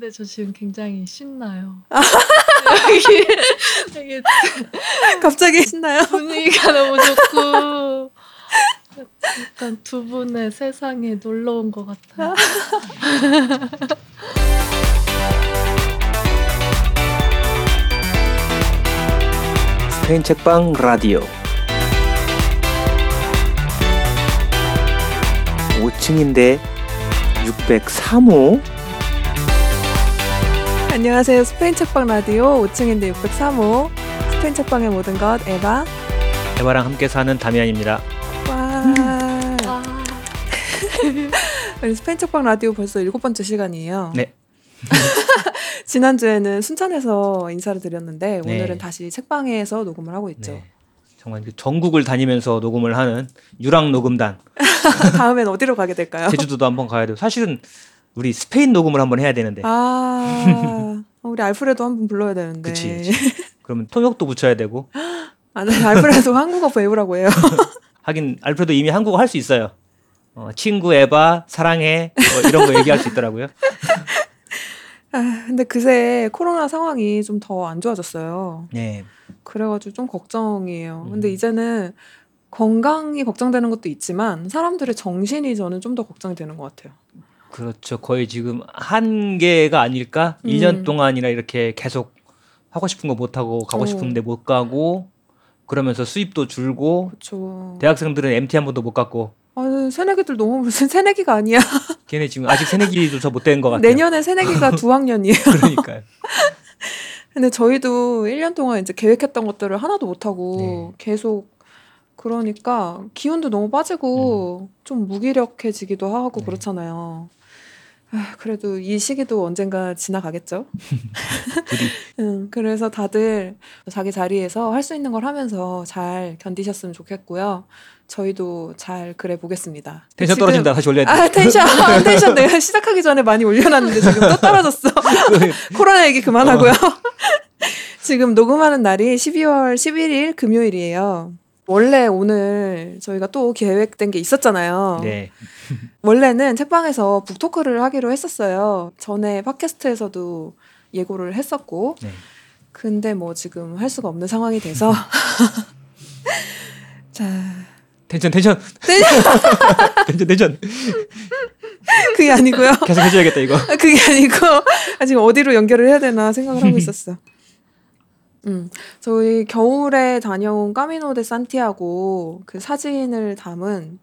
근데 저 지금 굉장히 신나요. 되게 갑자기 신나요? 분위기가 너무 좋고 약간 두 분의 세상에 놀러 온 것 같아요. 스페인 책방 라디오 5층인데 603호 안녕하세요. 스페인 책방 라디오 5층인데 603호 스페인 책방의 모든 것 에바 에바랑 함께 사는 다미안입니다. 와 아, 우리 스페인 책방 라디오 벌써 일곱 번째 시간이에요. 네. 지난주에는 순천에서 인사를 드렸는데 네. 오늘은 다시 책방에서 녹음을 하고 있죠. 네. 정말 그 전국을 다니면서 녹음을 하는 유랑 녹음단 다음엔 어디로 가게 될까요? 제주도도 한번 가야 돼요. 사실은 우리 스페인 녹음을 한번 해야 되는데 아 우리 알프레도 한번 불러야 되는데. 그치, 그치. 그러면 통역도 붙여야 되고 아, 네, 알프레도 한국어 배우라고 해요. 하긴 알프레도 이미 한국어 할 수 있어요. 어, 친구 에바 사랑해 뭐 이런 거 얘기할 수 있더라고요. 아, 근데 그새 코로나 상황이 좀 더 안 좋아졌어요. 네. 그래가지고 좀 걱정이에요. 음. 근데 이제는 건강이 걱정되는 것도 있지만 사람들의 정신이 저는 좀 더 걱정이 되는 것 같아요. 그렇죠. 거의 지금 한계가 아닐까? 음. 1년 동안이나 이렇게 계속 하고 싶은 거 못 하고 가고 어. 싶은데 못 가고 그러면서 수입도 줄고 그렇죠. 대학생들은 MT 한 번도 못 갔고 아, 새내기들 너무 무슨 새내기가 아니야. 걔네 지금 아직 새내기조차 못 된 것 같아요. 내년에 새내기가 두 학년이에요. 그러니까요. 근데 저희도 1년 동안 이제 계획했던 것들을 하나도 못 하고 네. 계속 그러니까 기운도 너무 빠지고 좀 무기력해지기도 하고 네. 그렇잖아요. 아, 그래도 이 시기도 언젠가 지나가겠죠. 응, 그래서 다들 자기 자리에서 할 수 있는 걸 하면서 잘 견디셨으면 좋겠고요. 저희도 잘 그래 보겠습니다. 텐션 지금- 떨어진다 다시 올려야 돼. 아 텐션 아, 텐션 내가 시작하기 전에 많이 올려놨는데 지금 또 떨어졌어. 코로나 얘기 그만하고요. 지금 녹음하는 날이 12월 11일 금요일이에요. 원래 오늘 저희가 또 계획된 게 있었잖아요. 네. 원래는 책방에서 book talk를 하기로 했었어요. 전에 podcast에서도 예고를 했었고. 네. 근데 뭐 지금 할 수가 없는 상황이 돼서. 자, tension tension tension tension 그게 아니고요. 계속 해줘야겠다 이거. 아, 그게 아니고 아, 지금 어디로 연결을 해야 되나 생각을 하고 있었어. 음, 저희 겨울에 다녀온 까미노 데 산티아고 그 사진을 담은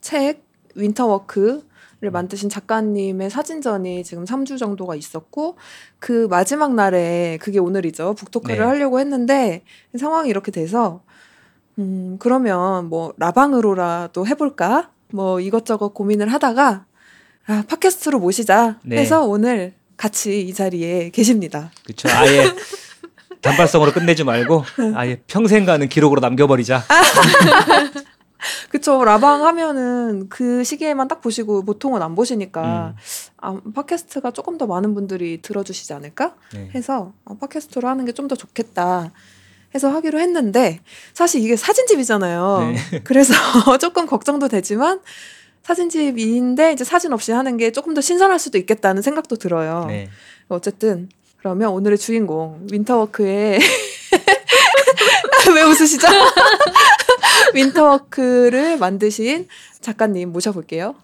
책 Winterwalk를 만드신 작가님의 사진전이 지금 3주 정도가 있었고 그 마지막 날에 그게 오늘이죠. book talk를 네. 하려고 했는데 상황이 이렇게 돼서 음, 그러면 뭐 라방으로라도 해 볼까? 뭐 이것저것 고민을 하다가 아, 팟캐스트로 모시자 네. 해서 오늘 같이 이 자리에 계십니다. 그렇죠. 아예 단발성으로 끝내지 말고 아예 평생 가는 기록으로 남겨버리자. 그쵸. 라방 하면은 그 시기에만 딱 보시고 보통은 안 보시니까 음. 아, 팟캐스트가 조금 더 많은 분들이 들어주시지 않을까 네. 해서 어, 팟캐스트로 하는 게 좀 더 좋겠다 해서 하기로 했는데 사실 이게 사진집이잖아요. 그래서 조금 걱정도 되지만 사진집인데 이제 사진 없이 하는 게 조금 더 신선할 수도 있겠다는 생각도 들어요. 네. 어쨌든 그러면 오늘의 주인공 Winterwalk의 왜 웃으시죠? Winterwalk를 만드신 작가님 모셔볼게요.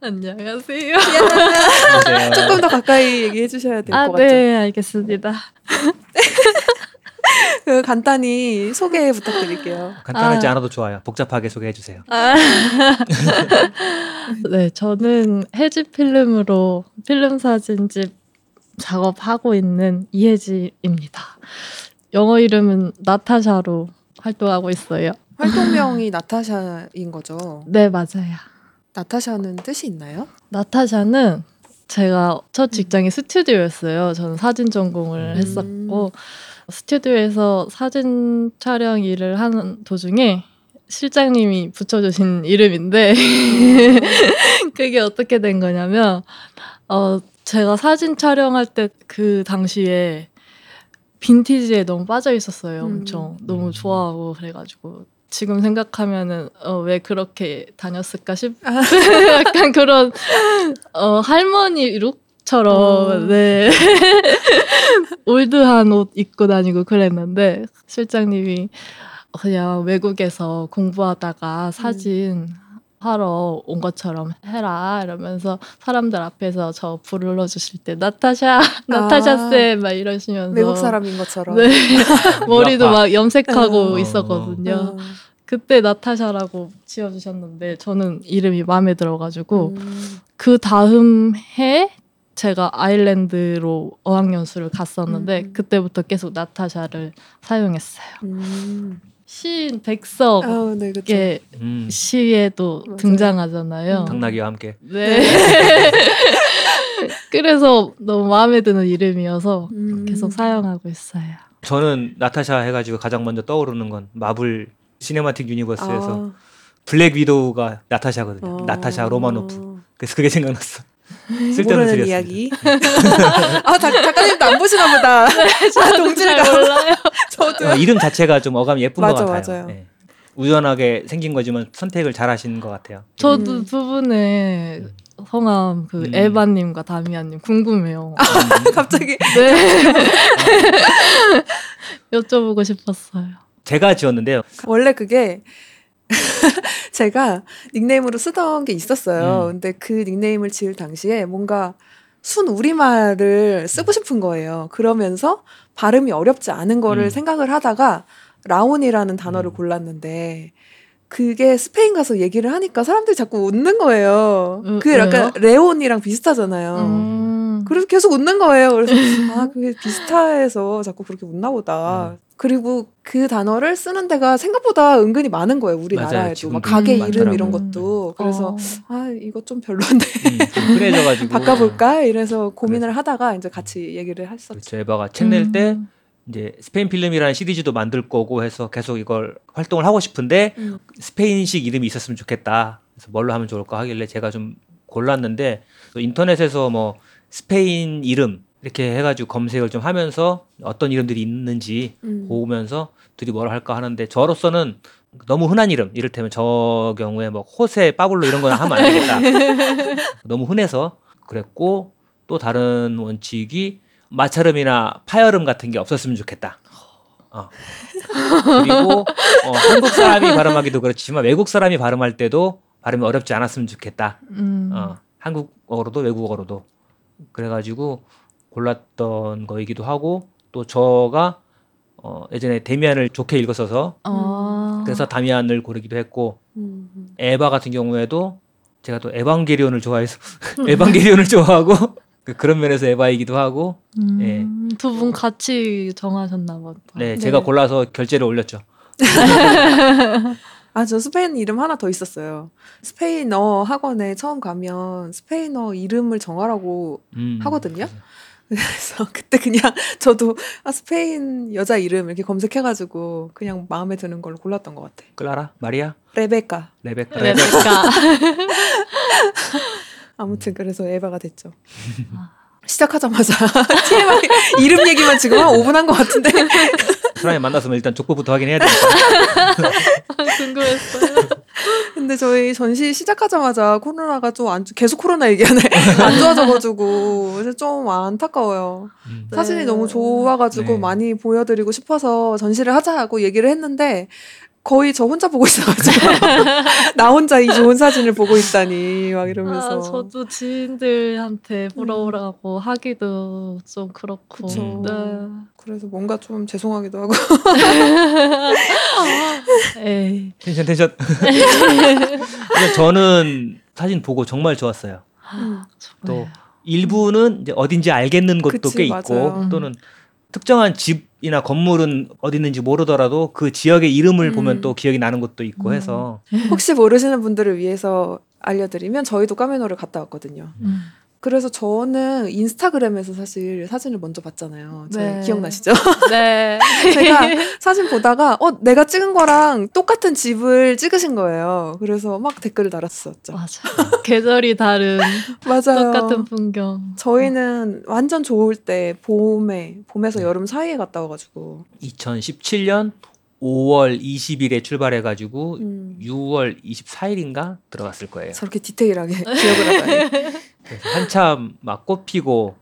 안녕하세요. 안녕하세요. 조금 더 가까이 얘기해 주셔야 될것 아, 같죠? 네, 알겠습니다. 그 간단히 소개 부탁드릴게요. 간단하지 아. 않아도 좋아요. 복잡하게 소개해 주세요. 아. 네, 저는 해지 필름으로 필름 사진집 작업하고 있는 이혜지입니다. 영어 이름은 나타샤로 활동하고 있어요. 활동명이 나타샤인 거죠. 네, 맞아요. 나타샤는 뜻이 있나요? 나타샤는 제가 첫 직장이 스튜디오였어요. 저는 사진 전공을 음. 했었고 스튜디오에서 사진 촬영 일을 하는 도중에 실장님이 붙여주신 이름인데 그게 어떻게 된 거냐면 어 제가 사진 촬영할 때 그 당시에 빈티지에 너무 빠져 있었어요. 음. 엄청 너무 좋아하고 그래가지고 지금 생각하면은 어, 왜 그렇게 다녔을까 싶 약간 그런 어, 할머니 룩 외국처럼 어. 네 올드한 옷 입고 다니고 그랬는데 실장님이 그냥 외국에서 공부하다가 사진 하러 온 것처럼 해라 이러면서 사람들 앞에서 저 불러 주실 때 나타샤 나타샤 쌤막 이러시면서 외국 사람인 것처럼. 네 머리도 아파. 막 염색하고 어. 있었거든요. 어. 그때 나타샤라고 지어주셨는데 저는 이름이 마음에 들어가지고 음. 그 다음 해 제가 아일랜드로 어학연수를 갔었는데 음. 그때부터 계속 나타샤를 사용했어요. 음. 시인 백석의 아, 네, 그렇죠. 음, 시에도 맞아요. 등장하잖아요. 음. 당나귀와 함께. 네. 그래서 너무 마음에 드는 이름이어서 음. 계속 사용하고 있어요. 저는 나타샤 해가지고 가장 먼저 떠오르는 건 Marvel Cinematic Universe에서 아, Black Widow가 나타샤거든요. 어. 나타샤 로마노프. 그래서 그게 생각났어. 쓸데없는 모르는. 이야기. 아, 작, 작가님도 안 보시나 보다. 아, 동질감. 잘 몰라요. 저도. 어, 이름 자체가 좀 어감이 예쁜 맞아, 것 같아요. 맞아요. 네. 우연하게 생긴 거지만 선택을 잘 하신 것 같아요. 저도 음. 두 분의 성함 그 음. 에바님과 다미안님 궁금해요. 음, 갑자기. 네. 여쭤보고 싶었어요. 제가 지었는데요. 원래 그게 제가 닉네임으로 쓰던 게 있었어요. 음. 근데 그 닉네임을 지을 당시에 뭔가 순 우리말을 쓰고 싶은 거예요. 그러면서 발음이 어렵지 않은 거를 음. 생각을 하다가 라온이라는 단어를 음. 골랐는데 그게 스페인 가서 얘기를 하니까 사람들이 자꾸 웃는 거예요. 음, 그게 약간? 레온이랑 비슷하잖아요. 음. 그래서 계속 웃는 거예요. 그래서 아 그게 비슷해서 자꾸 그렇게 웃나 보다. 음. 그리고 그 단어를 쓰는 데가 생각보다 은근히 많은 거예요. 우리나라에도 막 가게 음, 이름 많더라고요. 이런 것도. 그래서 어. 아 이거 좀 별론데 음, 좀 흔해져가지고 바꿔볼까 이래서 고민을 하다가 이제 같이 얘기를 했었죠. 그렇죠. 에바가 책 낼때 음. 이제 스페인 필름이라는 시리즈도 만들 거고 해서 계속 이걸 활동을 하고 싶은데 음. 스페인식 이름이 있었으면 좋겠다. 그래서 뭘로 하면 좋을까 하길래 제가 좀 골랐는데 또 인터넷에서 뭐 스페인 이름 이렇게 해가지고 검색을 좀 하면서 어떤 이름들이 있는지 음. 보면서 둘이 뭐라 할까 하는데 저로서는 너무 흔한 이름 이를테면 저 경우에 뭐 호세 빠블로 이런 거는 하면 안 되겠다 너무 흔해서 그랬고 또 다른 원칙이 마차름이나 파열음 같은 게 없었으면 좋겠다 어. 그리고 어, 한국 사람이 발음하기도 그렇지만 외국 사람이 발음할 때도 발음이 어렵지 않았으면 좋겠다 음. 어, 한국어로도 외국어로도 그래가지고 골랐던 거이기도 하고 또 저가 어, 예전에 데미안을 좋게 읽었어서 어. 그래서 다미안을 고르기도 했고 음, 음. 에바 같은 경우에도 제가 또 에반게리온을 좋아해서 에반게리온을 좋아하고 그- 그런 면에서 에바이기도 하고 음. 예. 두분 같이 정하셨나 보다. 네, 네. 제가 골라서 결제를 올렸죠. 아, 저 스페인 이름 하나 더 있었어요. 스페인어 학원에 처음 가면 스페인어 이름을 정하라고 음. 하거든요. 그래서 그때 그냥 저도 아, 스페인 여자 이름 이렇게 검색해가지고 그냥 마음에 드는 걸로 골랐던 것 같아. 클라라, 마리아, 레베카. 레베카. 레베카. 아무튼 그래서 에바가 됐죠. 시작하자마자 TMI 이름 얘기만 지금 한 5분 한 것 같은데 사람이 만났으면 일단 족보부터 확인해야 되니까. 궁금했어요. 근데 저희 전시 시작하자마자 코로나가 좀 안 계속 코로나 얘기하네 안 좋아져가지고 그래서 좀 안타까워요. 음. 네. 사진이 너무 좋아가지고 네. 많이 보여드리고 싶어서 전시를 하자고 얘기를 했는데 거의 저 혼자 보고 있어가지고 나 혼자 이 좋은 사진을 보고 있다니 막 이러면서 아, 저도 지인들한테 보러오라고 하기도 좀 그렇고. 그쵸. 네. 그래서 뭔가 좀 죄송하기도 하고 에이. 텐션 텐션. 근데 저는 사진 보고 정말 좋았어요. 음. 또 네. 일부는 이제 어딘지 알겠는 것도 그치, 꽤 있고 맞아요. 또는 특정한 집이나 건물은 어디 있는지 모르더라도 그 지역의 이름을 음. 보면 또 기억이 나는 것도 있고 음. 해서 혹시 모르시는 분들을 위해서 알려드리면 저희도 까메노를 갔다 왔거든요. 음. 그래서 저는 인스타그램에서 사실 사진을 먼저 봤잖아요. 네. 기억나시죠? 네. 제가 사진 보다가 어 내가 찍은 거랑 똑같은 집을 찍으신 거예요. 그래서 막 댓글을 달았었죠. 맞아. 계절이 다른 맞아요. 똑같은 풍경. 저희는 완전 좋을 때 봄에 봄에서 여름 사이에 갔다 와가지고 2017년 5월 20일에 출발해가지고 음. 6월 24일인가 들어갔을 거예요. 저렇게 디테일하게 기억을 하다니. 그래서 한참 막 꽃 피고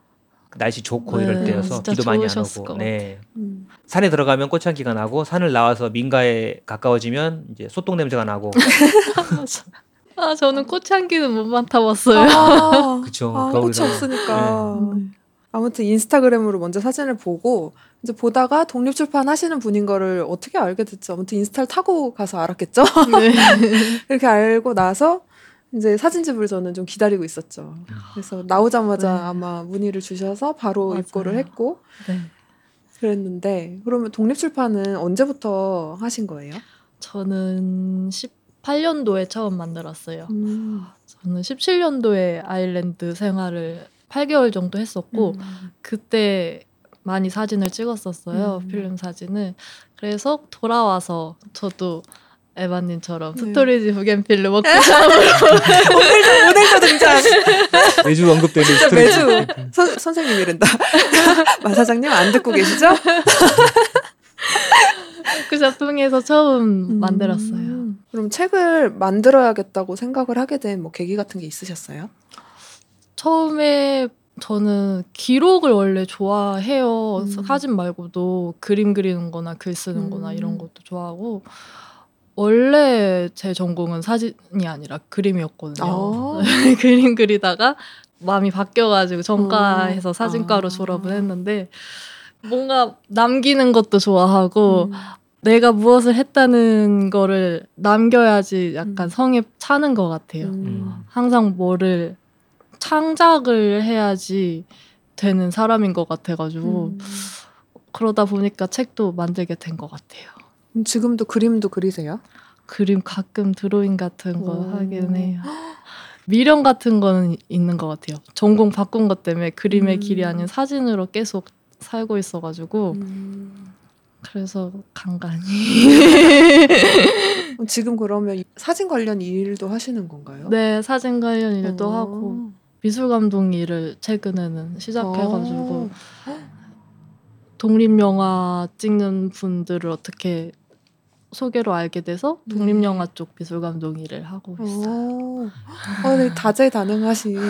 날씨 좋고 네, 이럴 때여서 비도 많이 안. 것 네. 음. 산에 들어가면 꽃향기가 나고 산을 나와서 민가에 가까워지면 이제 소똥 냄새가 나고. 아 저는 꽃향기는 못 맡아봤어요. 아, 그쵸. 아. 꽃이 없으니까. 네. 아무튼 인스타그램으로 먼저 사진을 보고 이제 보다가 독립 출판 하시는 분인 거를 어떻게 알게 됐죠? 아무튼 인스타를 타고 가서 알았겠죠? 네. 이렇게 알고 나서 이제 사진집을 저는 좀 기다리고 있었죠. 그래서 나오자마자 네. 아마 문의를 주셔서 바로 맞아요. 입고를 했고 네. 그랬는데 그러면 독립 출판은 언제부터 하신 거예요? 저는 18년도에 처음 만들었어요. 음. 저는 17년도에 아일랜드 생활을 8개월 정도 했었고 음. 그때 많이 사진을 찍었었어요. 음. 필름 사진을. 그래서 돌아와서 저도 에바님처럼 네. 스토리지북앤필름 워크 오늘도 오늘도 등장. 매주 언급되는. 매주 선, 선생님이란다. 마 사장님 안 듣고 계시죠? 그 작품에서 처음 음. 만들었어요. 그럼 책을 만들어야겠다고 생각을 하게 된 뭐 계기 같은 게 있으셨어요? 처음에 저는 기록을 원래 좋아해요. 음. 사진 말고도 그림 그리는 거나 글 쓰는 거나 음. 이런 것도 좋아하고 원래 제 전공은 사진이 아니라 그림이었거든요. 아. 그림 그리다가 마음이 바뀌어가지고 전과해서 어. 사진과로 아. 졸업을 했는데 뭔가 남기는 것도 좋아하고 음. 내가 무엇을 했다는 거를 남겨야지 약간 음. 성에 차는 것 같아요. 음. 항상 뭐를 창작을 해야지 되는 사람인 것 같아가지고 음. 그러다 보니까 책도 만들게 된 것 같아요. 그럼 지금도 그림도 그리세요? 그림 가끔 드로잉 같은 거 오. 하긴 해요. 미련 같은 거는 있는 것 같아요. 전공 바꾼 것 때문에 그림의 음. 길이 아닌 사진으로 계속 살고 있어가지고 음. 그래서 간간히 그럼 지금 그러면 사진 관련 일도 하시는 건가요? 네 사진 관련 일도 어. 하고 미술 감독 일을 최근에는 시작해가지고 어. 독립 영화 찍는 분들을 어떻게 소개로 알게 돼서 네. 독립 영화 쪽 미술 감독 일을 하고 있어요. 어, 어, 네, 다재다능하신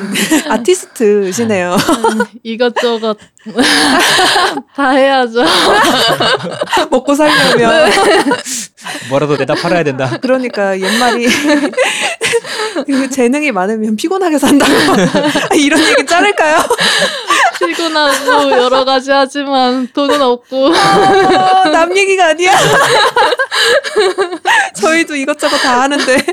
아티스트시네요. 이것저것 다 해야죠. 먹고 살려면 뭐라도 내다 팔아야 된다. 그러니까 옛말이 그 재능이 많으면 피곤하게 산다고 아, 이런 얘기 자를까요? 피곤하고 여러 가지 하지만 돈은 없고 어, 남 얘기가 아니야. 저희도 이것저것 다 하는데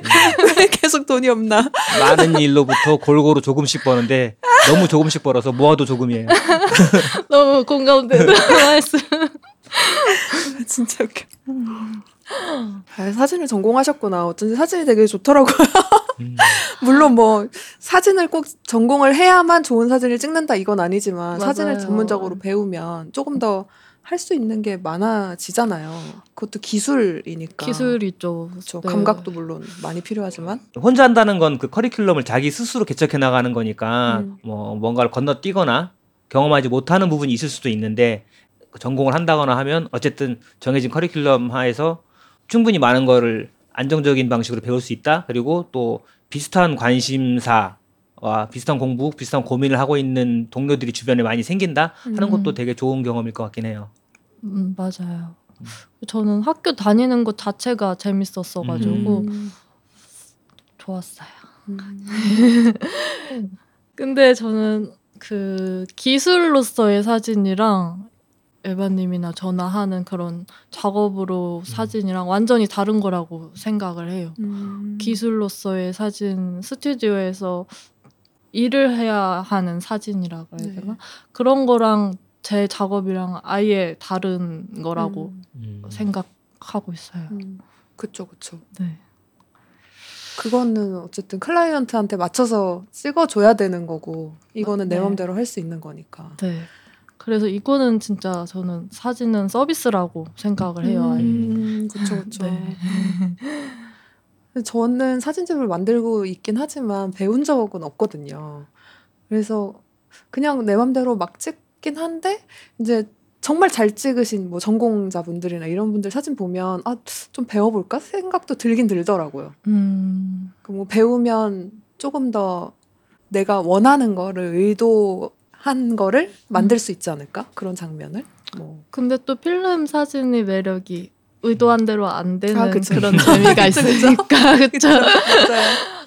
왜 계속 돈이 없나? 많은 일로부터 골고루 조금씩 버는데 너무 조금씩 벌어서 모아도 조금이에요. 너무 공감되는 말씀. 진짜 웃겨. 아, 사진을 전공하셨구나. 어쩐지 사진이 되게 좋더라고요. 음. 물론 뭐 사진을 꼭 전공을 해야만 좋은 사진을 찍는다 이건 아니지만 사진을 맞아요. 전문적으로 배우면 조금 더 할 수 있는 게 많아지잖아요. 그것도 기술이니까. 기술이죠. 그렇죠. 네. 감각도 물론 많이 필요하지만. 혼자 한다는 건 그 커리큘럼을 자기 스스로 개척해 나가는 거니까 음. 뭐 뭔가를 건너뛰거나 경험하지 못하는 부분이 있을 수도 있는데 그 전공을 한다거나 하면 어쨌든 정해진 커리큘럼 하에서 충분히 많은 거를 안정적인 방식으로 배울 수 있다. 그리고 또 비슷한 관심사 와 비슷한 공부, 비슷한 고민을 하고 있는 동료들이 주변에 많이 생긴다 하는 음. 것도 되게 좋은 경험일 것 같긴 해요. 음, 맞아요. 저는 학교 다니는 것 자체가 재밌었어가지고 음. 좋았어요. 음. 근데 저는 그 기술로서의 사진이랑 에바님이나 저나 하는 그런 작업으로 사진이랑 완전히 다른 거라고 생각을 해요. 음. 기술로서의 사진 스튜디오에서 일을 해야 하는 사진이라고 해야 네. 되나? 그런 거랑 제 작업이랑 아예 다른 거라고 음. 음. 생각하고 있어요. 음. 그쵸 그쵸. 네. 그거는 어쨌든 클라이언트한테 맞춰서 찍어줘야 되는 거고 이거는 내 네. 맘대로 할 수 있는 거니까. 네. 그래서 이거는 진짜 저는 사진은 서비스라고 생각을 해요. 음, 그쵸 그쵸. 네. 저는 사진집을 만들고 있긴 하지만 배운 적은 없거든요. 그래서 그냥 내 맘대로 막 찍긴 한데 이제 정말 잘 찍으신 뭐 전공자분들이나 이런 분들 사진 보면 아 좀 배워볼까 생각도 들긴 들더라고요. 음. 그뭐 배우면 조금 더 내가 원하는 거를 의도 한 거를 만들 수 있지 않을까 그런 장면을. 뭐 근데 또 필름 사진의 매력이 의도한 대로 안 되는 아. 그런 재미가. 있으니까? 맞아요.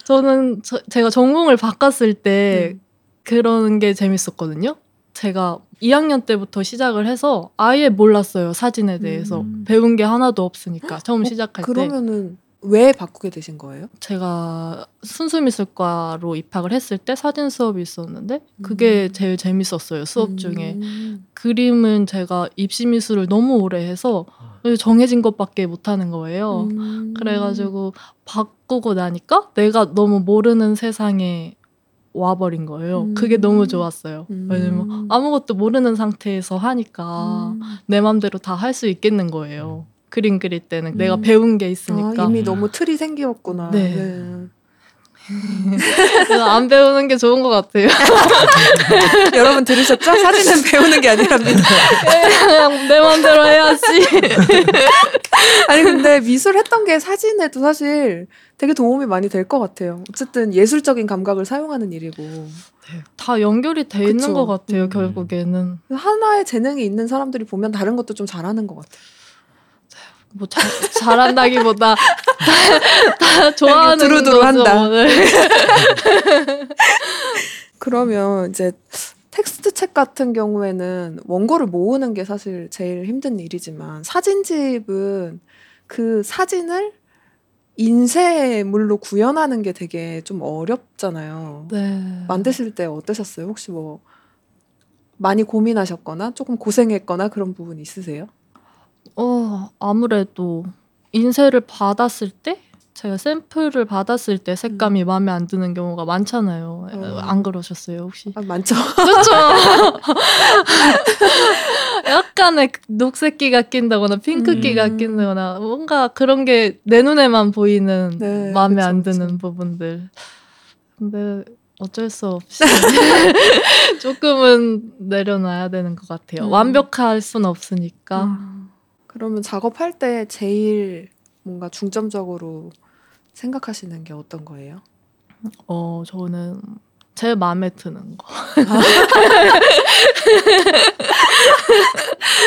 저는 저- 제가 전공을 바꿨을 때 음. 그런 게 재밌었거든요. 제가 2학년 때부터 시작을 해서 아예 몰랐어요 사진에 대해서 음. 배운 게 하나도 없으니까 처음 시작할 때 그러면은 왜 바꾸게 되신 거예요? 제가 순수미술과로 입학을 했을 때 사진 수업이 있었는데 그게 음. 제일 재밌었어요 수업 중에 음. 그림은 제가 입시 미술을 너무 오래 해서 정해진 것밖에 못 하는 거예요. 음. 그래가지고 바꾸고 나니까 내가 너무 모르는 세상에 와버린 거예요. 음. 그게 너무 좋았어요. 음. 왜냐면 아무것도 모르는 상태에서 하니까 음. 내 맘대로 다 할 수 있겠는 거예요. 그림 그릴 때는 내가 음. 배운 게 아, 있으니까 이미 음. 너무 틀이 생겼구나. 네. 그래서 안 배우는 게 좋은 것 같아요. 여러분 들으셨죠? 사진은 배우는 게 아니랍니다. 그냥 내 맘대로 해야지. 아니 근데 미술 했던 게 사진에도 사실 되게 도움이 많이 될 것 같아요. 어쨌든 예술적인 감각을 사용하는 일이고 다 연결이 돼 있는 그쵸. 것 같아요. 음. 결국에는 하나의 재능이 있는 사람들이 보면 다른 것도 좀 잘하는 것 같아요. 뭐 잘, 잘한다기보다 다, 다 좋아하는 두루두루. 한다. 네. 그러면 이제 텍스트 책 같은 경우에는 원고를 모으는 게 사실 제일 힘든 일이지만 사진집은 그 사진을 인쇄물로 구현하는 게 되게 좀 어렵잖아요. 네. 만드실 때 어떠셨어요? 혹시 뭐 많이 고민하셨거나 조금 고생했거나 그런 부분 있으세요? 어, 아무래도 인쇄를 받았을 때 제가 샘플을 받았을 때 색감이 마음에 안 드는 경우가 많잖아요. 음. 어. 안 그러셨어요, 혹시? 아, 많죠. 그렇죠. 약간의 녹색기가 낀다거나 핑크기가 음. 낀다거나 뭔가 그런 게 내 눈에만 보이는 네, 마음에 그쵸, 안 그쵸. 드는 부분들. 근데 어쩔 수 없이 조금은 내려놔야 되는 것 같아요. 음. 완벽할 순 없으니까. 음. 그러면 작업할 때 제일 뭔가 중점적으로 생각하시는 게 어떤 거예요? 어 저는 제 마음에 드는 거.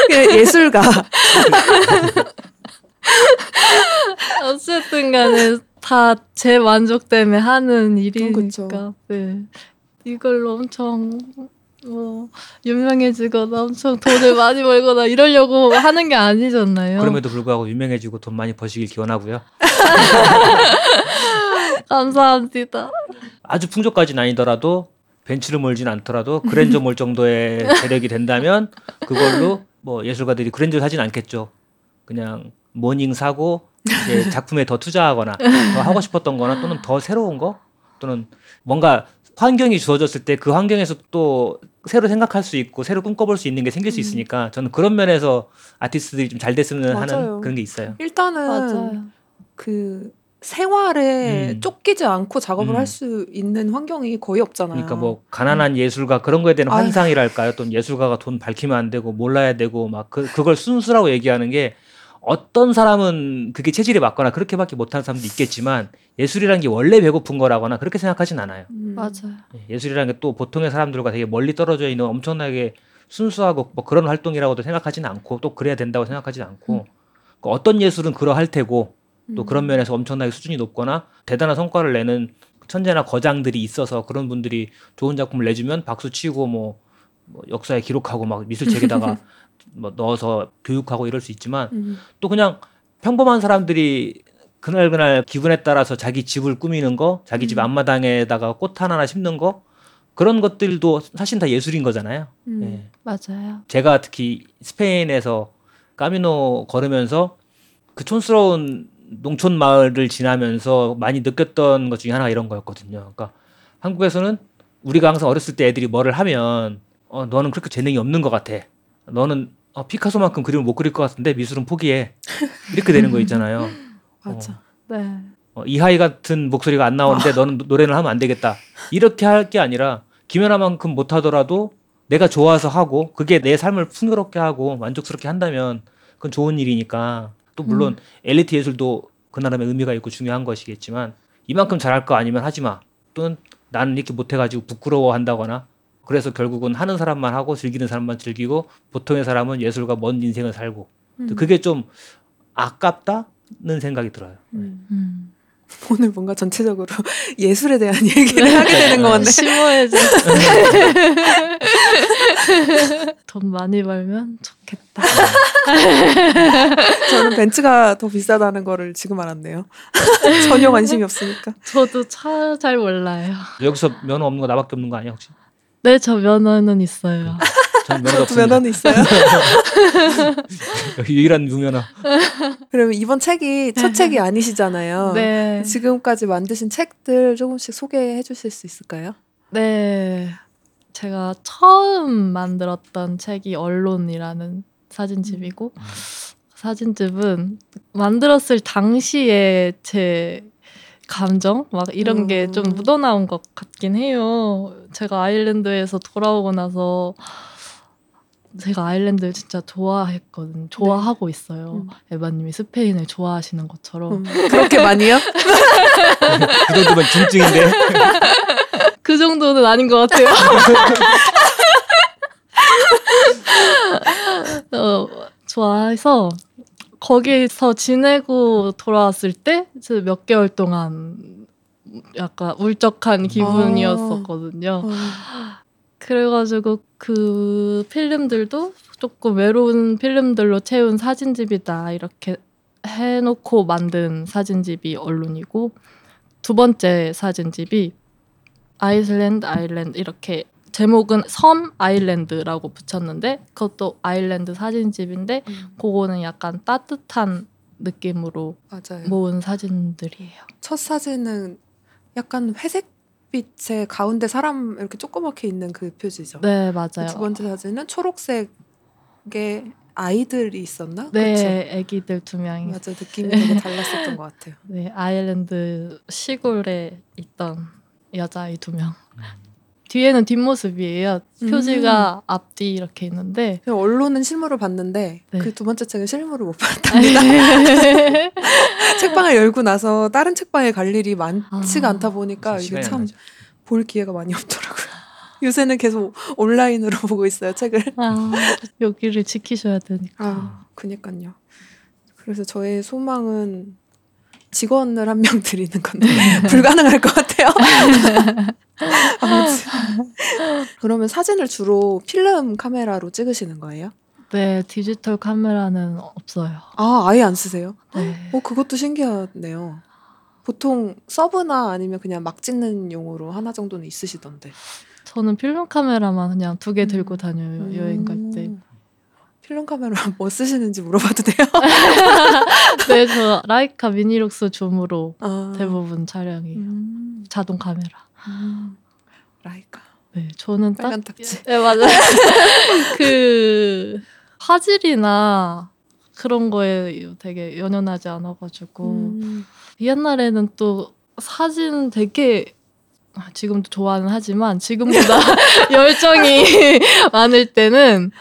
그냥 예술가. 어쨌든 간에 다 제 만족 때문에 하는 일이니까. 그쵸. 네. 이걸로 엄청 뭐 유명해지거나 엄청 돈을 많이 벌거나 이러려고 하는 게 아니잖아요. 그럼에도 불구하고 유명해지고 돈 많이 버시길 기원하고요. 감사합니다. 아주 풍족까지는 아니더라도 벤츠를 몰진 않더라도 그랜저 몰 정도의 재력이 된다면 그걸로 뭐 예술가들이 그랜저 사진 않겠죠. 그냥 모닝 사고 작품에 더 투자하거나 더 하고 싶었던 거나 또는 더 새로운 거 또는 뭔가 환경이 주어졌을 때 그 환경에서 또 새로 생각할 수 있고 새로 꿈꿔볼 수 있는 게 생길 수 있으니까 저는 그런 면에서 아티스트들이 좀 잘 됐으면 맞아요. 하는 그런 게 있어요. 일단은 맞아요. 그 생활에 음. 쫓기지 않고 작업을 음. 할수 있는 환경이 거의 없잖아요. 그러니까 뭐 가난한 예술가 그런 거에 대한. 환상이랄까요? 또 예술가가 돈 밝히면 안 되고 몰라야 되고 막 그, 그걸 순수라고 얘기하는 게 어떤 사람은 그게 체질에 맞거나 그렇게밖에 못하는 사람도 있겠지만 예술이라는 게 원래 배고픈 거라거나 그렇게 생각하진 않아요. 음. 맞아요. 예, 예술이라는 게 또 보통의 사람들과 되게 멀리 떨어져 있는 엄청나게 순수하고 뭐 그런 활동이라고도 생각하지는 않고 또 그래야 된다고 생각하지 않고 그 어떤 예술은 그러할 테고 또 음. 그런 면에서 엄청나게 수준이 높거나 대단한 성과를 내는 천재나 거장들이 있어서 그런 분들이 좋은 작품을 내주면 박수 치고 뭐, 뭐 역사에 기록하고 막 미술책에다가 뭐 넣어서 교육하고 이럴 수 있지만 음. 또 그냥 평범한 사람들이 그날 그날 기분에 따라서 자기 집을 꾸미는 거, 자기 집 음. 앞마당에다가 꽃 하나 심는 거 그런 것들도 사실 다 예술인 거잖아요. 음. 예. 맞아요. 제가 특히 스페인에서 까미노 걸으면서 그 촌스러운 농촌 마을을 지나면서 많이 느꼈던 것 중에 하나가 이런 거였거든요. 그러니까 한국에서는 우리가 항상 어렸을 때 애들이 뭐를 하면 어 너는 그렇게 재능이 없는 것 같아. 너는 어, 피카소만큼 그림을 못 그릴 것 같은데 미술은 포기해. 이렇게 되는 거 있잖아요. 맞아. 네. 어, 이하이 같은 목소리가 안 나오는데 너는 노- 노래는 하면 안 되겠다. 이렇게 할 게 아니라 김연아만큼 못하더라도 내가 좋아서 하고 그게 내 삶을 풍요롭게 하고 만족스럽게 한다면 그건 좋은 일이니까 또 물론 엘리트 예술도 그 나름의 의미가 있고 중요한 것이겠지만 이만큼 잘할 거 아니면 하지 마 또는 나는 이렇게 못해가지고 부끄러워한다거나 그래서 결국은 하는 사람만 하고 즐기는 사람만 즐기고 보통의 사람은 예술과 먼 인생을 살고 음. 그게 좀 아깝다는 생각이 들어요. 음. 음. 오늘 뭔가 전체적으로 예술에 대한 얘기를 하게 되는 것 같네. 심오해져. 돈 많이 벌면 좋겠다. 저는 벤츠가 더 비싸다는 거를 지금 알았네요. 전혀 관심이 없으니까. 저도 차 잘 몰라요. 여기서 면허 없는 거 나밖에 없는 거 아니야 혹시? 네, 저 면허는 있어요. 저는 면허가 두 없습니다. 면허는 있어요. 유일한 무면허. 그러면 이번 책이 첫 책이 아니시잖아요. 네. 지금까지 만드신 책들 조금씩 소개해 주실 수 있을까요? 네. 제가 처음 만들었던 책이 언론이라는 사진집이고 음. 사진집은 만들었을 당시에 제 감정 막 이런 게좀 음. 묻어나온 것 같긴 해요. 제가 아일랜드에서 돌아오고 나서 제가 아일랜드 진짜 좋아했거든요. 좋아하고 있어요. 음. 에바님이 스페인을 좋아하시는 것처럼 음, 그렇게 많이요? 그 정도면 중증인데. 그 정도는 아닌 것 같아요. 어, 좋아해서 거기서 지내고 돌아왔을 때 몇 개월 동안 약간 울적한 기분이었었거든요. 어, 그래가지고 그 필름들도 조금 외로운 필름들로 채운 사진집이다 이렇게 해놓고 만든 사진집이 언론이고 두 번째 사진집이 아이슬랜드 아일랜드 이렇게 제목은 섬 아일랜드라고 붙였는데 그것도 아일랜드 사진집인데 음, 그거는 약간 따뜻한 느낌으로 맞아요. 모은 사진들이에요. 첫 사진은 약간 회색 빛의 가운데 사람 이렇게 조그맣게 있는 그 표지죠. 네 맞아요. 두 번째 사진은 초록색의 아이들이 있었나? 네, 그쵸? 아기들 두 명이 맞아 느낌이 되게 달랐었던 것 같아요. 네, 아일랜드 시골에 있던 여자 아이 두 명. 뒤에는 뒷모습이에요. 음. 표지가 앞뒤 이렇게 있는데. 언론은 실물을 봤는데 네. 그두 번째 책은 실물을 못 봤답니다. 책방을 열고 나서 다른 책방에 갈 일이 많지가 아, 않다 보니까 이게 참. 볼 기회가 많이 없더라고요. 요새는 계속 온라인으로 보고 있어요 책을. 아, 여기를 지키셔야 되니까. 아, 그니까요. 그래서 저의 소망은 직원을 한 명 드리는 건데 불가능할 것 같아요. 아무튼 그러면 사진을 주로 필름 카메라로 찍으시는 거예요? 네, 디지털 카메라는 없어요. 아 아예 안 쓰세요? 네. 어 그것도 신기하네요. 보통 서브나 아니면 그냥 막 찍는 용으로 하나 정도는 있으시던데. 저는 필름 카메라만 그냥 두 개 들고 음. 다녀요. 여행 갈 때. 음. 필름 카메라 뭐 쓰시는지 물어봐도 돼요? 네, 저 라이카 미니룩스 줌으로 아. 대부분 촬영이 에요 음. 자동 카메라. 음. 라이카 네, 저는 딱 빨간 탁지. 네 맞아요. 그 화질이나 그런 거에 되게 연연하지 않아가지고 음. 옛날에는 또 사진 되게 아, 지금도 좋아는 하지만 지금보다 열정이 많을 때는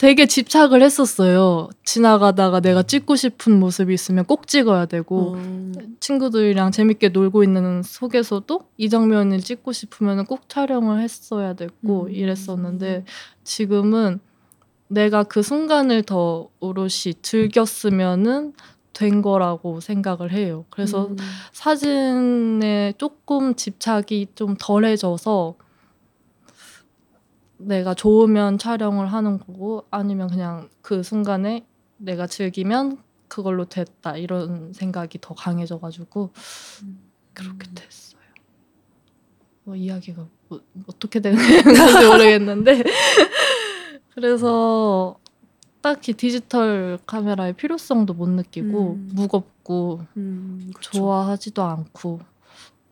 되게 집착을 했었어요. 지나가다가 내가 찍고 싶은 모습이 있으면 꼭 찍어야 되고 음. 친구들이랑 재밌게 놀고 있는 속에서도 이 장면을 찍고 싶으면 꼭 촬영을 했어야 됐고 음. 이랬었는데 지금은 내가 그 순간을 더 오롯이 즐겼으면은 된 거라고 생각을 해요. 그래서 음. 사진에 조금 집착이 좀 덜해져서 내가 좋으면 촬영을 하는 거고 아니면 그냥 그 순간에 내가 즐기면 그걸로 됐다 이런 생각이 더 강해져가지고 그렇게 됐어요. 뭐 이야기가 뭐, 어떻게 되는 건지 모르겠는데 그래서 딱히 디지털 카메라의 필요성도 못 느끼고 음. 무겁고 음. 좋아하지도 않고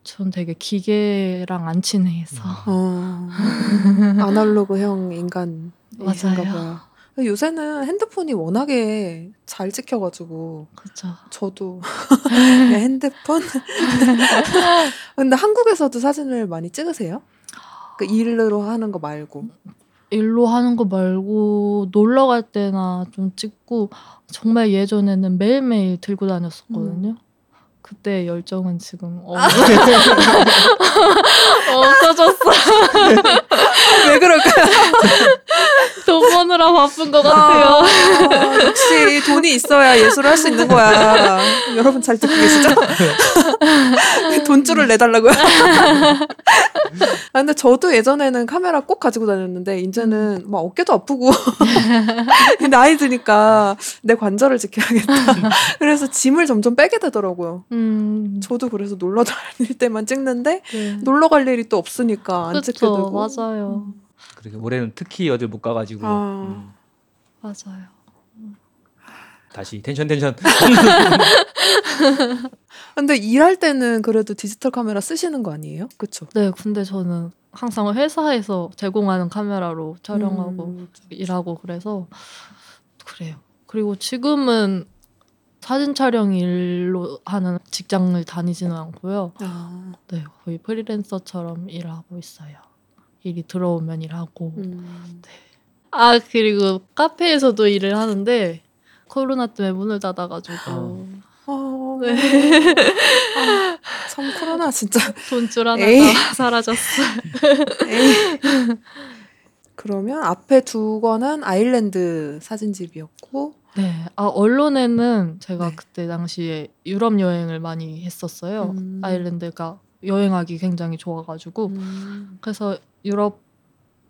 전 되게 기계랑 안 친해서 어, 아날로그형 인간이신가 맞아요. 봐요. 요새는 핸드폰이 워낙에 잘 찍혀가지고 그죠. 저도 핸드폰. 근데 한국에서도 사진을 많이 찍으세요? 그 일로 하는 거 말고. 일로 하는 거 말고 놀러 갈 때나 좀 찍고 정말 예전에는 매일매일 들고 다녔었거든요. 그때 열정은 지금 어... 없어졌어. 왜 그럴까요? 돈 버느라 바쁜 것 같아요. 아, 역시 돈이 있어야 예술을 할 수 있는 거야. 여러분 잘 듣고 계시죠? 돈줄을 내달라고요? 아, 근데 저도 예전에는 카메라 꼭 가지고 다녔는데 이제는 막 어깨도 아프고 나이 드니까 내 관절을 지켜야겠다. 그래서 짐을 점점 빼게 되더라고요. 음, 저도 그래서 놀러 다닐 때만 찍는데 네. 놀러 갈 일이 또 없으니까 안 찍게 그쵸, 되고. 맞아요. 그렇게 올해는 특히 어딜 못 가가지고 아. 음, 맞아요. 다시 텐션 텐션. 근데 일할 때는 그래도 디지털 카메라 쓰시는 거 아니에요? 그쵸? 네, 근데 저는 항상 회사에서 제공하는 카메라로 촬영하고 음. 일하고 그래서 그래요. 그리고 지금은 사진 촬영 일로 하는 직장을 다니지는 않고요. 아, 네, 거의 프리랜서처럼 일하고 있어요. 일이 들어오면 일하고. 음. 아, 그리고 카페에서도 일을 하는데 코로나 때문에 문을 닫아가지고 어. 아, 네. 아, 참 코로나 진짜. 돈줄 하나가 에이. 사라졌어요. 에이. 그러면 앞에 두 거는 아일랜드 사진집이었고, 네, 아 언론에는 제가 네. 그때 당시에 유럽 여행을 많이 했었어요. 음. 아일랜드가 여행하기 굉장히 좋아가지고 음. 그래서 유럽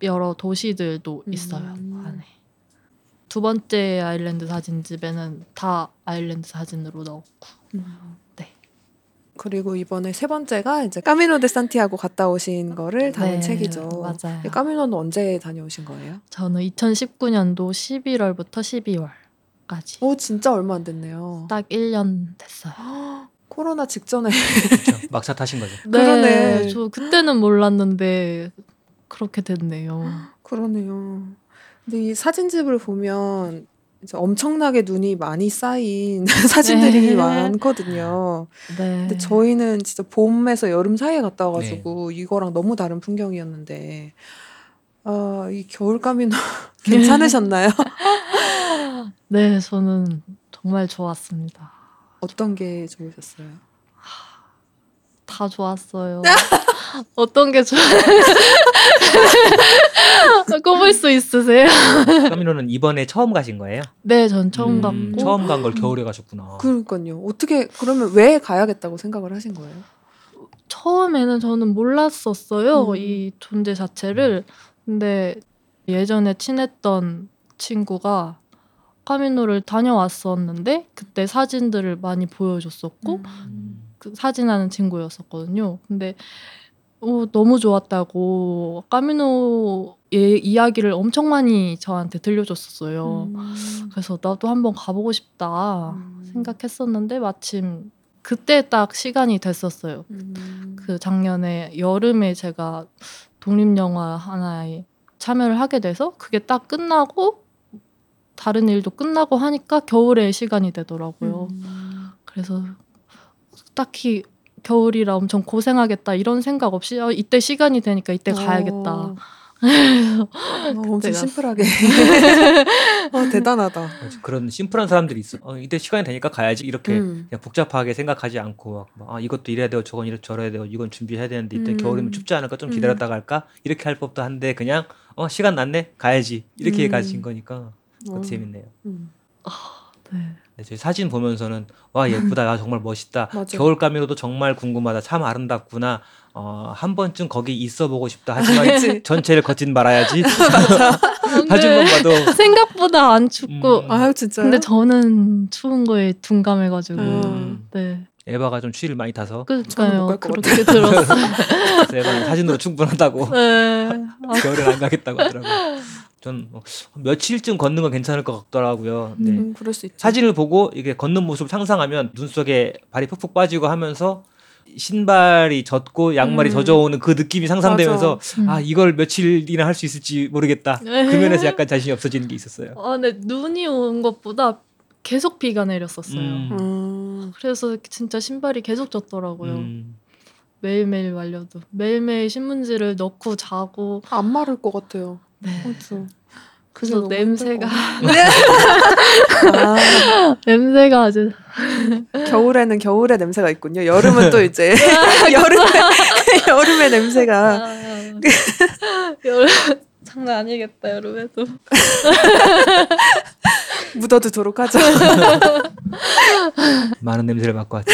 여러 도시들도 음. 있어요 안에. 두 번째 아일랜드 사진집에는 다 아일랜드 사진으로 넣었고. 네. 그리고 이번에 세 번째가 이제 까미노 데 산티아고 갔다 오신 거를 담은 네, 책이죠. 맞아요. 이 까미노는 언제 다녀오신 거예요? 저는 2019년도 11월부터 12월까지 오 진짜 얼마 안 됐네요. 딱 1년 됐어요. 코로나 직전에 그렇죠. 막차 타신 거죠. 네, 그러네. 저 그때는 몰랐는데 그렇게 됐네요. 그러네요. 근데 이 사진집을 보면 이제 엄청나게 눈이 많이 쌓인 사진들이 네. 많거든요. 네. 근데 저희는 진짜 봄에서 여름 사이에 갔다 와가지고 이거랑 너무 다른 풍경이었는데 아, 이 겨울 까미노 괜찮으셨나요? 네, 저는 정말 좋았습니다. 어떤 게 좋으셨어요? 다 좋았어요. 어떤 게 좋아요? 꼽을 수 있으세요? 까미노는 이번에 처음 가신 거예요? 네, 전 처음 음, 갔고 처음 간 걸 겨울에 가셨구나. 그러니까요. 어떻게 그러면 왜 가야겠다고 생각을 하신 거예요? 처음에는 저는 몰랐었어요. 음. 이 존재 자체를. 근데 예전에 친했던 친구가 카미노를 다녀왔었는데 그때 사진들을 많이 보여줬었고 음. 그 사진하는 친구였었거든요. 근데 어, 너무 좋았다고 까미노의 이야기를 엄청 많이 저한테 들려줬었어요. 음. 그래서 나도 한번 가보고 싶다 음. 생각했었는데 마침 그때 딱 시간이 됐었어요. 음. 그 작년에 여름에 제가 독립 영화 하나에 참여를 하게 돼서 그게 딱 끝나고 다른 일도 끝나고 하니까 겨울에 시간이 되더라고요. 음. 그래서 딱히 겨울이라 엄청 고생하겠다 이런 생각 없이 어, 이때 시간이 되니까 이때 가야겠다. 어. 어, 엄청 심플하게. 어, 대단하다. 그런 심플한 사람들이 있어. 어, 이때 시간이 되니까 가야지 이렇게 음. 그냥 복잡하게 생각하지 않고 막, 막, 아 이것도 이래야 되고 저건 이렇게 저래야 되고 이건 준비해야 되는데 이때 음. 겨울이면 춥지 않을까 좀 음. 기다렸다 갈까 이렇게 할 법도 한데 그냥 어 시간 났네 가야지 이렇게 음. 가신 거니까 어. 재밌네요. 음. 네. 네, 저희 사진 보면서는 와 예쁘다, 야 정말 멋있다. 맞아. 겨울 까미로도 정말 궁금하다, 참 아름답구나. 어, 한 번쯤 거기 있어 보고 싶다. 하지만 그치. 전체를 걷진 말아야지. 사진만 봐도 생각보다 안 춥고 음. 아유 진짜요? 근데 저는 추운 거에 둔감해가지고 음. 네 에바가 좀 추위를 많이 타서 그러니까요 그렇게 들었어요. 그래서 에바는 사진으로 충분하다고 네. 아, 겨울엔 안 가겠다고 하더라고요. 전 뭐, 며칠쯤 걷는 건 괜찮을 것 같더라고요. 네. 음, 그럴 수 있죠. 사진을 보고 이게 걷는 모습을 상상하면 눈 속에 발이 푹푹 빠지고 하면서 신발이 젖고 양말이 음. 젖어오는 그 느낌이 상상되면서 음. 아 이걸 며칠이나 할 수 있을지 모르겠다. 네. 그 면에서 약간 자신이 없어지는 게 있었어요. 아, 근데 눈이 온 것보다 계속 비가 내렸었어요. 음. 음. 그래서 진짜 신발이 계속 젖더라고요. 음. 매일매일 말려도 매일매일 신문지를 넣고 자고 안 마를 것 같아요. 네. 그렇죠. 그래서 냄새가 같아요. 냄새가 아주 아, 겨울에는 겨울의 냄새가 있군요. 여름은 또 이제 여름에 여름의 냄새가 아, 여름 장난 아니겠다 여름에도 묻어두도록 하죠. 많은 냄새를 맡고 왔죠.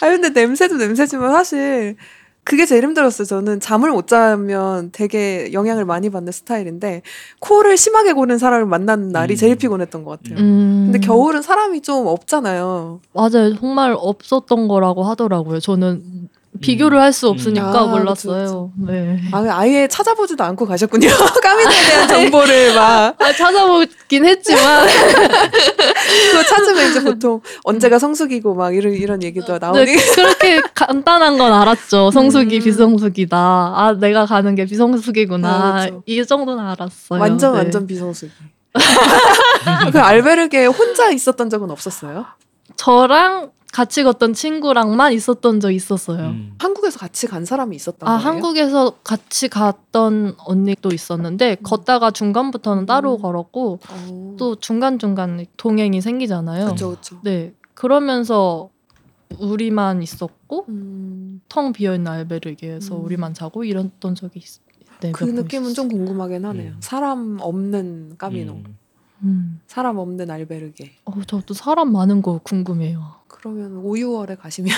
아 근데 냄새도 냄새지만 사실 그게 제일 힘들었어요. 저는 잠을 못 자면 되게 영향을 많이 받는 스타일인데 코를 심하게 고는 사람을 만나는 날이 음. 제일 피곤했던 것 같아요. 음. 근데 겨울은 사람이 좀 없잖아요. 맞아요 정말 없었던 거라고 하더라고요 저는 비교를 할 수 없으니까 아, 몰랐어요 네. 아, 아예 찾아보지도 않고 가셨군요. 까미네에 대한 정보를 막 아, 찾아보긴 했지만 그거 찾으면 이제 보통 언제가 성수기고 막 이런 이런 얘기도 나오니 네, 그렇게 간단한 건 알았죠. 성수기, 음. 비성수기다. 아, 내가 가는 게 비성수기구나. 아, 그렇죠. 이 정도는 알았어요. 완전 네. 완전 비성수기. 그 알베르게 혼자 있었던 적은 없었어요? 저랑 같이 걷던 친구랑만 있었던 적 있었어요. 음. 한국에서 같이 간 사람이 있었던 아, 거예요? 한국에서 같이 갔던 언니도 있었는데 걷다가 중간부터는 따로 음. 걸었고 어. 또 중간중간 동행이 생기잖아요. 그렇죠, 그렇죠. 네. 그러면서 우리만 있었고 음, 텅 비어 있는 알베르게에서 음. 우리만 자고 이랬던 적이 있, 네, 그 느낌은 있었어요. 좀 궁금하긴 하네요. 음. 사람 없는 까미노, 음. 음. 사람 없는 알베르게. 어, 저도 사람 많은 거 궁금해요. 그러면 5, 6월에 가시면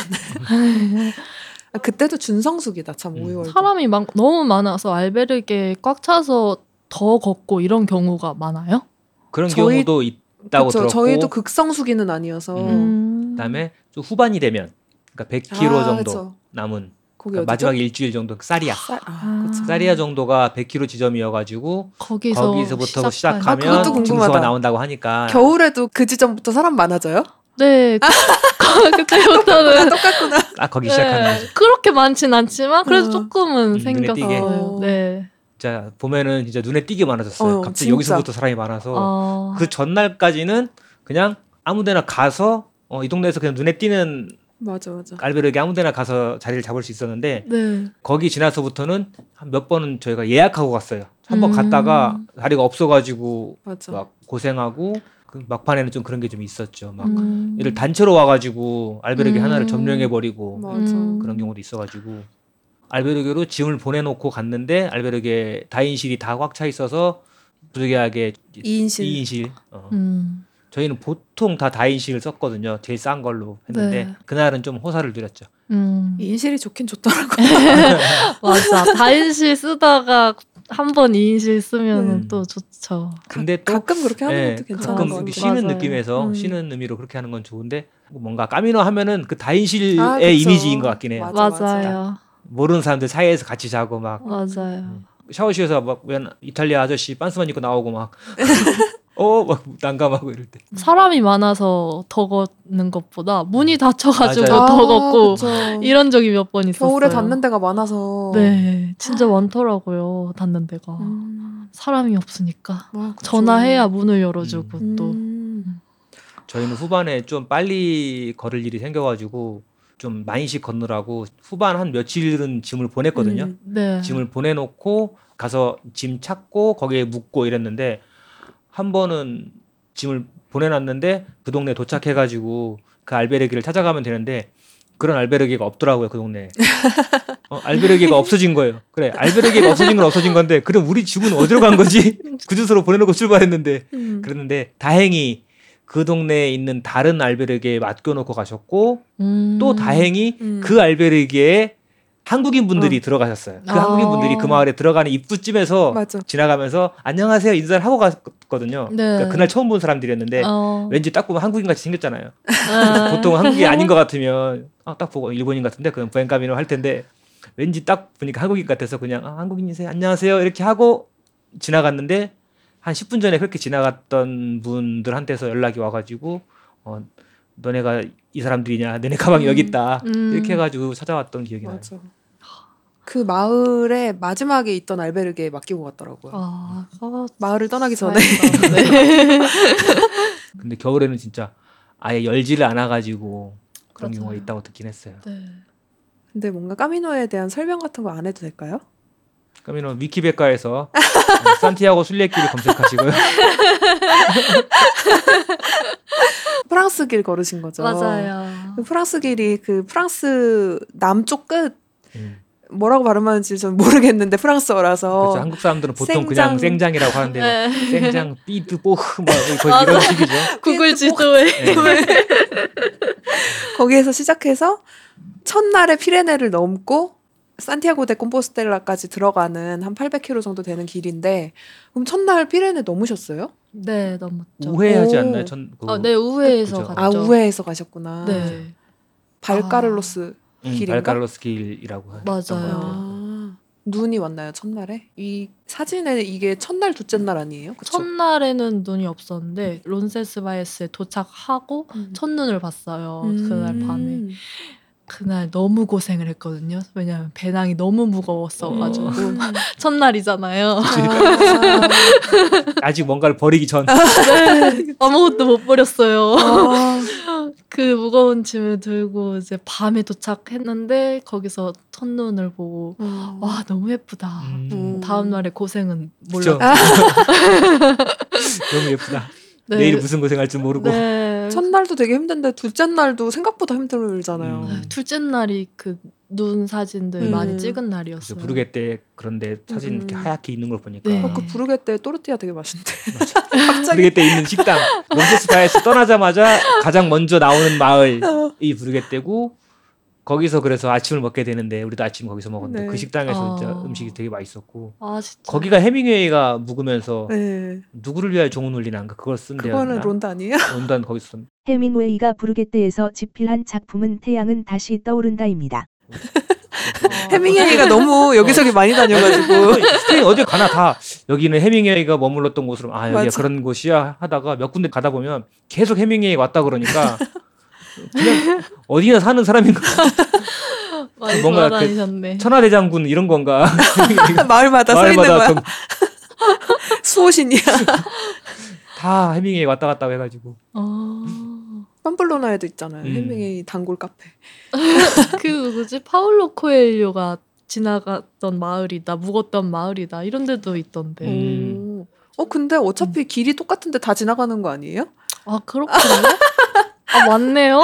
아, 그때도 준성수기다 참 음. 5, 6월. 사람이 많, 너무 많아서 알베르게 꽉 차서 더 걷고 이런 경우가 많아요? 그런 저희- 경우도 있다고 그쵸, 들었고 저희도 극성수기는 아니어서 음. 그다음에 좀 후반이 되면 그러니까 100km 아, 정도 그쵸. 남은 거기 그러니까? 마지막 일주일 정도 쌀이야. 쌀, 아, 아. 쌀이야 정도가 100km 지점이어가지고 거기서 거기서부터 시작하면 아. 증서가 나온다고 하니까 겨울에도 그 지점부터 사람 많아져요? 네, 그, 아, 그때부터는 똑같구나. 딱 거기 시작하는 네, 거죠. 그렇게 많진 않지만 그래도 어. 조금은 음, 눈에 띄게. 생겼어요. 네. 진짜 보면은 진짜 눈에 띄게 많아졌어요. 어, 갑자기 진짜. 여기서부터 사람이 많아서 어, 그 전날까지는 그냥 아무데나 가서 어, 이 동네에서 그냥 눈에 띄는 맞아, 맞아. 알베르게 아무데나 가서 자리를 잡을 수 있었는데 네. 거기 지나서부터는 한 몇 번은 저희가 예약하고 갔어요. 한번 음. 갔다가 자리가 없어가지고 맞아. 막 고생하고 그 막판에는 좀 그런 게 좀 있었죠. 막 음. 얘를 단체로 와가지고 알베르게 음. 하나를 점령해 버리고. 음. 그런 경우도 있어가지고 알베르게로 짐을 보내놓고 갔는데 알베르게 다인실이 다 꽉 차 있어서 부득이하게 2인실. 2인실. 어. 음. 저희는 보통 다 다인실을 썼거든요. 제일 싼 걸로 했는데 네. 그날은 좀 호사를 누렸죠. 음. 2인실이 좋긴 좋더라고. 맞아. 다인실 쓰다가 한 번 2인실 쓰면 네. 은또 좋죠. 근데 또 가끔 그렇게 하는 예, 것도 괜찮은 가끔 것 같아요. 쉬는 맞아요. 느낌에서 음. 쉬는 의미로 그렇게 하는 건 좋은데 뭔가 까미노 하면은 그 다인실의 아. 이미지인 것 같긴 해요. 맞아, 맞아요. 모르는 사람들 사이에서 같이 자고 막 맞아요. 샤워실에서 막웬 이탈리아 아저씨 빤스만 입고 나오고 막 어, 막 난감하고 이럴 때. 사람이 많아서 더 걷는 것보다 문이 닫혀가지고 맞아요. 더 걷고 아, 그쵸. 이런 적이 몇 번 있었어요. 겨울에 닫는 데가 많아서. 네, 진짜 많더라고요. 닫는 데가 음. 사람이 없으니까 아, 그쵸. 전화해야 문을 열어주고 음. 또 저희는 후반에 좀 빨리 걸을 일이 생겨가지고 좀 많이씩 걷느라고 후반 한 며칠은 짐을 보냈거든요. 음. 네. 짐을 보내놓고 가서 짐 찾고 거기에 묵고 이랬는데 한 번은 짐을 보내놨는데 그 동네 도착해가지고 그 알베르기를 찾아가면 되는데 그런 알베르기가 없더라고요 그 동네에 어, 알베르기가 없어진 거예요 그래 알베르기가 없어진 건 없어진 건데 그럼 우리 집은 어디로 간 거지 그 주소로 보내놓고 출발했는데 음. 그랬는데 다행히 그 동네에 있는 다른 알베르기에 맡겨놓고 가셨고 음. 또 다행히 음. 그 알베르기에 한국인 분들이 들어가셨어요. 그 아. 한국인 분들이 그 마을에 들어가는 입구쯤에서 맞아. 지나가면서 안녕하세요 인사를 하고 갔거든요. 네. 그러니까 그날 처음 본 사람들이었는데 어. 왠지 딱 보면 한국인 같이 생겼잖아요. 아. 보통 한국이 아닌 것 같으면 아, 딱 보고 일본인 같은데 그럼 부엔카미노 할 텐데 왠지 딱 보니까 한국인 같아서 그냥 아, 한국인이세요 안녕하세요 이렇게 하고 지나갔는데 한 10분 전에 그렇게 지나갔던 분들한테서 연락이 와가지고 어 너네가 이 사람들이냐 너네 가방이 여기 있다 음. 이렇게 해가지고 찾아왔던 기억이 나요. 그 마을에 마지막에 있던 알베르게에 맡기고 갔더라고요. 아, 아, 마을을 떠나기 전에. 네. 근데 겨울에는 진짜 아예 열지를 않아가지고 그런 맞아요. 경우가 있다고 듣긴 했어요. 네. 근데 뭔가 까미노에 대한 설명 같은 거 안 해도 될까요? 그러면 위키백과에서 어, 산티아고 순례길을 검색하시고요. 프랑스 길 걸으신 거죠. 맞아요. 그 프랑스 길이 그 프랑스 남쪽 끝 음. 뭐라고 발음하는지 전 모르겠는데 프랑스어라서 그렇죠. 한국 사람들은 보통 생장. 그냥 생장이라고 하는데 네. 생장 삐드 뽀흐 뭐 거의 이런 식이죠. 구글 지도에 네. 거기에서 시작해서 첫날에 피레네를 넘고 산티아고 데 콤포스텔라까지 들어가는 한 800km 정도 되는 길인데 그럼 첫날 피레네 넘으셨어요? 네 넘었죠. 우회하지 오. 않나요? 전 그, 어, 네 우회에서 그죠. 갔죠. 아 우회에서 가셨구나. 네 발카를로스 음, 길인가? 발카를로스 길이라고 하죠. 맞아요. 아, 눈이 왔나요 첫날에? 이 사진에 이게 첫날 둘째 날 아니에요? 그쵸? 첫날에는 눈이 없었는데 론세스바이스에 도착하고 음. 첫눈을 봤어요. 음. 그날 밤에. 그날 너무 고생을 했거든요. 왜냐면 배낭이 너무 무거웠어가지고 음. 첫날이잖아요. 아, 아직 뭔가를 버리기 전 네, 아무것도 못 버렸어요. 아, 그 무거운 짐을 들고 이제 밤에 도착했는데 거기서 첫눈을 보고 아. 와 너무 예쁘다. 음, 다음 날의 고생은? 몰랐죠. 너무 예쁘다. 네. 내일 무슨 고생할지 모르고 네. 첫날도 되게 힘든데 둘째 날도 생각보다 힘들잖아요. 음. 네, 둘째 날이 그 눈 사진들 음. 많이 찍은 날이었어요. 부르게 때 그런데 사진 음. 이렇게 하얗게 있는 걸 보니까 네. 어, 그 부르게 때 또르티아 되게 맛있는데. 부르게 때 있는 식당 론세스파에서 떠나자마자 가장 먼저 나오는 마을이 부르게 때고 거기서 그래서 아침을 먹게 되는데 우리도 아침 거기서 먹었는데 네. 그 식당에서 진짜 어. 음식이 되게 맛있었고 아 진짜. 거기가 해밍웨이가 묵으면서 네. 누구를 위하여 종은 울리는가 그걸 쓴 그거는 론드 아니에요? 론던 거기서 쓴 해밍웨이가 부르게떼에서 집필한 작품은 태양은 다시 떠오른다입니다. 해밍웨이가 너무 여기저기 많이 다녀가지고. 스페인 어디 가나 다 여기는 해밍웨이가 머물렀던 곳으로 아 여기가 맞아. 그런 곳이야 하다가 몇 군데 가다 보면 계속 해밍웨이 왔다 그러니까 그냥 어디나 사는 사람인가 뭔가 돌아다니셨네. 천하대장군 이런 건가 마을마다 서 있는 거야. 좀 수호신이야. 다 해밍웨이 왔다 갔다 해가지고 어... 팜플로나에도 있잖아요. 음. 해밍웨이 단골 카페. 그 누구지 파울로 코엘료가 지나갔던 마을이다, 묵었던 마을이다 이런 데도 있던데. 음. 오. 어 근데 어차피 길이 똑같은데 다 지나가는 거 아니에요? 아 그렇군요. 아 맞네요.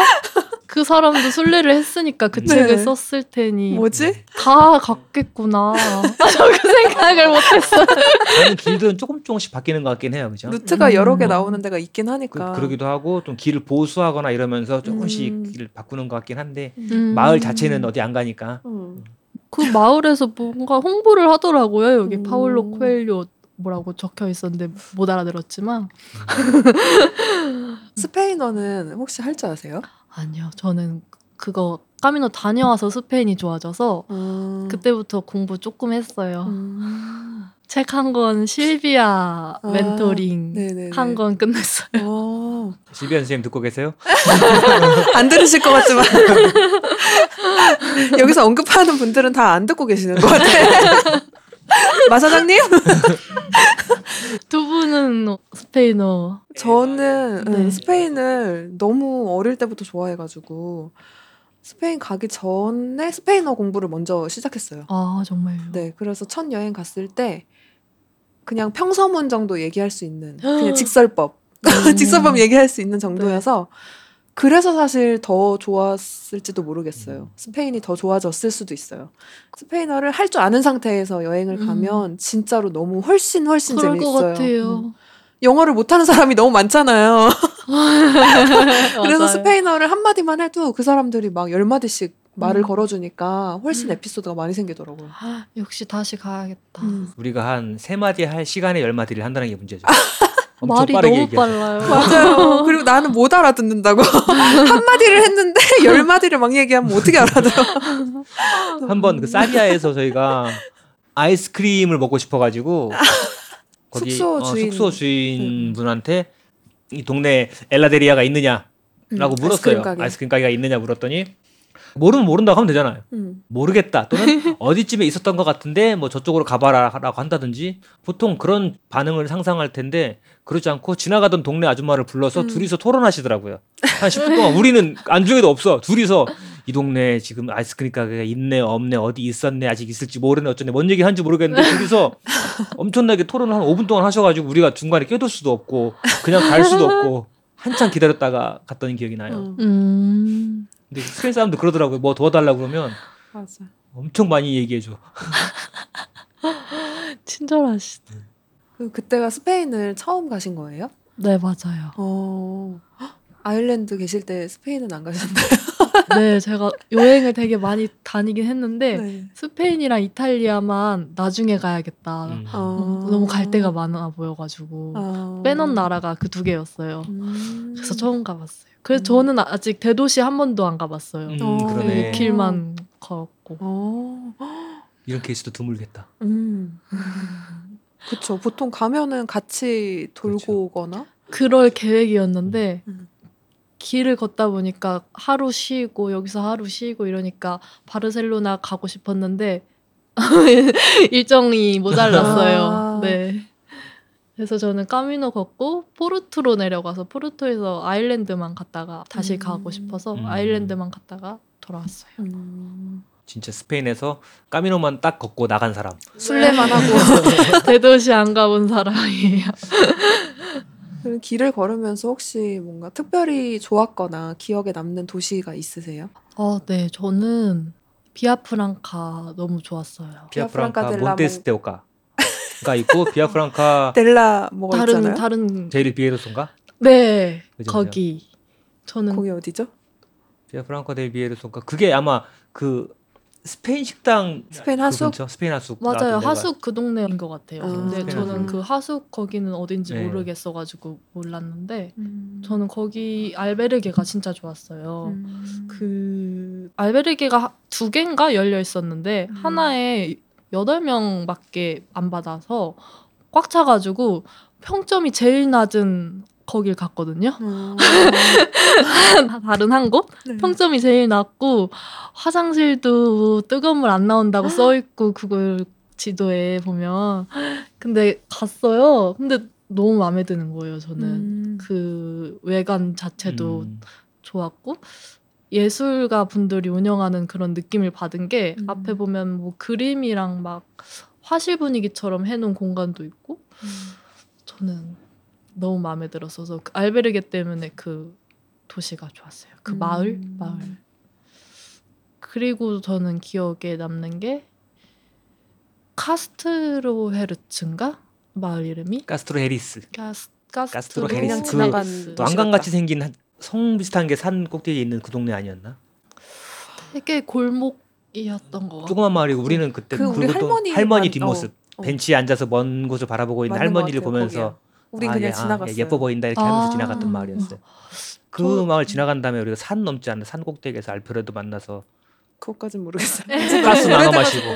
그 사람도 순례를 했으니까 그 네. 책을 썼을 테니 뭐지? 다 갔겠구나. 아, 저그 생각을 못했어. 가는 길들은 조금 조금씩 바뀌는 것 같긴 해요 그죠 루트가 여러 개 음. 나오는 데가 있긴 그, 하니까. 그 러기도 하고 좀 길을 보수하거나 이러면서 조금씩 음. 길을 바꾸는 것 같긴 한데 음. 마을 자체는 어디 안 가니까 음. 그 마을에서 뭔가 홍보를 하더라고요. 여기 음. 파울로 코엘료 뭐라고 적혀 있었는데 못 알아들었지만 스페인어는 혹시 할 줄 아세요? 아니요. 저는 그거 까미노 다녀와서 스페인이 좋아져서 음. 그때부터 공부 조금 했어요. 음. 책한 권 실비아 아, 멘토링. 한 권 끝냈어요. 어. 실비아 선생님 듣고 계세요? 안 들으실 것 같지만 여기서 언급하는 분들은 다 안 듣고 계시는 것 같아. 마 사장님? 두 분은 스페인어 저는 네. 음, 스페인을 너무 어릴 때부터 좋아해가지고 스페인 가기 전에 스페인어 공부를 먼저 시작했어요. 아 정말요. 네, 그래서 첫 여행 갔을 때 그냥 평서문 정도 얘기할 수 있는 그냥 직설법, 음. 직설법 얘기할 수 있는 정도여서 그래서 사실 더 좋았을지도 모르겠어요. 스페인이 더 좋아졌을 수도 있어요. 스페인어를 할 줄 아는 상태에서 여행을 음. 가면 진짜로 너무 훨씬 훨씬 재밌어요. 음. 같아요. 영어를 못하는 사람이 너무 많잖아요. 그래서. 스페인어를 한 마디만 해도 그 사람들이 막 열 마디씩 말을 음. 걸어주니까 훨씬 음. 에피소드가 많이 생기더라고요. 역시 다시 가야겠다. 음. 우리가 한 세 마디 할 시간에 열 마디를 한다는 게 문제죠. 엄청 말이 빠르게 너무 얘기하죠. 빨라요. 맞아요. 그리고 나는 못 알아듣는다고. 한 마디를 했는데 열 마디를 막 얘기하면 어떻게 알아들어? 한번 그 사리아에서 저희가 아이스크림을 먹고 싶어가지고 거기 숙소 어, 주인. 숙소 주인 분한테 이 동네 엘라데리아가 있느냐라고 음, 물었어요. 아이스크림 가게. 아이스크림 가게가 있느냐 물었더니 모르면 모른다고 하면 되잖아요. 음. 모르겠다 또는 어디쯤에 있었던 것 같은데 뭐 저쪽으로 가봐라라고 한다든지 보통 그런 반응을 상상할 텐데 그러지 않고 지나가던 동네 아줌마를 불러서 음. 둘이서 토론하시더라고요. 한 10분 동안 우리는 안중에도 없어 둘이서 이 동네에 지금 아이스크림 가게가 있네 없네 어디 있었네 아직 있을지 모르네 어쩌네 뭔 얘기 하는지 모르겠는데 거기서 엄청나게 토론을 한 5분 동안 하셔가지고 우리가 중간에 껴들 수도 없고 그냥 갈 수도 없고 한참 기다렸다가 갔던 기억이 나요. 음, 음. 근데 스페인 사람도 그러더라고요. 뭐 도와달라고 그러면 맞아. 엄청 많이 얘기해줘. 친절하시. 그 그때가 스페인을 처음 가신 거예요? 네 맞아요. 어. 헉, 아일랜드 계실 때 스페인은 안 가셨나요? 네 제가 여행을 되게 많이 다니긴 했는데 네. 스페인이랑 이탈리아만 나중에 가야겠다. 음. 어. 너무 갈 데가 많아 보여가지고 어. 빼놓은 나라가 그 두 개였어요. 음. 그래서 처음 가봤어요. 그래서 음. 저는 아직 대도시 한 번도 안 가봤어요. 음. 그 길만 걸었고. 어. 이런 케이스도 드물겠다. 음. 그쵸. 보통 가면은 같이 돌고 그렇죠. 오거나. 그럴 계획이었는데 음. 길을 걷다 보니까 하루 쉬고 여기서 하루 쉬고 이러니까 바르셀로나 가고 싶었는데 일정이 모자랐어요. 아. 네. 그래서 저는 까미노 걷고 포르투로 내려가서 포르투에서 아일랜드만 갔다가 다시 음. 가고 싶어서 음. 아일랜드만 갔다가 돌아왔어요. 음. 진짜 스페인에서 까미노만 딱 걷고 나간 사람. 술래만 하고 대도시 안 가본 사람이에요. 길을 걸으면서 혹시 뭔가 특별히 좋았거나 기억에 남는 도시가 있으세요? 어, 네, 저는 비아프랑카 너무 좋았어요. 비아프랑카 몬테스테오카가 있고 비아프랑카 델라 뭐가 다른 있잖아요. 다른 제일 비에르소인가? 네 그죠, 거기 저는 거기 어디죠? 비아프랑카 델 비에르소인가? 그게 아마 그 스페인 식당 스페인 그 하숙? 근처? 스페인 하숙 맞아요 하숙 그 동네인 것 같아요. 아. 근데 저는 하숙. 그 하숙 거기는 어딘지 네. 모르겠어가지고 몰랐는데 음. 저는 거기 알베르게가 진짜 좋았어요. 음. 그 알베르게가 두 개인가 열려 있었는데 음. 하나에 여덟 명밖에 안 받아서 꽉 차가지고 평점이 제일 낮은 거길 갔거든요. 어. 다른 한 곳? 네. 평점이 제일 낮고 화장실도 뜨거운 물 안 나온다고 써 있고 그걸 지도에 보면 근데 갔어요. 근데 너무 마음에 드는 거예요. 저는 음. 그 외관 자체도 음. 좋았고 예술가 분들이 운영하는 그런 느낌을 받은 게 음. 앞에 보면 뭐 그림이랑 막 화실 분위기처럼 해놓은 공간도 있고 음. 저는 너무 마음에 들었어서 그 albergue 때문에 그 도시가 좋았어요. 그 음. 마을 마을 그리고 저는 기억에 남는 게 카스트로 헤르츠인가 마을 이름이 카스트로 헤리스. 카스 카스트로 카스트로 헤리스. 그냥 지나간 헤리스. 또 왕관같이 생긴 한- 성 비슷한 게 산 꼭대기에 있는 그 동네 아니었나? 되게 골목이었던 것 같아요. 조그만 마을이고 우리는 그때 그 우리 할머니 할머니 만- 뒷모습 어, 어. 벤치에 앉아서 먼 곳을 바라보고 있는 할머니를 보면서 거기야. 우리 아, 그냥 예, 아, 지나갔어요. 예, 예뻐 보인다 이렇게 하면서 아. 지나갔던 마을이었어요. 그 저- 마을 지나간 다음에 우리가 산 넘지 않는 산 꼭대기에서 알프레도 만나서 그것까진 모르겠어요. 가스 나눠 마시고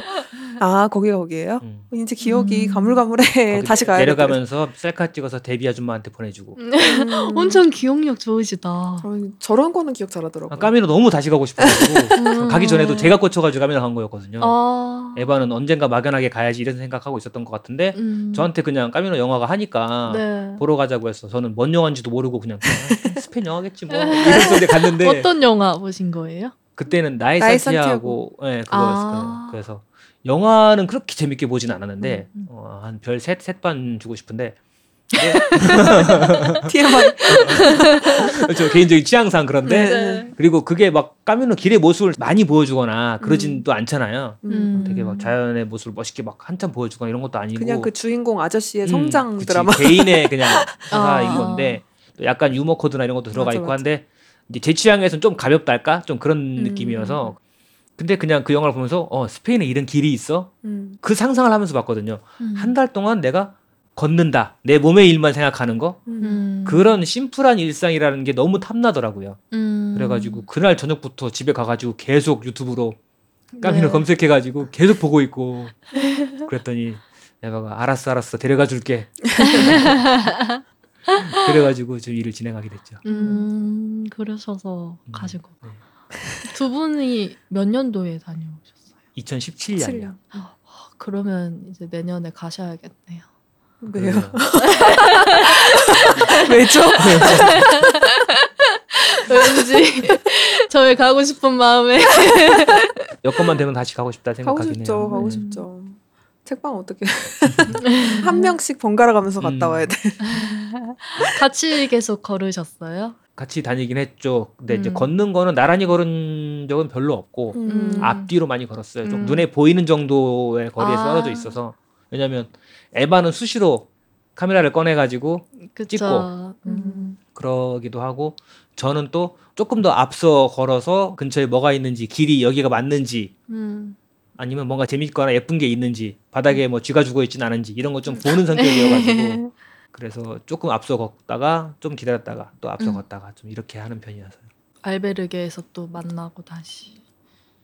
아 거기가 거기예요? 음. 이제 기억이 음. 가물가물해. 다시 가야 내려가면서 셀카 찍어서 데뷔 아줌마한테 보내주고 음. 엄청 기억력 좋으시다. 저는 저런 거는 기억 잘하더라고요. 아, 까미노 너무 다시 가고 싶어가지고 음. 가기 전에도 제가 꽂혀가지고 까미노 간 거였거든요. 아. 에바는 언젠가 막연하게 가야지 이런 생각하고 있었던 것 같은데 음. 저한테 그냥 까미노 영화가 하니까 네. 보러 가자고 해서 저는 뭔 영화인지도 모르고 그냥 아, 스페인 영화겠지 뭐 이랬는데 갔는데 어떤 영화 보신 거예요? 그때는 나의 나의 산티아고 예 그거였어요. 아. 그래서 영화는 그렇게 재밌게 보진 않았는데 음. 어, 한별 셋 셋반 주고 싶은데 TMI. 저 개인적인 취향상 그런데 네. 그리고 그게 막 까미노 길의 모습을 많이 보여주거나 그러진 음. 또 않잖아요. 음. 되게 막 자연의 모습을 멋있게 막 한참 보여주거나 이런 것도 아니고 그냥 그 주인공 아저씨의 음, 성장. 드라마. 개인의 그냥 사인 아. 건데 또 약간 유머 코드나 이런 것도 들어가 맞아, 있고 맞아. 한데 이제 제 취향에서는 좀 가볍달까 좀 그런 음. 느낌이어서 근데 그냥 그 영화를 보면서 어 스페인에 이런 길이 있어 음. 그 상상을 하면서 봤거든요 음. 한달 동안 내가 걷는다 내 몸의 일만 생각하는 거 음. 음. 그런 심플한 일상이라는 게 너무 탐나더라고요 음. 그래가지고 그날 저녁부터 집에 가가지고 계속 유튜브로 까미노 네. 검색해가지고 계속 보고 있고 그랬더니 내가 알았어 알았어 데려가 줄게 그래가지고 좀 일을 진행하게 됐죠 음, 그러셔서 음. 가신 거. 네. 두 분이 몇 년도에 다녀오셨어요? 2017년 7년. 그러면 이제 내년에 가셔야겠네요. 왜요? 왜죠? 왠지 저의 가고 싶은 마음에 여건만 되면 다시 가고 싶다 가고 생각하긴 싶죠. 해요. 가고 네. 싶죠. 책방 어떻게 한 명씩 번갈아 가면서 갔다 음. 와야 돼. 같이 계속 걸으셨어요? 같이 다니긴 했죠. 근데 이제 음. 걷는 거는 나란히 걸은 적은 별로 없고 음. 앞뒤로 많이 걸었어요. 좀 음. 눈에 보이는 정도의 거리에 아. 떨어져 있어서 왜냐면 에바는 수시로 카메라를 꺼내 가지고 그쵸. 찍고. 음. 그러기도 하고 저는 또 조금 더 앞서 걸어서 근처에 뭐가 있는지 길이 여기가 맞는지 음. 아니면 뭔가 재밌거나 예쁜 게 있는지 바닥에 뭐 쥐가 죽어 있진 않은지 이런 거 좀 보는 성격이어가지고 그래서 조금 앞서 걷다가 좀 기다렸다가 또 앞서 음. 걷다가 좀 이렇게 하는 편이어서요. 알베르게에서 또 만나고 다시.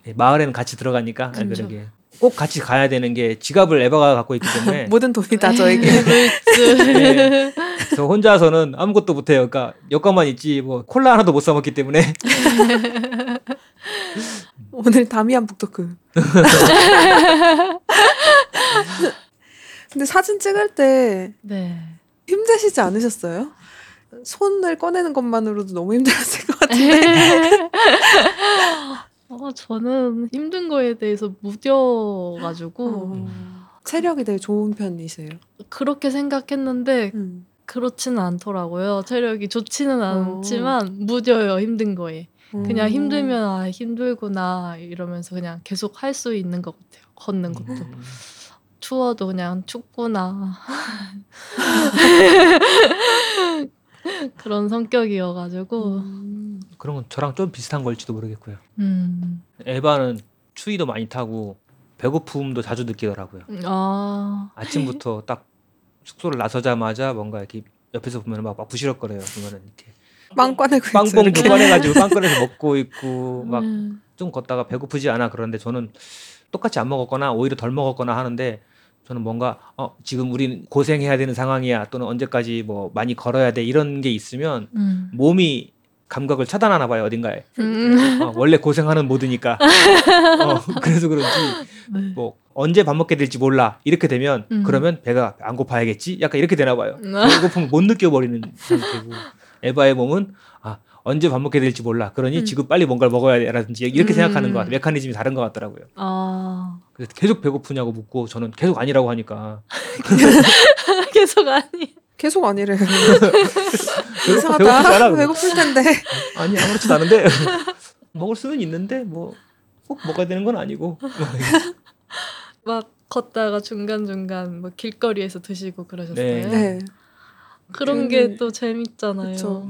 네, 마을에는 같이 들어가니까 그쵸. 알베르게 꼭 같이 가야 되는 게 지갑을 에바가 갖고 있기 때문에 모든 돈이 다 저에게. 네. 저 혼자서는 아무것도 못 해요. 그러니까 여권만 있지 뭐 콜라 하나도 못 사 먹기 때문에 오늘 다미안 북토크. 근데 사진 찍을 때 네. 힘드시지 않으셨어요? 손을 꺼내는 것만으로도 너무 힘들었을 것 같은데. 어, 저는 힘든 거에 대해서 무뎌가지고 어. 체력이 되게 좋은 편이세요. 그렇게 생각했는데 음. 그렇지는 않더라고요. 체력이 좋지는 어. 않지만 무뎌요 힘든 거에. 그냥 음. 힘들면 아 힘들구나 이러면서 그냥 계속 할 수 있는 것 같아요. 걷는 것도 음. 추워도 그냥 춥구나 그런 성격이어가지고 음. 그런 건 저랑 좀 비슷한 걸지도 모르겠고요. 음. 에바는 추위도 많이 타고 배고픔도 자주 느끼더라고요. 아 아침부터 딱 숙소를 나서자마자 뭔가 이렇게 옆에서 보면 막, 막 부시럭거려요. 보면은 이렇게 빵 꺼내고 빵봉도 이렇게. 꺼내가지고 빵 꺼내서 먹고 있고 막좀 음. 걷다가 배고프지 않아 그런데 저는 똑같이 안 먹었거나 오히려 덜 먹었거나 하는데 저는 뭔가 어 지금 우린 고생해야 되는 상황이야 또는 언제까지 뭐 많이 걸어야 돼 이런 게 있으면 음. 몸이 감각을 차단하나 봐요 어딘가에 음. 어, 원래 고생하는 모드니까 어, 그래서 그런지 네. 뭐 언제 밥 먹게 될지 몰라 이렇게 되면 음. 그러면 배가 안 고파야겠지 약간 이렇게 되나 봐요 아. 배고픔을 못 느껴버리는 상태고 에바의 몸은 아 언제 밥 먹게 될지 몰라 그러니 음. 지금 빨리 뭔가를 먹어야 돼라든지 이렇게 음. 생각하는 것 같아요 메커니즘이 다른 것 같더라고요 아 그래서 계속 배고프냐고 묻고 저는 계속 아니라고 하니까 계속 아니 계속. 배고프지 이상하다. 배고플 텐데. 아니 아무렇지도 않은데 먹을 수는 있는데 뭐 꼭 먹어야 되는 건 아니고 막 걷다가 중간 중간 뭐 길거리에서 드시고 그러셨어요. 네. 네. 그런 그- 게또 재밌잖아요. 그쵸.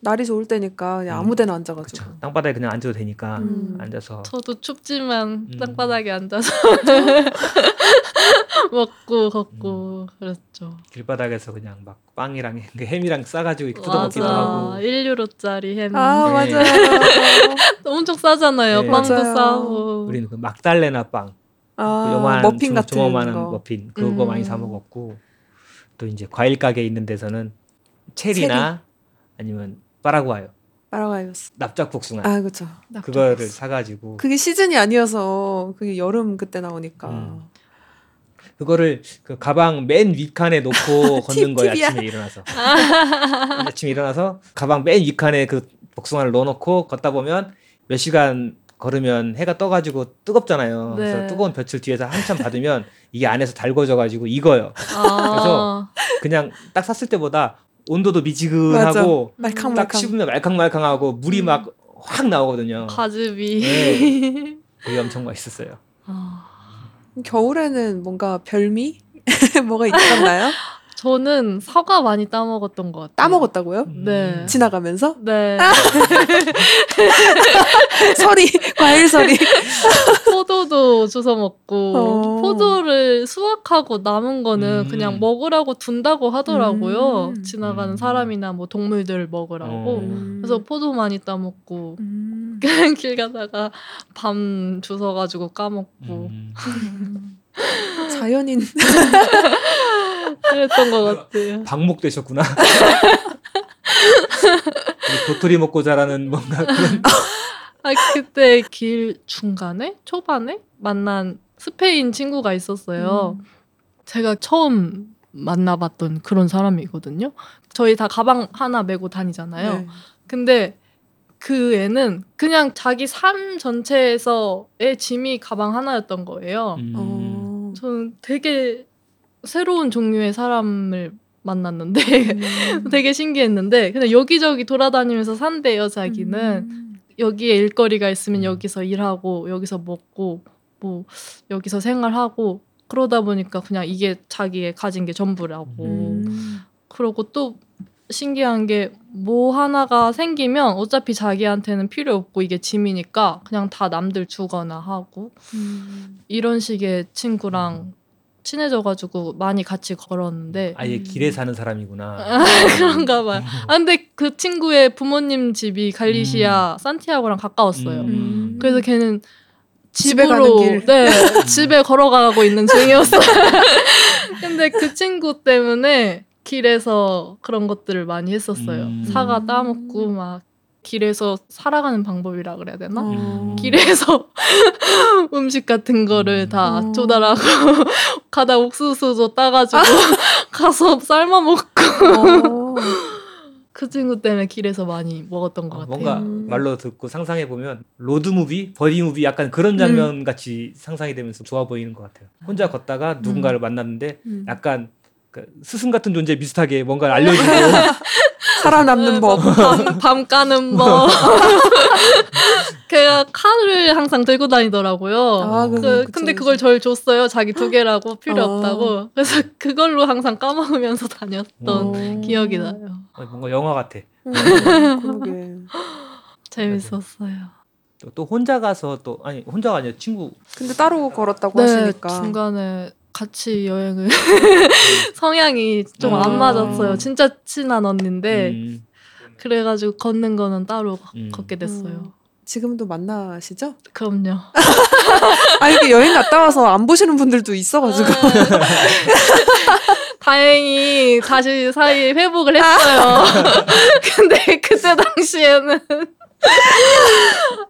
날이 좋을 때니까 그냥 음. 아무 데나 앉아가지고. 그쵸. 땅바닥에 그냥 앉아도 되니까 음. 앉아서 저도 춥지만 음. 땅바닥에 앉아서 먹고 걷고 그랬죠. 길바닥에서 그냥 막 빵이랑 그 햄이랑 싸가지고 이렇게 뜯어먹기도. 하고 1유로짜리 햄 아 네. 맞아요. 엄청 싸잖아요. 네. 빵도 맞아요. 싸고. 우리는 그 막달레나 빵, 그아 요만한 머핀 조- 같은 조그만한 거. 머핀 그거 음. 많이 사 먹었고 또 이제 과일 가게 있는 데서는 체리나 아니면 파라과요 빨아가였어. 납작 복숭아 아 그렇죠. 그거를 사가지고 그게 시즌이 아니어서 그게 여름 그때 나오니까. 음. 그거를 그 가방 맨 윗칸에 놓고 걷는 거예요. 아침에 일어나서 아침에 일어나서 가방 맨 윗칸에 그 복숭아를 넣어놓고 걷다 보면 몇 시간 걸으면 해가 떠가지고 뜨겁잖아요. 네. 그래서 뜨거운 볕을 뒤에서 한참 받으면 이게 안에서 달궈져가지고 익어요. 아, 그냥 딱 샀을 때보다 온도도 미지근하고 딱 말캉말캉. 씹으면 말캉말캉하고 물이 음. 막확 나오거든요. 과즙이. 네. 그게 엄청 맛있었어요. 아, 겨울에는 뭔가 별미 뭐가 있었나요? 저는 사과 많이 따 먹었던 것 같아요. 따 먹었다고요? 네. 음. 지나가면서 네. 서리 과일 서리. 포도도 주워 먹고 어. 포도를 수확하고 남은 거는 음. 그냥 먹으라고 둔다고 하더라고요. 음. 지나가는 음. 사람이나 뭐 동물들 먹으라고. 어. 그래서 포도 많이 따먹고 음. 길 가다가 밤 주워가지고 까먹고 음. 자연인 그랬던 것 같아요. 방목 되셨구나. 도토리 먹고 자라는 뭔가 그런 아 그때 길 중간에 초반에 만난 스페인 친구가 있었어요. 음. 제가 처음 만나봤던 그런 사람이거든요. 저희 다 가방 하나 메고 다니잖아요. 네. 근데 그 애는 그냥 자기 삶 전체에서의 짐이 가방 하나였던 거예요. 음. 어. 저는 되게 새로운 종류의 사람을 만났는데 음. 되게 신기했는데 근데 여기저기 돌아다니면서 산대요 자기는 음. 여기에 일거리가 있으면 음. 여기서 일하고 여기서 먹고 뭐 여기서 생활하고 그러다 보니까 그냥 이게 자기의 가진 게 전부라고 음. 그러고 또 신기한 게 뭐 하나가 생기면 어차피 자기한테는 필요 없고 이게 짐이니까 그냥 다 남들 주거나 하고 음. 이런 식의 친구랑 친해져가지고 많이 같이 걸었는데 아예 음. 길에 사는 사람이구나. 그런가 봐요. 아 근데 그 친구의 부모님 집이 갈리시아 산티아고랑 가까웠어요. 음. 그래서 걔는 집에 집으로 가는 길. 네 집에 걸어가고 있는 중이었어요. 근데 그 친구 때문에 길에서 그런 것들을 많이 했었어요. 음. 사과 따먹고 막 길에서 살아가는 방법이라 그래야 되나? 어. 길에서 음식 같은 거를 다 음. 조달하고 가다 옥수수도 따가지고 가서 삶아 먹고 어. 그 친구 때문에 길에서 많이 먹었던 것 어, 같아요. 뭔가 음. 말로 듣고 상상해 보면 로드 무비, 버디 무비 약간 그런 장면 같이 상상이 되면서 좋아 보이는 것 같아요. 혼자 걷다가 누군가를 만났는데 음. 약간 그 스승 같은 존재 비슷하게 뭔가를 알려주고 살아남는 법. 밤, 밤 까는 법. 걔가 칼을 항상 들고 다니더라고요. 아, 그, 그쵸, 근데. 그걸 절 줬어요. 자기 두 개라고 필요 어. 없다고. 그래서 그걸로 항상 까먹으면서 다녔던 어. 기억이 나요. 어, 뭔가 영화 같아. 음. 재밌었어요. 또, 또 혼자 가서 또 아니 혼자가 아니라 친구 근데 따로 걸었다고 네, 하시니까. 중간에 같이 여행을 성향이 좀안 아. 맞았어요. 진짜 친한 언니인데 음, 그래가지고 걷는 거는 따로 음. 걷게 됐어요. 지금도 만나시죠? 그럼요. 아 이게 여행 갔다 와서 안 보시는 분들도 있어가지고. 다행히 다시 사이 회복을 했어요. 근데 그때 당시에는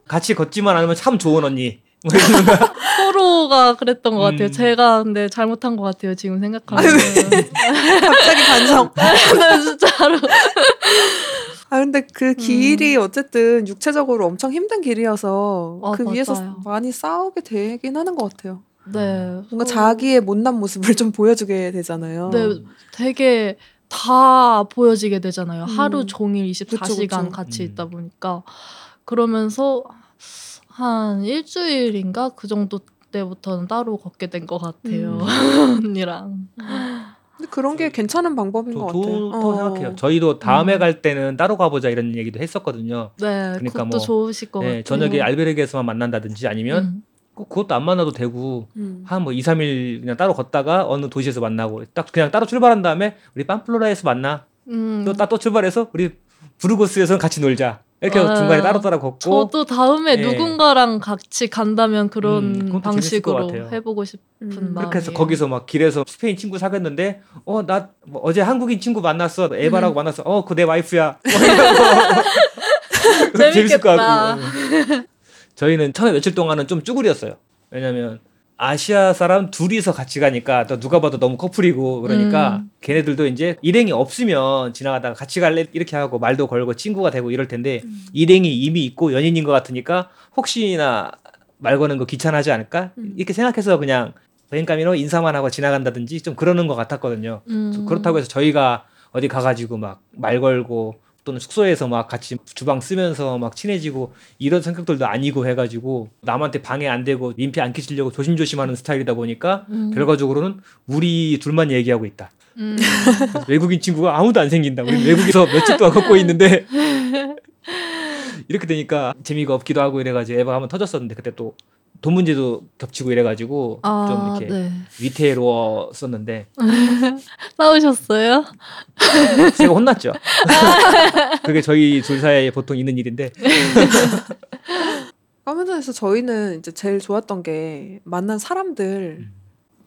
같이 걷지만 않으면 참 좋은 언니. 서로가 그랬던 것 같아요. 음. 제가 근데 잘못한 것 같아요. 지금 생각하면. 갑자기 반성. 네, 진짜로. 아 근데 그 길이 어쨌든 육체적으로 엄청 힘든 길이어서 아, 그 위에서 맞아요. 많이 싸우게 되긴 하는 것 같아요. 네. 뭔가 자기의 못난 모습을 좀 보여주게 되잖아요. 네, 되게 다 보여지게 되잖아요. 음. 하루 종일 24시간 그쵸, 그쵸. 같이 음. 있다 보니까. 그러면서 한 일주일인가 그 정도 때부터는 따로 걷게 된 것 같아요. 언니랑. 근데 그런 게 괜찮은 방법인 것 저- 같아요. 좋다고 어. 생각해요. 저희도 다음에 음. 갈 때는 따로 가보자 이런 얘기도 했었거든요. 네, 그러니까 그것도 뭐, 좋으실 것 네, 같아요. 저녁에 알베르게에서만 만난다든지 아니면 음. 꼭 그것도 안 만나도 되고 음. 한뭐 2, 3일 그냥 따로 걷다가 어느 도시에서 만나고 딱 그냥 따로 출발한 다음에 우리 빰플로라에서 만나. 음. 또따또 출발해서 우리 부르고스에서 같이 놀자. 이렇게 해서 아, 중간에 따로 따로 걷고. 저도 다음에 예. 누군가랑 같이 간다면 그런 음, 방식으로. 해보고 싶은 음. 그렇게 해서 거기서 막 길에서 스페인 친구 사귀었는데 어 나 뭐 어제 한국인 친구 만났어. 에바라고 음. 만났어. 어 그 내 와이프야. 뭐 재밌을 것 같고. 저희는 처음에 며칠 동안은 좀 쭈구리였어요. 왜냐면 아시아 사람 둘이서 같이 가니까 또 누가 봐도 너무 커플이고 그러니까 음. 걔네들도 이제 일행이 없으면 지나가다가 같이 갈래 이렇게 하고 말도 걸고 친구가 되고 이럴 텐데 음. 일행이 이미 있고 연인인 것 같으니까 혹시나 말 거는 거 귀찮아하지 않을까 음. 이렇게 생각해서 그냥 벤카미로 인사만 하고 지나간다든지 좀 그러는 것 같았거든요. 음. 그렇다고 해서 저희가 어디 가가지고 막 말 걸고 또는 숙소에서 막 같이 주방 쓰면서 막 친해지고 이런 성격들도 아니고 해가지고 남한테 방해 안 되고 민폐 안 끼치려고 조심조심하는 스타일이다 보니까 음. 결과적으로는 우리 둘만 얘기하고 있다. 음. 외국인 친구가 아무도 안 생긴다. 우리 외국에서 며칠 동안 걷고 있는데 이렇게 되니까 재미가 없기도 하고 이래가지고 에바가 한번 터졌었는데 그때 또 돈 문제도 겹치고 이래가지고 아, 좀 이렇게 네. 위태로웠었는데 싸우셨어요? 제가 혼났죠. 그게 저희 둘 사이에 보통 있는 일인데 까면전에서 저희는 이제 제일 좋았던 게 만난 사람들 음.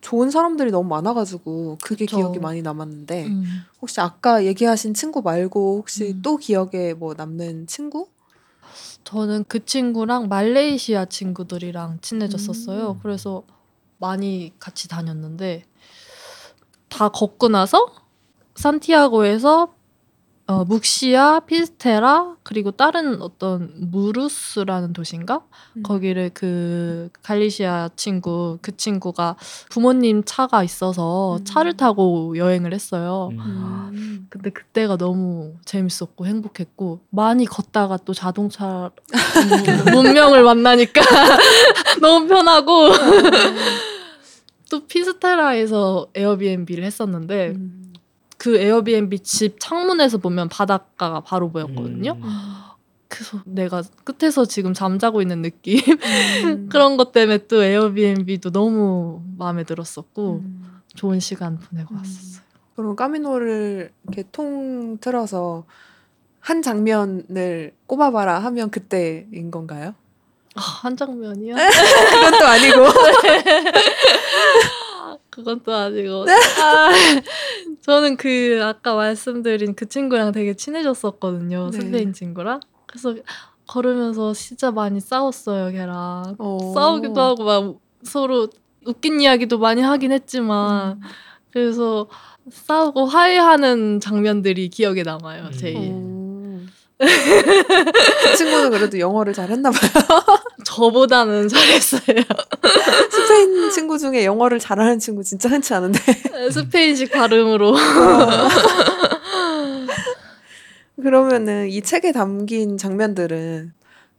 좋은 사람들이 너무 많아가지고 그게 그쵸. 기억이 많이 남았는데 음. 혹시 아까 얘기하신 친구 말고 혹시 음. 또 기억에 뭐 남는 친구? 저는 그 친구랑 말레이시아 친구들이랑 친해졌었어요. 음. 그래서 많이 같이 다녔는데 다 걷고 나서 산티아고에서 어, 묵시아, 피스테라 그리고 다른 어떤 무루스라는 도시인가? 음. 거기를 그 갈리시아 친구 그 친구가 부모님 차가 있어서 음. 차를 타고 여행을 했어요. 음. 음. 근데 그때가 너무 재밌었고 행복했고 많이 걷다가 또 자동차 문명을 만나니까 너무 편하고 또 피스테라에서 에어비앤비를 했었는데 음. 그 에어비앤비 집 창문에서 보면 바닷가가 바로 보였거든요. 음. 그래서 내가 끝에서 지금 잠자고 있는 느낌 음. 그런 것 때문에 또 에어비앤비도 너무 마음에 들었었고 음. 좋은 시간 보내고 음. 왔었어요. 그럼 까미노를 이렇게 통틀어서 한 장면을 꼽아봐라 하면 그때인 건가요? 아, 한 장면이요? 그건 또 아니고. 그건 또 아니고. 아, 저는 그 아까 말씀드린 그 친구랑 되게 친해졌었거든요. 네. 스페인 친구랑. 그래서 걸으면서 진짜 많이 싸웠어요, 걔랑. 어. 싸우기도 하고 막 서로 웃긴 이야기도 많이 하긴 했지만 음. 그래서 싸우고 화해하는 장면들이 기억에 남아요, 제일. 어. 그 친구는 그래도 영어를 잘했나 봐요. 저보다는 잘했어요. 스페인 친구 중에 영어를 잘하는 친구 진짜 흔치 않은데. 스페인식 발음으로. 그러면은 이 책에 담긴 장면들은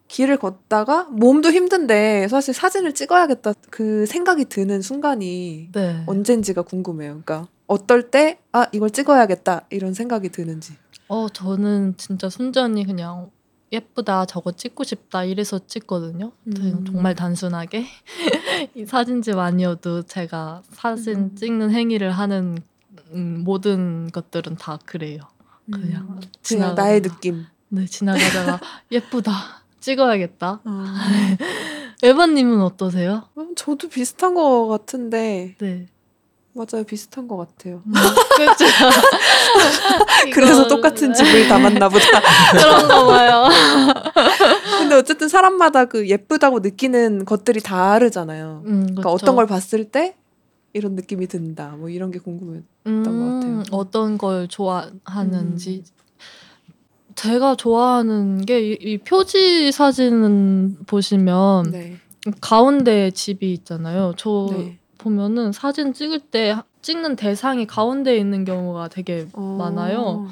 길을 걷다가 몸도 힘든데 사실 사진을 찍어야겠다 그 생각이 드는 순간이 네. 언젠지가 궁금해요. 그러니까 어떨 때 아 이걸 찍어야겠다 이런 생각이 드는지. 어, 저는 진짜 순전히 그냥 예쁘다, 저거 찍고 싶다 이래서 찍거든요. 음. 정말 단순하게. 이 사진집 아니어도 제가 사진 음. 찍는 행위를 하는 음, 모든 것들은 다 그래요. 그냥 음. 그냥 지나가다가- 나의 느낌. 네, 지나가다가 예쁘다, 찍어야겠다. 아. 에바님은 어떠세요? 음, 저도 비슷한 것 같은데 네. 맞아요 비슷한 것 같아요. 음, 그렇죠. 그래서 똑같은 집을 담았나 보다. 그런가 봐요. 근데 어쨌든 사람마다 그 예쁘다고 느끼는 것들이 다르잖아요. 음, 그러니까 어떤 걸 봤을 때 이런 느낌이 든다. 뭐 이런 게 궁금해요. 음, 것 같아요. 어떤 걸 좋아하는지. 제가 좋아하는 게이 표지 사진은 보시면 네. 가운데 집이 있잖아요. 저 네. 보면은 사진 찍을 때 찍는 대상이 가운데에 있는 경우가 되게 어. 많아요.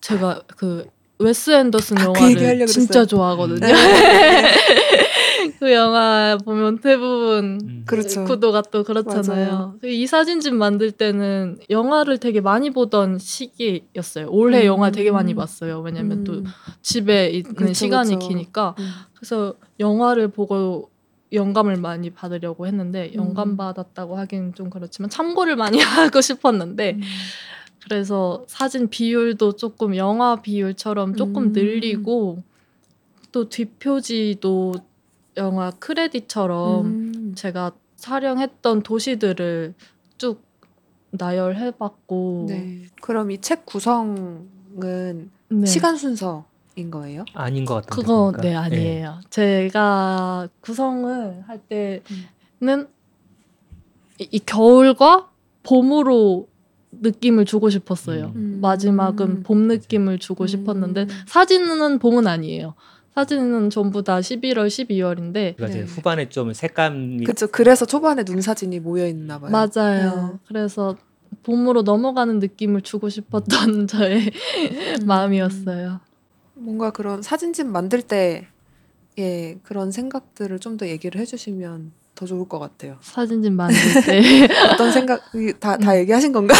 제가 그 웨스 앤더슨 아, 그 영화를 하려고 진짜 그랬어요. 좋아하거든요. 네. 그 영화 보면 대부분 음. 그렇죠. 구도가 또 그렇잖아요. 맞아요. 이 사진집 만들 때는 영화를 되게 많이 보던 시기였어요. 올해 음. 영화 되게 많이 봤어요. 왜냐면 또 음. 집에 있는 그렇죠, 시간이 그렇죠. 기니까. 음. 그래서 영화를 보고 영감을 많이 받으려고 했는데 음. 영감 받았다고 하긴 좀 그렇지만 참고를 많이 하고 싶었는데 음. 그래서 사진 비율도 조금 영화 비율처럼 조금 음. 늘리고 또 뒷표지도 영화 크레딧처럼 음. 제가 촬영했던 도시들을 쭉 나열해봤고 네. 그럼 이 책 구성은 네. 시간 순서 인 거예요? 아닌 것 같은데. 그거 보니까. 네 아니에요. 제가 구성을 할 때는 이, 이 겨울과 봄으로 느낌을 주고 싶었어요. 음. 마지막은 봄 느낌을 주고 음. 싶었는데 사진은 봄은 아니에요. 사진은 전부 다 11월, 12월인데 그러니까 네. 후반에 좀 색감이 그렇죠. 그래서 초반에 눈 사진이 모여 있나 봐요. 맞아요. 네. 그래서 봄으로 넘어가는 느낌을 주고 싶었던 저의 음. 마음이었어요. 뭔가 그런 사진집 만들 때의 그런 생각들을 좀 더 얘기를 해주시면 더 좋을 것 같아요. 사진집 만들 때 어떤 생각 다 음. 다 얘기하신 건가?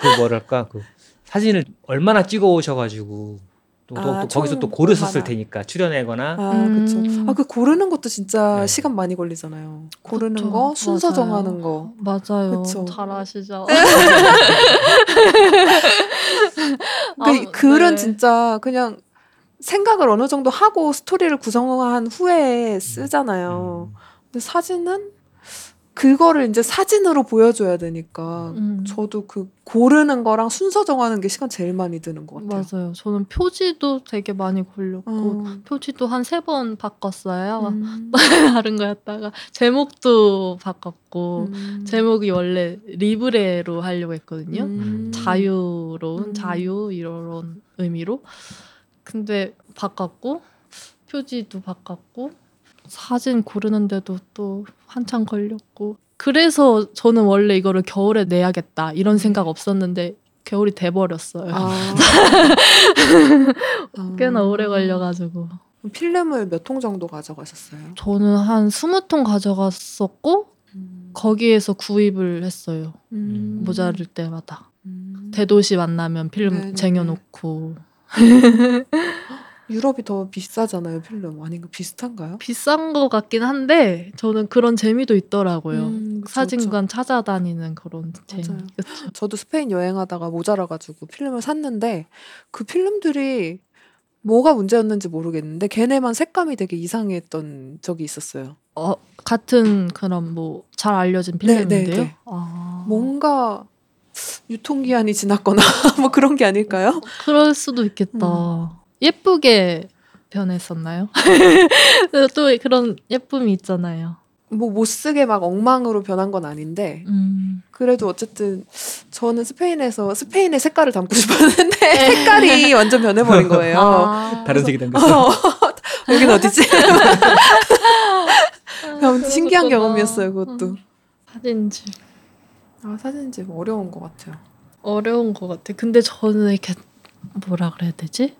그 뭐랄까 그 사진을 얼마나 찍어 오셔가지고 또, 또, 아, 또 거기서 총또 고르셨을 얼마나. 테니까 출연하거나 아 음. 그렇죠. 아그 고르는 것도 진짜 네. 시간 많이 걸리잖아요. 고르는 그쵸. 거, 순서 맞아요. 정하는 거. 맞아요. 그쵸. 잘하시죠. 그 아, 글은 네. 진짜 그냥 생각을 어느 정도 하고 스토리를 구성한 후에 쓰잖아요. 음. 근데 사진은 그거를 이제 사진으로 보여줘야 되니까 음. 저도 그 고르는 거랑 순서 정하는 게 시간 제일 많이 드는 것 같아요. 맞아요. 저는 표지도 되게 많이 걸렸고 어. 표지도 한 세 번 바꿨어요. 음. 다른 거였다가 제목도 바꿨고 음. 제목이 원래 리브레로 하려고 했거든요. 음. 자유로운 음. 자유 이런 의미로 근데 바꿨고 표지도 바꿨고 사진 고르는데도 또 한참 걸렸고 그래서 저는 원래 이거를 겨울에 내야겠다 이런 생각 없었는데 겨울이 돼버렸어요. 아. 아. 꽤나 오래 걸려가지고 필름을 몇 통 정도 가져가셨어요? 저는 한 스무 통 가져갔었고 음. 거기에서 구입을 했어요. 음. 모자랄 때마다 음. 대도시 만나면 필름 네네네. 쟁여놓고 유럽이 더 비싸잖아요, 필름. 아닌가 비슷한가요? 비싼 것 같긴 한데 저는 그런 재미도 있더라고요. 음, 그쵸, 사진관 찾아다니는 그런 재미. 맞아요. 그쵸? 저도 스페인 여행하다가 모자라가지고 필름을 샀는데 그 필름들이 뭐가 문제였는지 모르겠는데 걔네만 색감이 되게 이상했던 적이 있었어요. 어, 같은 그런 뭐 잘 알려진 네, 필름인데요. 네, 네. 아, 뭔가 유통기한이 지났거나 뭐 그런 게 아닐까요? 그럴 수도 있겠다. 음. 예쁘게 변했었나요? 또 그런 예쁨이 있잖아요. 뭐 못 쓰게 막 엉망으로 변한 건 아닌데 음. 그래도 어쨌든 저는 스페인에서 스페인의 색깔을 담고 싶었는데 색깔이 완전 변해버린 거예요. 아, 다른 색이 담겼어. 어, 여긴 어디지? 아무튼 신기한 그렇구나. 경험이었어요, 그것도. 음. 사진집 아, 사진집 어려운 것 같아요. 어려운 것 같아. 근데 저는 이렇게 뭐라 그래야 되지?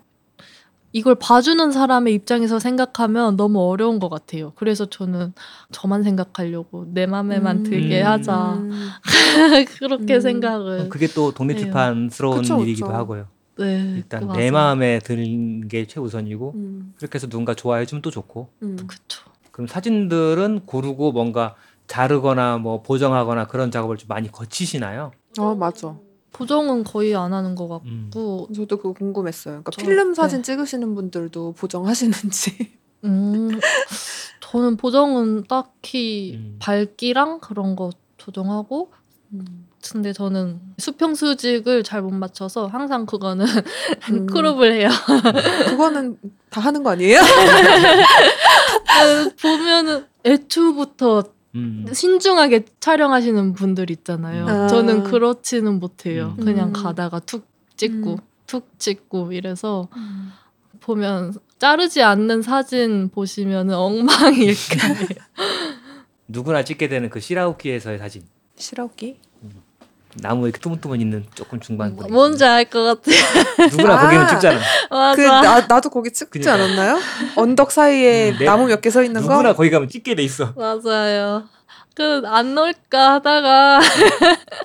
이걸 봐주는 사람의 입장에서 생각하면 너무 어려운 것 같아요. 그래서 저는 저만 생각하려고 내 맘에만 음. 들게 하자 음. 그렇게 음. 생각을. 그게 또 독립출판스러운 그쵸, 일이기도 그쵸. 하고요. 네, 일단 그 내. 마음에 드는 게 최우선이고 음. 그렇게 해서 누군가 좋아해 주면 또 좋고 음. 그쵸. 그럼 사진들은 고르고 뭔가 자르거나 뭐 보정하거나 그런 작업을 좀 많이 거치시나요? 아, 맞아. 보정은 거의 안 하는 것 음. 같고, 저도 그거 궁금했어요. 그러니까 저- 필름 사진 네. 찍으시는 분들도 보정하시는지. 음, 저는 보정은 딱히 음. 밝기랑 그런 거 조정하고 음. 근데 저는 수평 수직을 잘 못 맞춰서 항상 그거는 음. 크롭을 해요. 그거는 다 하는 거 아니에요? 보면은 애초부터 음. 신중하게 촬영하시는 분들 있잖아요. 아. 저는 그렇지는 못해요. 음. 그냥 음. 가다가 툭 찍고 음. 툭 찍고 이래서 보면 자르지 않는 사진 보시면은 엉망일 거예요. 누구나 찍게 되는 그 시라우키에서의 사진. 실업기? 나무 이렇게 뜨문뜨문 있는 조금 중반. 거리. 뭔지 알 것 같아. 누구나 아. 거기는 찍잖아. 맞아. 그 나, 나도 거기 찍지 그니까요. 않았나요? 언덕 사이에 음, 네. 나무 몇 개 서 있는 누구나 거? 거기 가면 찍게 돼 있어. 맞아요. 그안 넣을까 하다가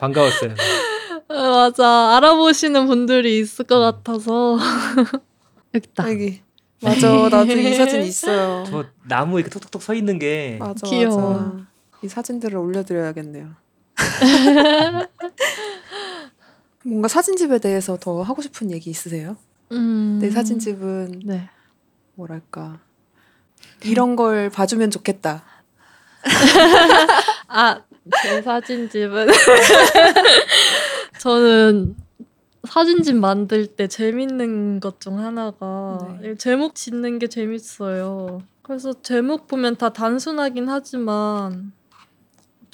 반가웠어요. 어, 맞아 알아보시는 분들이 있을 것 같아서 여기다. 여기. 맞아. 나도 이 사진 있어요. 저 나무 이렇게 톡톡톡 서 있는 게 맞아. 귀여워. 맞아. 이 사진들을 올려드려야겠네요. 뭔가 사진집에 대해서 더 하고 싶은 얘기 있으세요? 음. 내 사진집은 네. 뭐랄까 이런 걸 봐주면 좋겠다. 아, 제 사진집은 저는 사진집 만들 때 재밌는 것 중 하나가 네. 제목 짓는 게 재밌어요. 그래서 제목 보면 다 단순하긴 하지만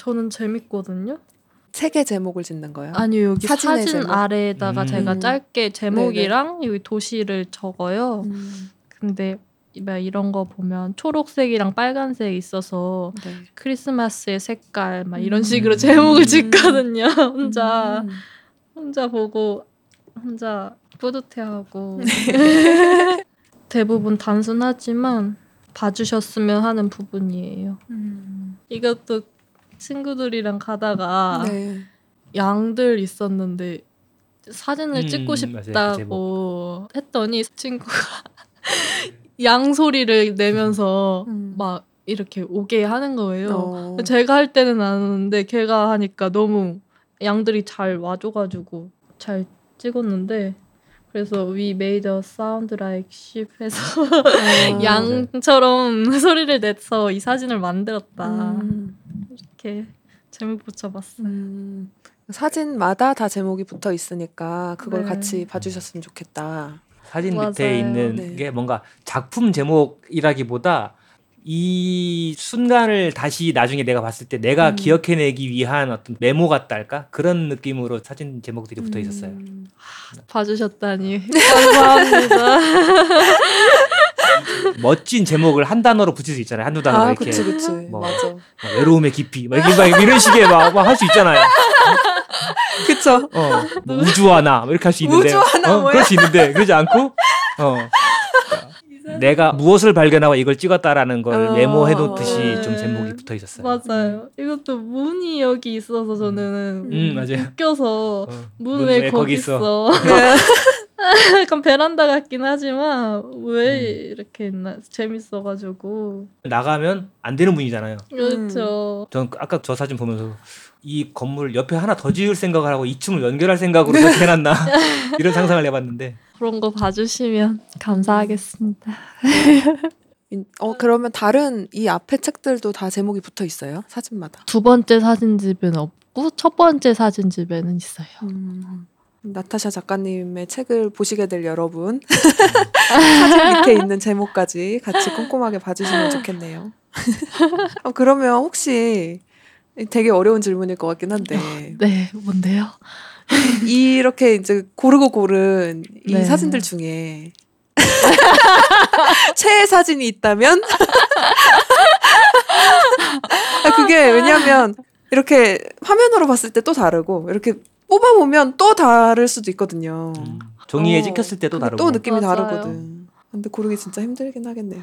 저는 재밌거든요. 책의 제목을 짓는 거예요. 아니요 여기 사진 제목? 아래에다가 음. 제가 짧게 제목이랑 여기 도시를 적어요. 음, 근데 막 이런 거 보면 초록색이랑 빨간색 있어서 네. 크리스마스의 색깔 막 이런 음. 식으로 제목을 음. 짓거든요. 혼자 음. 혼자 보고 혼자 뿌듯해하고 네. 대부분 단순하지만 봐주셨으면 하는 부분이에요. 음. 이것도 친구들이랑 가다가 네. 양들 있었는데 사진을 음, 찍고 맞아요. 그 싶다고 했더니 친구가 양 소리를 내면서 음. 막 이렇게 오게 하는 거예요. 어. 제가 할 때는 안 하는데 걔가 하니까 너무 양들이 잘 와줘가지고 잘 찍었는데 그래서 we made a sound like sheep 해서 어. 양처럼 소리를 내서 이 사진을 만들었다 음. 이렇게 제목 붙여봤어요. 음, 사진마다 다 제목이 붙어 있으니까 그걸 네. 같이 봐주셨으면 좋겠다. 사진 맞아요. 밑에 있는 네. 게 뭔가 작품 제목이라기보다 이 순간을 다시 나중에 내가 봤을 때 내가 음. 기억해내기 위한 어떤 메모 같다 할까 그런 느낌으로 사진 제목들이 붙어 있었어요. 음, 봐주셨다니 감사합니다. 멋진 제목을 한 단어로 붙일 수 있잖아요. 한두 단어 아, 이렇게 그치, 그치. 뭐. 맞아. 뭐 외로움의 깊이 막 이런, 막 이런 식의 막할 수 있잖아요. 그쵸. 어, 뭐 우주하나 뭐 이렇게 할 수 있는데 우주하나 어, 뭐야? 그럴 수 있는데 그러지 않고 어. 내가 무엇을 발견하고 이걸 찍었다라는 걸 어. 메모해 놓듯이 네. 좀 제목이 붙어 있었어요. 맞아요. 이것도 문이 여기 있어서 저는 음, 맞아요. 웃겨서 어, 문문왜왜 거기 거기 있어? 있어? 약간 베란다 같긴 하지만 왜 음. 이렇게 있나 재밌어가지고 나가면 안 되는 분이잖아요. 그렇죠. 전 아까 저 사진 보면서 이 건물 옆에 하나 더 지을 생각을 하고 2층을 연결할 생각으로 그렇게 해놨나 이런 상상을 해봤는데 그런 거 봐주시면 감사하겠습니다. 어, 그러면 다른 이 앞에 책들도 다 제목이 붙어 있어요? 사진마다. 두 번째 사진집에는 없고 첫 번째 사진집에는 있어요. 음, 나타샤 작가님의 책을 보시게 될 여러분 사진 밑에 있는 제목까지 같이 꼼꼼하게 봐주시면 좋겠네요. 어, 그러면 혹시 되게 어려운 질문일 것 같긴 한데 네, 뭔데요? 이렇게 이제 고르고 고른 이 네. 사진들 중에 최애 사진이 있다면 아, 그게 왜냐하면 이렇게 화면으로 봤을 때 또 다르고 이렇게 뽑아보면 또 다를 수도 있거든요. 음, 종이에 어, 찍혔을 때도 다르고 또 느낌이 맞아요. 다르거든. 근데 고르기 진짜 힘들긴 하겠네요.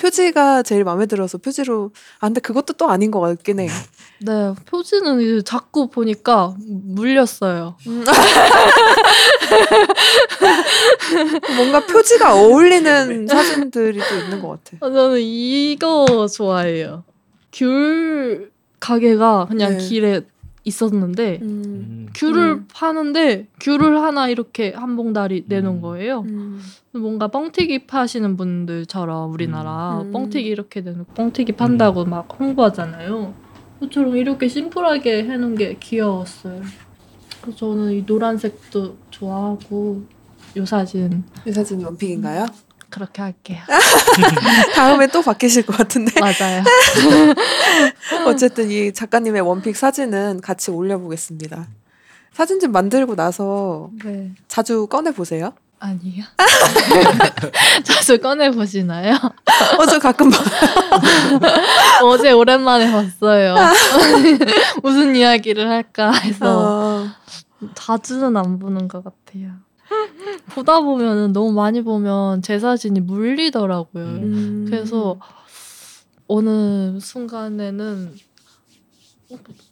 표지가 제일 마음에 들어서 표지로 아 근데 그것도 또 아닌 것 같긴 해요. 네, 표지는 이제 자꾸 보니까 물렸어요. 뭔가 표지가 어울리는 사진들이 또 있는 것 같아. 아, 저는 이거 좋아해요. 귤 가게가 그냥 네. 길에 있었는데 음. 음, 귤을 음. 파는데 귤을 하나 이렇게 한 봉다리 내놓은 음. 거예요. 음. 뭔가 뻥튀기 파시는 분들처럼 우리나라 음. 뻥튀기 이렇게 되는 뻥튀기 판다고 막 홍보하잖아요. 그처럼 이렇게 심플하게 해놓은 게 귀여웠어요. 그래서 저는 이 노란색도 좋아하고 이 사진 이 사진이 원픽인가요? 그렇게 할게요. 다음에 또 바뀌실 것 같은데. 맞아요. 어쨌든 이 작가님의 원픽 사진은 같이 올려보겠습니다. 사진집 만들고 나서 네. 자주 꺼내 보세요. 아니요. 자주 꺼내 보시나요? 어, 저 가끔 봐. 어제 오랜만에 봤어요. 무슨 이야기를 할까 해서 어, 자주는 안 보는 것 같아요. 보다 보면은 너무 많이 보면 제 사진이 물리더라고요. 음. 그래서 어느 순간에는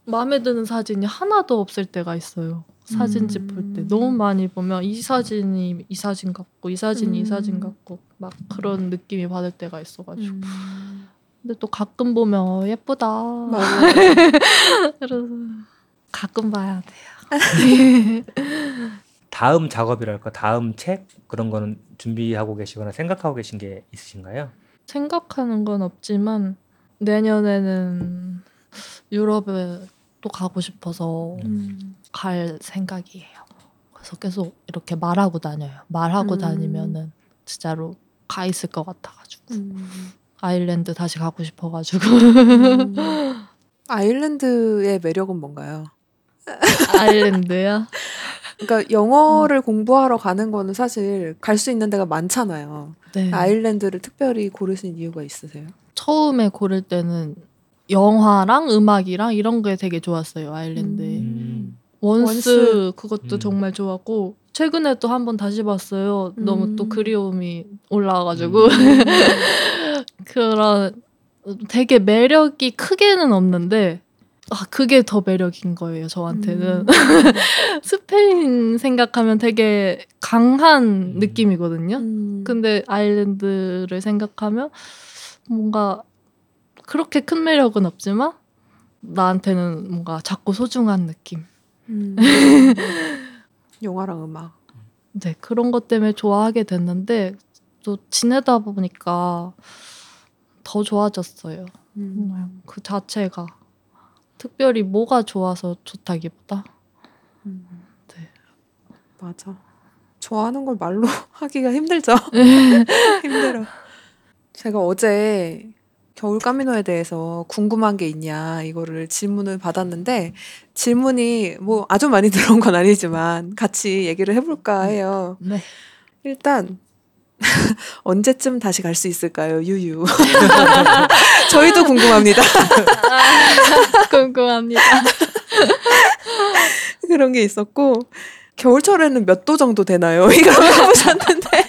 마음에 드는 사진이 하나도 없을 때가 있어요. 사진집 볼때 음. 너무 많이 보면 이 사진이 이 사진 같고 이 사진이 이 음. 사진 같고 막 그런 느낌이 받을 때가 있어가지고 음. 근데 또 가끔 보면 어, 예쁘다. 그래서 가끔 봐야 돼요. 다음 작업이랄까 다음 책 그런 거는 준비하고 계시거나 생각하고 계신 게 있으신가요? 생각하는 건 없지만 내년에는 유럽에 또 가고 싶어서 음. 갈 생각이에요. 그래서 계속 이렇게 말하고 다녀요. 말하고 음. 다니면은 진짜로 가 있을 것 같아가지고 음. 아일랜드 다시 가고 싶어가지고 음. 아일랜드의 매력은 뭔가요? 아일랜드요. 그러니까 영어를 공부하러 가는 거는 사실 갈 수 있는 데가 많잖아요. 네. 아일랜드를 특별히 고르신 이유가 있으세요? 처음에 고를 때는 영화랑 음악이랑 이런 게 되게 좋았어요 아일랜드. 에 음. 원스, 원스. 그것도 음. 정말 좋았고 최근에 또 한 번 다시 봤어요. 너무 음. 또 그리움이 올라와가지고 그런 되게 매력이 크게는 없는데 아 그게 더 매력인 거예요 저한테는 음. 스페인 생각하면 되게 강한 음. 느낌이거든요. 음. 근데 아일랜드를 생각하면 뭔가 그렇게 큰 매력은 없지만 나한테는 뭔가 자꾸 소중한 느낌. 음. 영화랑 음악. 네, 그런 것 때문에 좋아하게 됐는데 또 지내다 보니까 더 좋아졌어요. 음. 그 자체가 특별히 뭐가 좋아서 좋다기보다 음. 네. 맞아. 좋아하는 걸 말로 하기가 힘들죠. 힘들어. 제가 어제 겨울 까미노에 대해서 궁금한 게 있냐 이거를 질문을 받았는데 질문이 뭐 아주 많이 들어온 건 아니지만 같이 얘기를 해볼까 해요. 네. 일단 언제쯤 다시 갈 수 있을까요, 유유? 저희도 궁금합니다. 궁금합니다. 그런 게 있었고 겨울철에는 몇 도 정도 되나요? 이거 물어보셨는데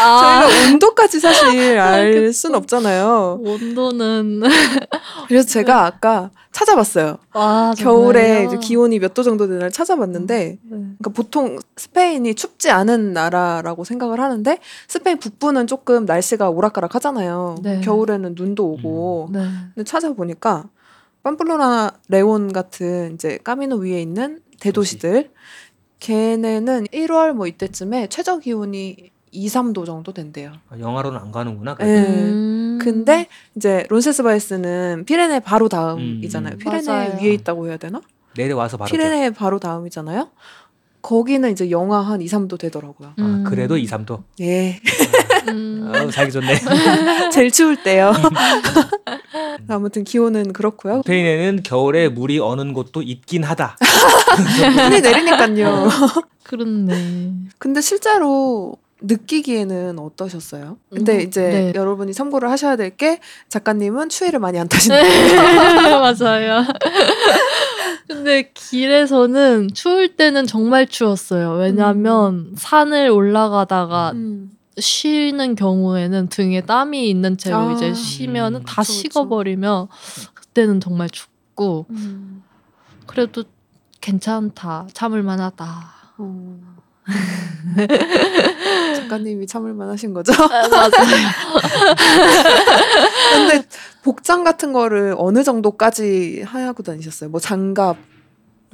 아, 저희가 온도까지 사실 알 순 없잖아요. 온도는 그래서 제가 아까 찾아봤어요. 아, 겨울에 기온이 몇 도 정도 되나를 찾아봤는데 네. 그러니까 보통 스페인이 춥지 않은 나라라고 생각을 하는데 스페인 북부는 조금 날씨가 오락가락 하잖아요. 네. 겨울에는 눈도 오고. 네. 근데 찾아보니까 팜플로나 레온 같은 이제 까미노 위에 있는 대도시들 걔네는 1월 뭐 이때쯤에 최저 기온이 2, 3도 정도 된대요. 아, 영하로는 안 가는구나. 예. 그래도. 음. 근데 이제 론세스바이스는 피레네 바로 다음이잖아요. 음. 피레네 맞아요. 위에 있다고 해야 되나? 내려와서 바로. 피레네 바로 다음이잖아요. 거기는 이제 영하 한 2, 3도 되더라고요. 아, 음. 그래도 2, 3도. 예. 음. 아우, 살기 좋네. 제일 추울 때요. 아무튼 기온은 그렇고요. 스페인에는 겨울에 물이 어는 곳도 있긴 하다. 눈이 내리니까요. 그렇네. 근데 실제로 느끼기에는 어떠셨어요? 근데 음, 이제 네. 여러분이 참고를 하셔야 될 게 작가님은 추위를 많이 안 타신다. 맞아요. 근데 길에서는 추울 때는 정말 추웠어요. 왜냐면 산을 올라가다가 음. 쉬는 경우에는 등에 땀이 있는 채로 아. 이제 쉬면은 음, 다 그쵸, 그쵸. 식어버리면 그때는 정말 춥고 음. 그래도 괜찮다 참을 만하다. 어. 작가님이 참을 만 하신 거죠? 아, 맞아요. 근데 복장 같은 거를 어느 정도까지 하고 다니셨어요? 뭐 장갑,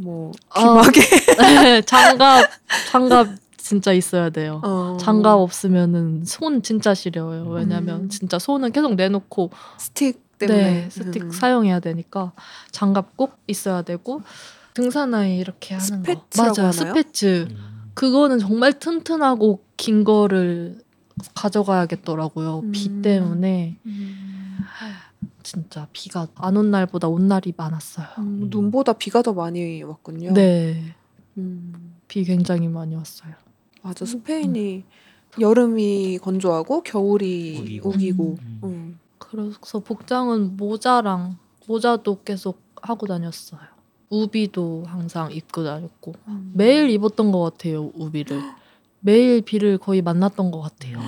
뭐 아. 귀마개. 네, 장갑 장갑 진짜 있어야 돼요. 어. 장갑 없으면은 손 진짜 시려워요. 왜냐면 음. 진짜 손은 계속 내놓고 스틱 때문에. 네, 스틱 음. 사용해야 되니까 장갑 꼭 있어야 되고 등산화에 이렇게 하는 스패츠라고 거 맞아요. 하나요? 스패츠. 음. 그거는 정말 튼튼하고 긴 거를 가져가야겠더라고요. 비 음. 때문에 음. 진짜 비가 안 온 날보다 온 날이 많았어요. 음, 눈보다 비가 더 많이 왔군요. 네, 음. 비 굉장히 많이 왔어요. 맞아. 스페인이 여름이 건조하고 겨울이 우기고. 우기고. 음. 음. 그래서 복장은 모자랑 모자도 계속 하고 다녔어요. 우비도 항상 입고 다녔고 음. 매일 입었던 것 같아요 우비를 매일 비를 거의 만났던 것 같아요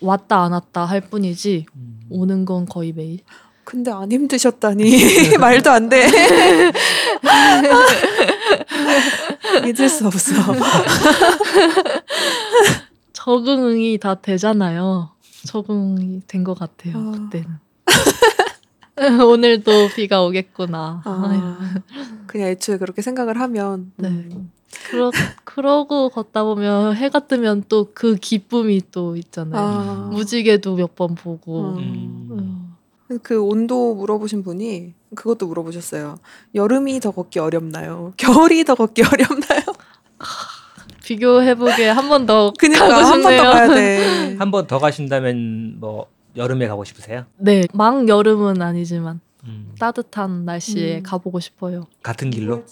왔다 안 왔다 할 뿐이지 음. 오는 건 거의 매일 근데 안 힘드셨다니 말도 안 돼. 잊을 수 없어. 적응이 다 되잖아요 적응이 된 것 같아요 아. 그때는 오늘도 비가 오겠구나 아, 그냥 애초에 그렇게 생각을 하면. 네. 음. 그러, 그러고 걷다 보면 해가 뜨면 또 그 기쁨이 또 있잖아요 아, 무지개도 몇 번 보고 음. 음. 어. 그 온도 물어보신 분이 그것도 물어보셨어요. 여름이 더 걷기 어렵나요? 겨울이 더 걷기 어렵나요? 비교해보게 한 번 더 그니까 가고 한번 싶네요. 더 가야 돼. 한 번 더 가신다면 뭐 여름에 가고 싶으세요? 네, 막 여름은 아니지만 음. 따뜻한 날씨에 음. 가보고 싶어요. 같은 길로?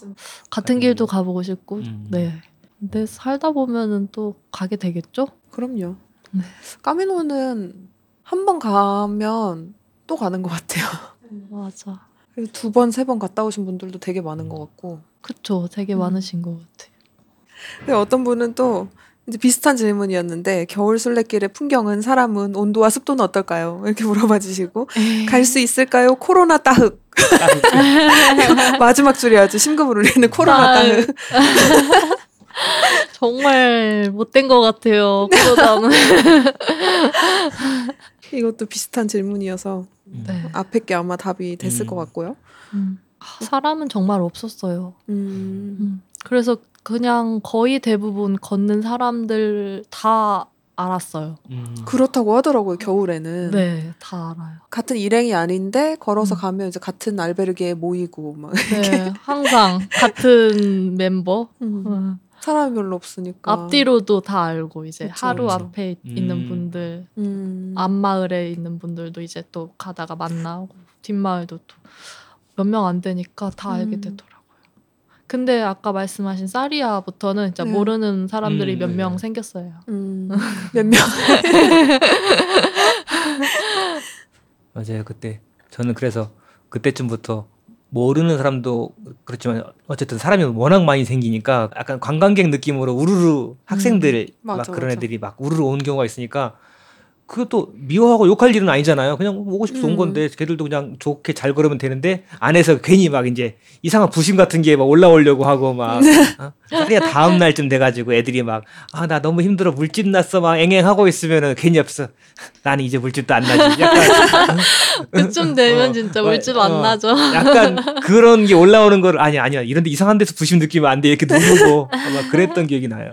같은 길도 가보고 싶고, 음. 네. 근데 살다 보면은 또 가게 되겠죠? 그럼요. 네. 까미노는 한 번 가면 또 가는 것 같아요. 맞아. 두 번, 세 번 갔다 오신 분들도 되게 많은 것 같고. 그쵸. 되게 음. 많으신 것 같아요. 근데 어떤 분은 또 이제 비슷한 질문이었는데 겨울 순례길의 풍경은 사람은 온도와 습도는 어떨까요? 이렇게 물어봐 주시고 갈 수 있을까요? 코로나 따흑 마지막 줄이 아주 심금을 울리는 코로나 따흑 정말 못된 것 같아요. 그러다는. 이것도 비슷한 질문이어서 음. 네. 앞에 게 아마 답이 됐을 음. 것 같고요. 음. 사람은 정말 없었어요. 음, 음. 그래서 그냥 거의 대부분 걷는 사람들 다 알았어요. 음. 그렇다고 하더라고요. 겨울에는 네, 다 알아요. 같은 일행이 아닌데 걸어서 음. 가면 이제 같은 알베르게에 모이고 막 네, 항상 같은 멤버. 음, 어. 사람이 별로 없으니까 앞뒤로도 다 알고 이제 그쵸, 하루 그쵸. 앞에 있는 음. 분들 음. 앞마을에 있는 분들도 이제 또 가다가 만나고 뒷마을도 또 몇 명 안 되니까 다 알게 음. 되더라고요. 근데 아까 말씀하신 사리아부터는 진짜 네. 모르는 사람들이 음, 몇 네. 명 생겼어요. 음, 몇 명. 맞아요. 그때 저는 그래서 그때쯤부터 모르는 사람도 그렇지만 어쨌든 사람이 워낙 많이 생기니까 약간 관광객 느낌으로 우르르 학생들 막 맞아, 그런 맞아. 애들이 막 우르르 오는 경우가 있으니까 그것도 미워하고 욕할 일은 아니잖아요. 그냥 오고 싶어서 온 음. 건데 걔들도 그냥 좋게 잘 걸으면 되는데 안에서 괜히 막 이제 이상한 부심 같은 게 막 올라오려고 하고 막 어? 사리야 다음 날쯤 돼가지고 애들이 막 아 나 너무 힘들어 물집 났어 막 앵앵 하고 있으면은 괜히 없어 나는 이제 물집도 안 나지 약간 그쯤 되면 어, 진짜 어, 물집 어. 안 나죠. 약간 그런 게 올라오는 걸 아니 아니야 이런데 이상한 데서 부심 느끼면 안 돼 이렇게 누르고 아마 그랬던 기억이 나요.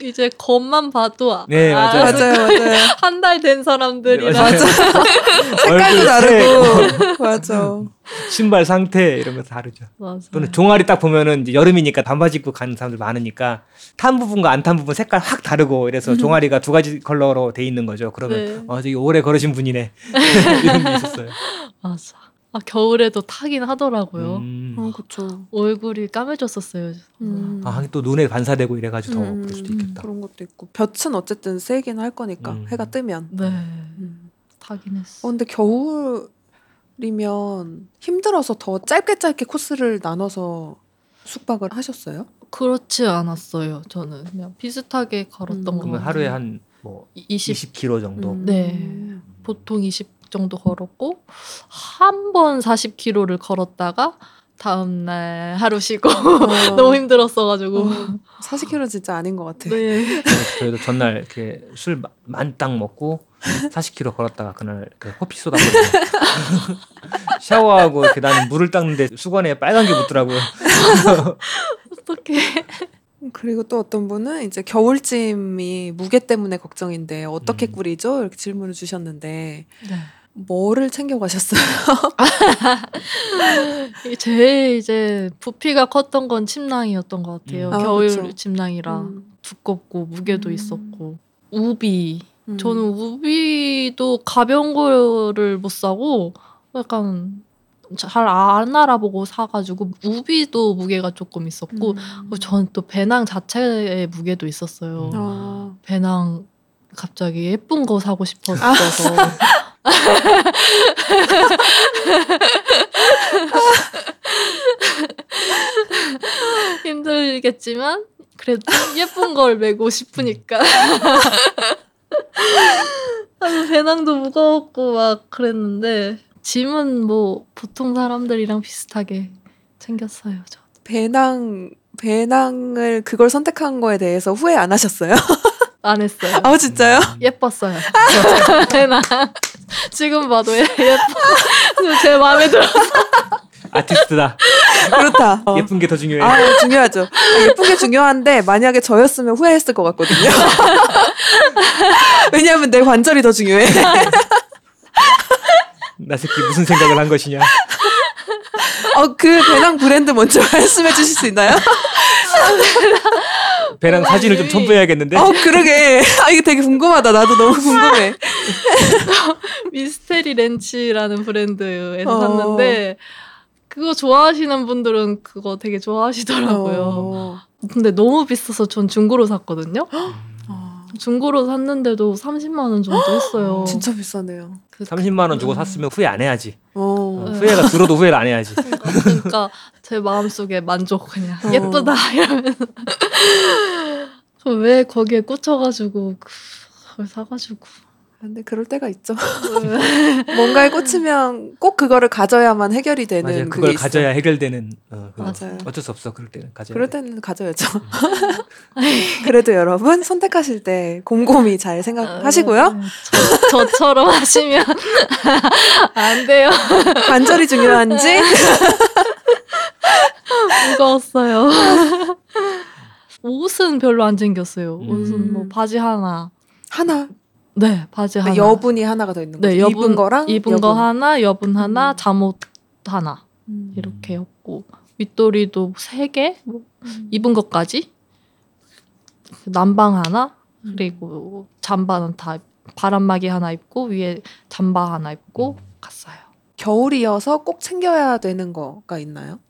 이제 겉만 봐도 네, 맞아요. 맞아요, 맞아요. 한 달 된 사람들이라 맞아요. 색깔도 얼굴 다르고 맞아. 신발 상태 이런 거 다르죠. 맞아요. 또는 종아리 딱 보면은 이제 여름이니까 반바지 입고 가는 사람들 많으니까 탄 부분과 안 탄 부분 색깔 확 다르고 이래서 종아리가 두 가지 컬러로 돼 있는 거죠. 그러면 네. 어 저기 오래 걸으신 분이네 이런 게 있었어요. 맞아. 아 겨울에도 타긴 하더라고요. 음. 어, 그쵸. 얼굴이 까매졌었어요. 음. 아, 또 눈에 반사되고 이래가지고 더 음, 그럴 수도 음, 있겠다. 그런 것도 있고 볕은 어쨌든 세긴 할 거니까 음. 해가 뜨면. 네, 음. 타긴 했어. 어, 근데 겨울 이면 힘들어서 더 짧게 짧게 코스를 나눠서 숙박을 하셨어요? 그렇지 않았어요. 저는 그냥 비슷하게 걸었던 음. 것 같아요. 하루에 한뭐 20 20km 정도. 음. 네. 보통 20 정도 걸었고 한 번 40km를 걸었다가 다음 날 하루 쉬고 어. 너무 힘들었어가지고 어, 40km 진짜 아닌 것 같아. 네. 저희도 전날 이렇게 술 마- 만땅 먹고 40km 걸었다가 그날 그 커피 쏟았거든요. 샤워하고 이렇게 나는 물을 닦는데 수건에 빨간 게 묻더라고요. 어떻게 그리고 또 어떤 분은 이제 겨울짐이 무게 때문에 걱정인데 어떻게 음. 꾸리죠? 이렇게 질문을 주셨는데 네. 뭐를 챙겨 가셨어요? 제일 이제 부피가 컸던 건 침낭이었던 것 같아요. 음. 아, 겨울 그쵸. 침낭이라 음. 두껍고 무게도 음. 있었고 우비 음. 저는 우비도 가벼운 거를 못 사고 약간 잘 안 알아보고 사가지고 우비도 무게가 조금 있었고 음. 어, 저는 또 배낭 자체의 무게도 있었어요. 음. 아. 배낭 갑자기 예쁜 거 사고 싶었어서 힘들겠지만 그래도 예쁜 걸 메고 싶으니까 아, 배낭도 무거웠고 막 그랬는데 짐은 뭐 보통 사람들이랑 비슷하게 챙겼어요. 저. 배낭 배낭을 그걸 선택한 거에 대해서 후회 안 하셨어요? 안 했어요. 아 진짜요? 예뻤어요. 배낭 지금 봐도 예- 예뻐. 제 마음에 들어. 아티스트다. 그렇다. 어. 예쁜 게 더 중요해. 아 중요하죠. 아, 예쁜 게 중요한데 만약에 저였으면 후회했을 것 같거든요. 왜냐하면 내 관절이 더 중요해. 나 새끼 무슨 생각을 한 것이냐. 어, 그 배낭 브랜드 먼저 말씀해 주실 수 있나요? 배랑 사진을 좀 첨부해야겠는데. 어, 그러게. 아, 이거 되게 궁금하다. 나도 너무 궁금해. 미스테리 렌치라는 브랜드에서 어. 샀는데 그거 좋아하시는 분들은 그거 되게 좋아하시더라고요. 어. 근데 너무 비싸서 전 중고로 샀거든요. 어, 중고로 샀는데도 30만 원 정도 했어요. 진짜 비싸네요. 그- 30만 원 주고 샀으면 후회 안 해야지. 어. 어, 후회가 들어도 후회를 안 해야지. 그러니까 제 마음속에 만족 그냥 어. 예쁘다 이러면서 저 왜 거기에 꽂혀가지고 그걸 사가지고 근데 그럴 때가 있죠. 뭔가에 꽂히면 꼭 그거를 가져야만 해결이 되는 맞아요. 그걸. 가져야 해결되는. 어. 맞아요. 어쩔 수 없어. 그럴 때는 가져야 그럴 돼. 때는 가져야죠. 그래도 여러분 선택하실 때 곰곰이 잘 생각하시고요. 네, 저, 저처럼 하시면 안 돼요. 관절이 중요한지 무거웠어요. 옷은 별로 안 챙겼어요. 옷은 음. 뭐 바지 하나, 하나. 네, 바지 하나. 여분이 하나가 더 있는 거죠. 네, 입은 여분 거랑 입은 거 여분. 하나, 여분 하나, 음. 잠옷 하나 음. 이렇게였고 윗도리도 세 개, 뭐 음. 입은 것까지 남방 하나 음. 그리고 잠바는 다 바람막이 하나 입고 위에 잠바 하나 입고 음. 갔어요. 겨울이어서 꼭 챙겨야 되는 거가 있나요?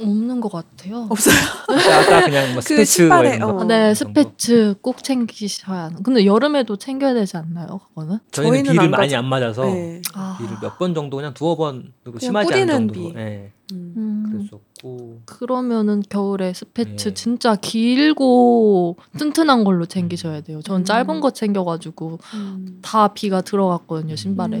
없는 것 같아요. 없어요. 아까 그냥 뭐 그 스페츠 신발에, 뭐. 어. 네, 정도? 스페츠 꼭 챙기셔야 하는. 근데 여름에도 챙겨야 되지 않나요? 그거는? 저희는, 저희는 비를 안 많이 가죠. 안 맞아서 네. 아, 비를 몇 번 정도 그냥 두어 번 그리고 심하지 않은 비. 예, 음. 음, 그랬었고 그러면은 겨울에 스페츠 네. 진짜 길고 튼튼한 걸로 챙기셔야 돼요. 전 음. 짧은 거 챙겨가지고 음. 다 비가 들어갔거든요 신발에.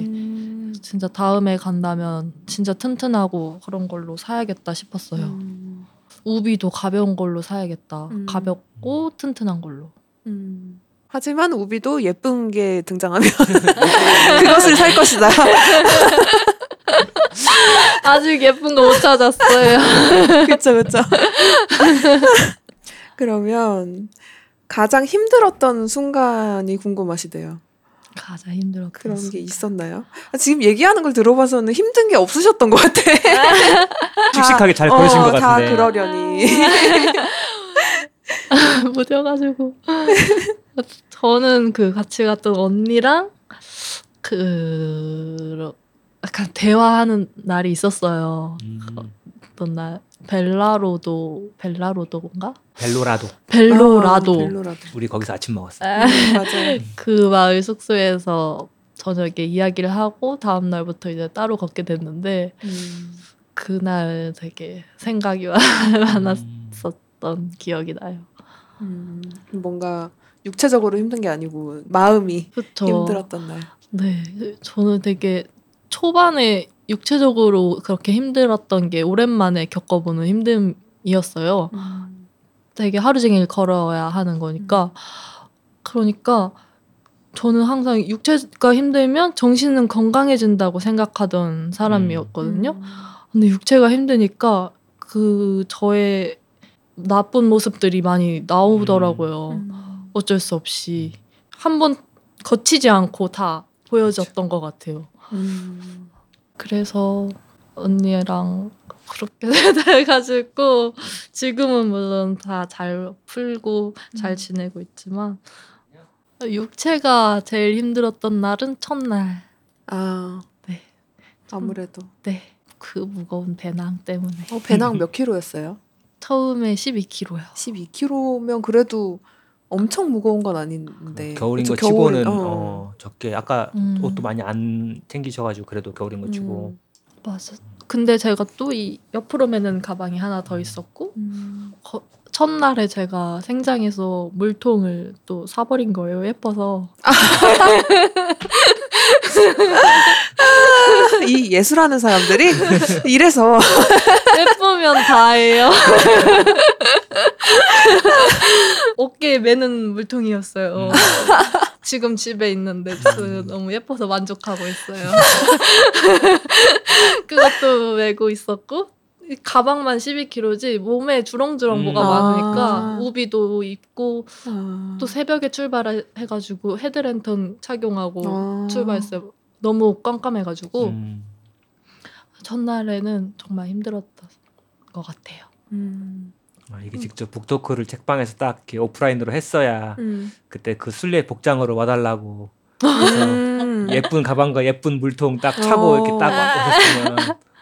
음. 진짜 다음에 간다면 진짜 튼튼하고 그런 걸로 사야겠다 싶었어요. 음. 우비도 가벼운 걸로 사야겠다. 음. 가볍고 튼튼한 걸로. 음. 하지만 우비도 예쁜 게 등장하면 그것을 살 것이다. 아직 예쁜 거 못 찾았어요. 그렇죠, 그렇죠. 그러면 가장 힘들었던 순간이 궁금하시대요. 가장 힘들었던 그런 게 순간. 있었나요? 아, 지금 얘기하는 걸 들어봐서는 힘든 게 없으셨던 것 같아. 씩씩하게 잘 어, 그러신 것다 같은데 그러려니. 못해가지고 저는 그 같이 갔던 언니랑 그 약간 대화하는 날이 있었어요. 음, 어떤 날 벨라로도 벨라로도인가? 벨로라도 벨로라도 아, 벨로라도. 우리 거기서 아침 먹었어. 아, 음, 맞아요. 그 마을 숙소에서 저녁에 이야기를 하고 다음 날부터 이제 따로 걷게 됐는데 음. 그날 되게 생각이 음. 많았었던 기억이 나요. 음, 뭔가 육체적으로 힘든 게 아니고 마음이 그쵸. 힘들었던 날. 네, 저는 되게 초반에 육체적으로 그렇게 힘들었던 게 오랜만에 겪어보는 힘듦이었어요. 음. 되게 하루 종일 걸어야 하는 거니까. 그러니까 저는 항상 육체가 힘들면 정신은 건강해진다고 생각하던 사람이었거든요. 음. 근데 육체가 힘드니까 그 저의 나쁜 모습들이 많이 나오더라고요. 음. 어쩔 수 없이 한 번 거치지 않고 다 보여졌던 것 같아요. 음. 그래서 언니랑 그렇게 돼가지고 지금은 물론 다 잘 풀고 잘 음. 지내고 있지만 육체가 제일 힘들었던 날은 첫날. 아, 네. 아무래도. 네. 그 무거운 배낭 때문에 어, 배낭 몇 킬로였어요? 처음에 12kg요. 12kg면 그래도 엄청 무거운 건 아닌데. 겨울인 거 겨울, 치고는 어. 어, 적게 아까 음. 옷도 많이 안 챙기셔가지고 그래도 겨울인 거 치고 음. 맞아. 근데 제가 또 이 옆으로 매는 가방이 하나 더 있었고 음. 첫날에 제가 생장에서 물통을 또 사버린 거예요. 예뻐서. 이 예술하는 사람들이 이래서 예쁘면 다예요. 어깨에 매는 물통이었어요. 지금 집에 있는데 그 너무 예뻐서 만족하고 있어요. 그것도 메고 있었고 이 가방만 12kg지 몸에 주렁주렁 음. 뭐가 아. 많으니까 우비도 입고 아. 또 새벽에 출발해가지고 헤드랜턴 착용하고 아. 출발했어요. 너무 깜깜해가지고 음. 첫날에는 정말 힘들었던 것 같아요. 음. 아, 이게 직접 북토크를 책방에서 딱 이렇게 오프라인으로 했어야 음. 그때 그 술래 복장으로 와달라고 음. 예쁜 가방과 예쁜 물통 딱 차고 어. 이렇게 딱참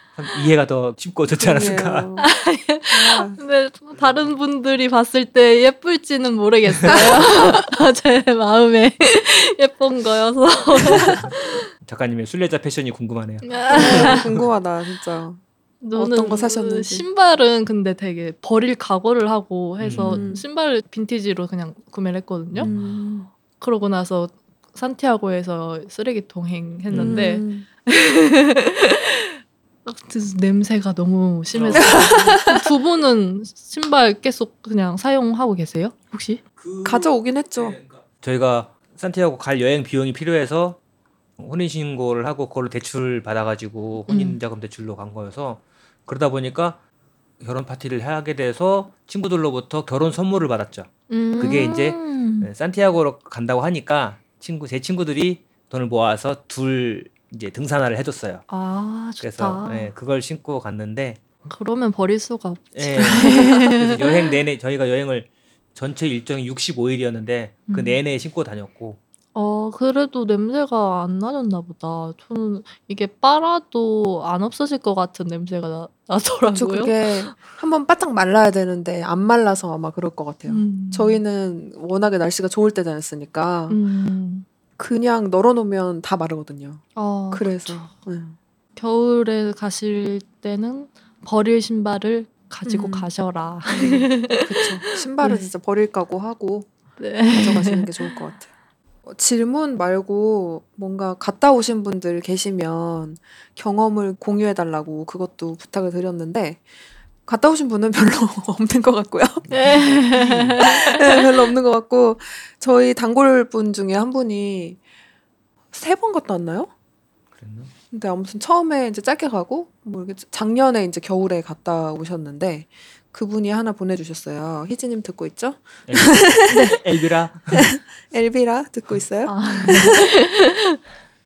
이해가 더 쉽고 좋지 않았을까. 그러게요. 아, 근데 다른 분들이 봤을 때 예쁠지는 모르겠어요. 제 마음에 예쁜 거여서. 작가님의 순례자 패션이 궁금하네요. 아, 궁금하다 진짜. 어떤 거 사셨는지. 신발은 근데 되게 버릴 각오를 하고 해서 음. 신발을 빈티지로 그냥 구매를 했거든요. 음. 그러고 나서 산티아고에서 쓰레기통 행했는데 음. 냄새가 너무 심해서 두 분은 신발 계속 그냥 사용하고 계세요? 혹시? 가져오긴 했죠. 저희가 산티아고 갈 여행 비용이 필요해서 혼인 신고를 하고 그걸로 대출 받아가지고 혼인 음. 자금 대출로 간 거여서 그러다 보니까 결혼 파티를 하게 돼서 친구들로부터 결혼 선물을 받았죠. 그게 이제 음. 네, 산티아고로 간다고 하니까 친구 제 친구들이 돈을 모아서 둘 이제 등산화를 해줬어요. 아 좋다. 그래서 예, 그걸 신고 갔는데 그러면 버릴 수가 없지. 예, 그래서 여행 내내 저희가 여행을 전체 일정이 65일이었는데 그 음. 내내 신고 다녔고 어 그래도 냄새가 안 나셨나 보다. 저는 이게 빨아도 안 없어질 것 같은 냄새가 나, 나더라고요. 저 그게 한번 바짝 말라야 되는데 안 말라서 아마 그럴 것 같아요. 음. 저희는 워낙에 날씨가 좋을 때 다녔으니까 음. 그냥 널어놓으면 다 마르거든요. 어, 그래서 네. 겨울에 가실 때는 버릴 신발을 가지고 음. 가셔라. 그쵸. 신발은 네. 진짜 버릴 각오 하고 네. 가져가시는 게 좋을 것 같아요. 어, 질문 말고 뭔가 갔다 오신 분들 계시면 경험을 공유해 달라고 그것도 부탁을 드렸는데 갔다 오신 분은 별로 없는 것 같고요. 네, 별로 없는 것 같고 저희 단골 분 중에 한 분이 세 번 갔다 왔나요? 그랬나? 근데 아무튼 처음에 이제 짧게 가고 뭐 이렇게 작년에 이제 겨울에 갔다 오셨는데 그분이 하나 보내주셨어요. 희지님 듣고 있죠? 엘비라 엘비라 듣고 있어요? 아,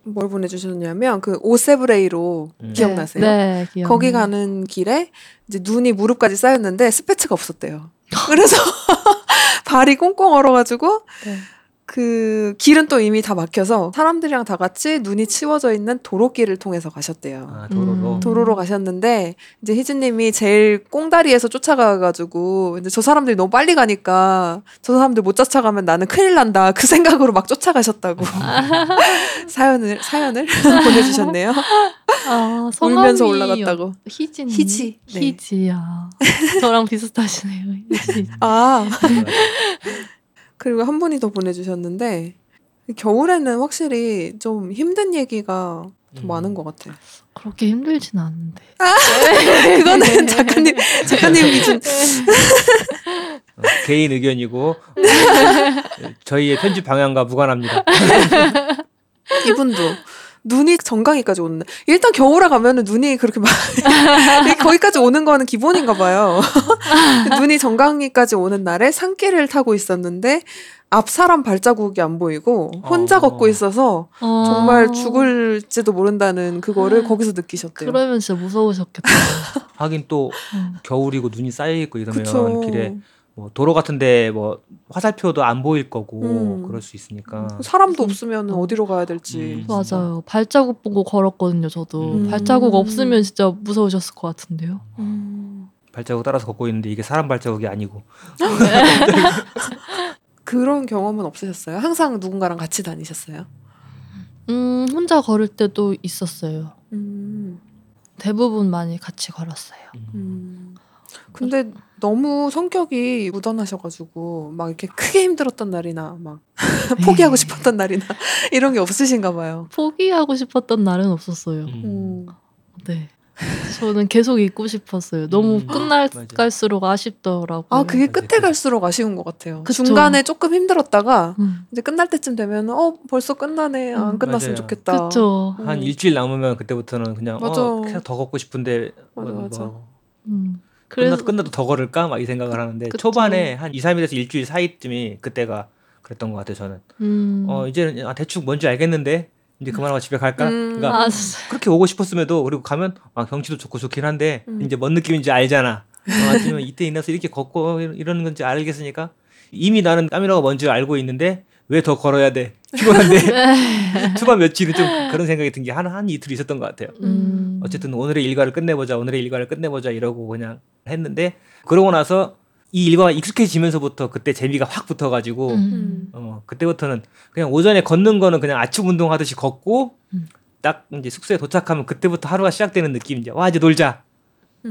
뭘 보내주셨냐면 그 오세브레이로 음. 기억나세요? 네, 기억. 거기 가는 길에 이제 눈이 무릎까지 쌓였는데 스패츠가 없었대요. 그래서 발이 꽁꽁 얼어가지고 네. 그 길은 또 이미 다 막혀서 사람들이랑 다 같이 눈이 치워져 있는 도로길을 통해서 가셨대요. 아, 도로로 음. 도로로 가셨는데 이제 희진님이 제일 꽁다리에서 쫓아가가지고 이제 저 사람들이 너무 빨리 가니까 저 사람들 못 쫓아가면 나는 큰일 난다 그 생각으로 막 쫓아가셨다고 사연을 사연을 보내주셨네요. 아, 울면서 올라갔다고. 희진. 희지. 네. 희지야. 저랑 비슷하시네요. 희지. 아 그리고 한 분이 더 보내주셨는데 겨울에는 확실히 좀 힘든 얘기가 더 음. 많은 것 같아. 그렇게 힘들진 않은데. 그거는 작가님 작가님 기준. 어, 개인 의견이고 저희의 편집 방향과 무관합니다. 이분도 눈이 정강이까지 오는 날. 일단 겨울에 가면은 눈이 그렇게 막 거기까지 오는 거는 기본인가 봐요. 눈이 정강이까지 오는 날에 산길을 타고 있었는데 앞 사람 발자국이 안 보이고 혼자 어. 걷고 있어서 정말 죽을지도 모른다는 그거를 거기서 느끼셨대요. 그러면 진짜 무서우셨겠다. 하긴 또 음. 겨울이고 눈이 쌓여 있고 이러면 그쵸. 길에 뭐 도로 같은데 뭐 화살표도 안 보일 거고 음. 그럴 수 있으니까 사람도 없으면 어디로 가야 될지. 음. 맞아요. 발자국 보고 걸었거든요, 저도. 음. 발자국 없으면 진짜 무서우셨을 것 같은데요. 음. 발자국 따라서 걷고 있는데 이게 사람 발자국이 아니고 그런 경험은 없으셨어요? 항상 누군가랑 같이 다니셨어요? 음, 혼자 걸을 때도 있었어요. 음. 대부분 많이 같이 걸었어요. 음. 근데 너무 성격이 무던하셔가지고 막 이렇게 크게 힘들었던 날이나 막 포기하고 싶었던 날이나 이런 게 없으신가 봐요. 포기하고 싶었던 날은 없었어요. 음. 음. 네. 저는 계속 있고 싶었어요. 너무 음, 끝날 맞아. 갈수록 아쉽더라고요. 아 그게 맞아요. 끝에 갈수록 아쉬운 것 같아요. 그쵸. 중간에 조금 힘들었다가 음. 이제 끝날 때쯤 되면 어 벌써 끝나네 안 음, 끝났으면 맞아요. 좋겠다. 그쵸. 한 음. 일주일 남으면 그때부터는 그냥 맞아. 어 계속 더 걷고 싶은데 맞아, 뭐, 맞아. 뭐 음. 끝나도 그래서 끝나 도 더 걸을까 막 이 생각을 하는데 그쵸. 초반에 한 2, 3일에서 일주일 사이쯤이 그때가 그랬던 것 같아요 저는 음. 어 이제는 아, 대충 뭔지 알겠는데 이제 그만하고 집에 갈까 음. 그러니까 아. 그렇게 오고 싶었음에도 그리고 가면 아 경치도 좋고 좋긴 한데 음. 이제 뭔 느낌인지 알잖아 어, 아침에 이때 일어나서 이렇게 걷고 이러- 이러는 건지 알겠으니까 이미 나는 까미라가 뭔지 알고 있는데 왜 더 걸어야 돼 피곤한데 네. 초반 며칠은 좀 그런 생각이 든 게 한 한 이틀 있었던 것 같아요 음. 어쨌든 오늘의 일과를 끝내보자 오늘의 일과를 끝내보자 이러고 그냥 했는데 그러고 나서 이 일과가 익숙해지면서부터 그때 재미가 확 붙어가지고 음. 어 그때부터는 그냥 오전에 걷는 거는 그냥 아침 운동하듯이 걷고 음. 딱 이제 숙소에 도착하면 그때부터 하루가 시작되는 느낌 이제 와 이제 놀자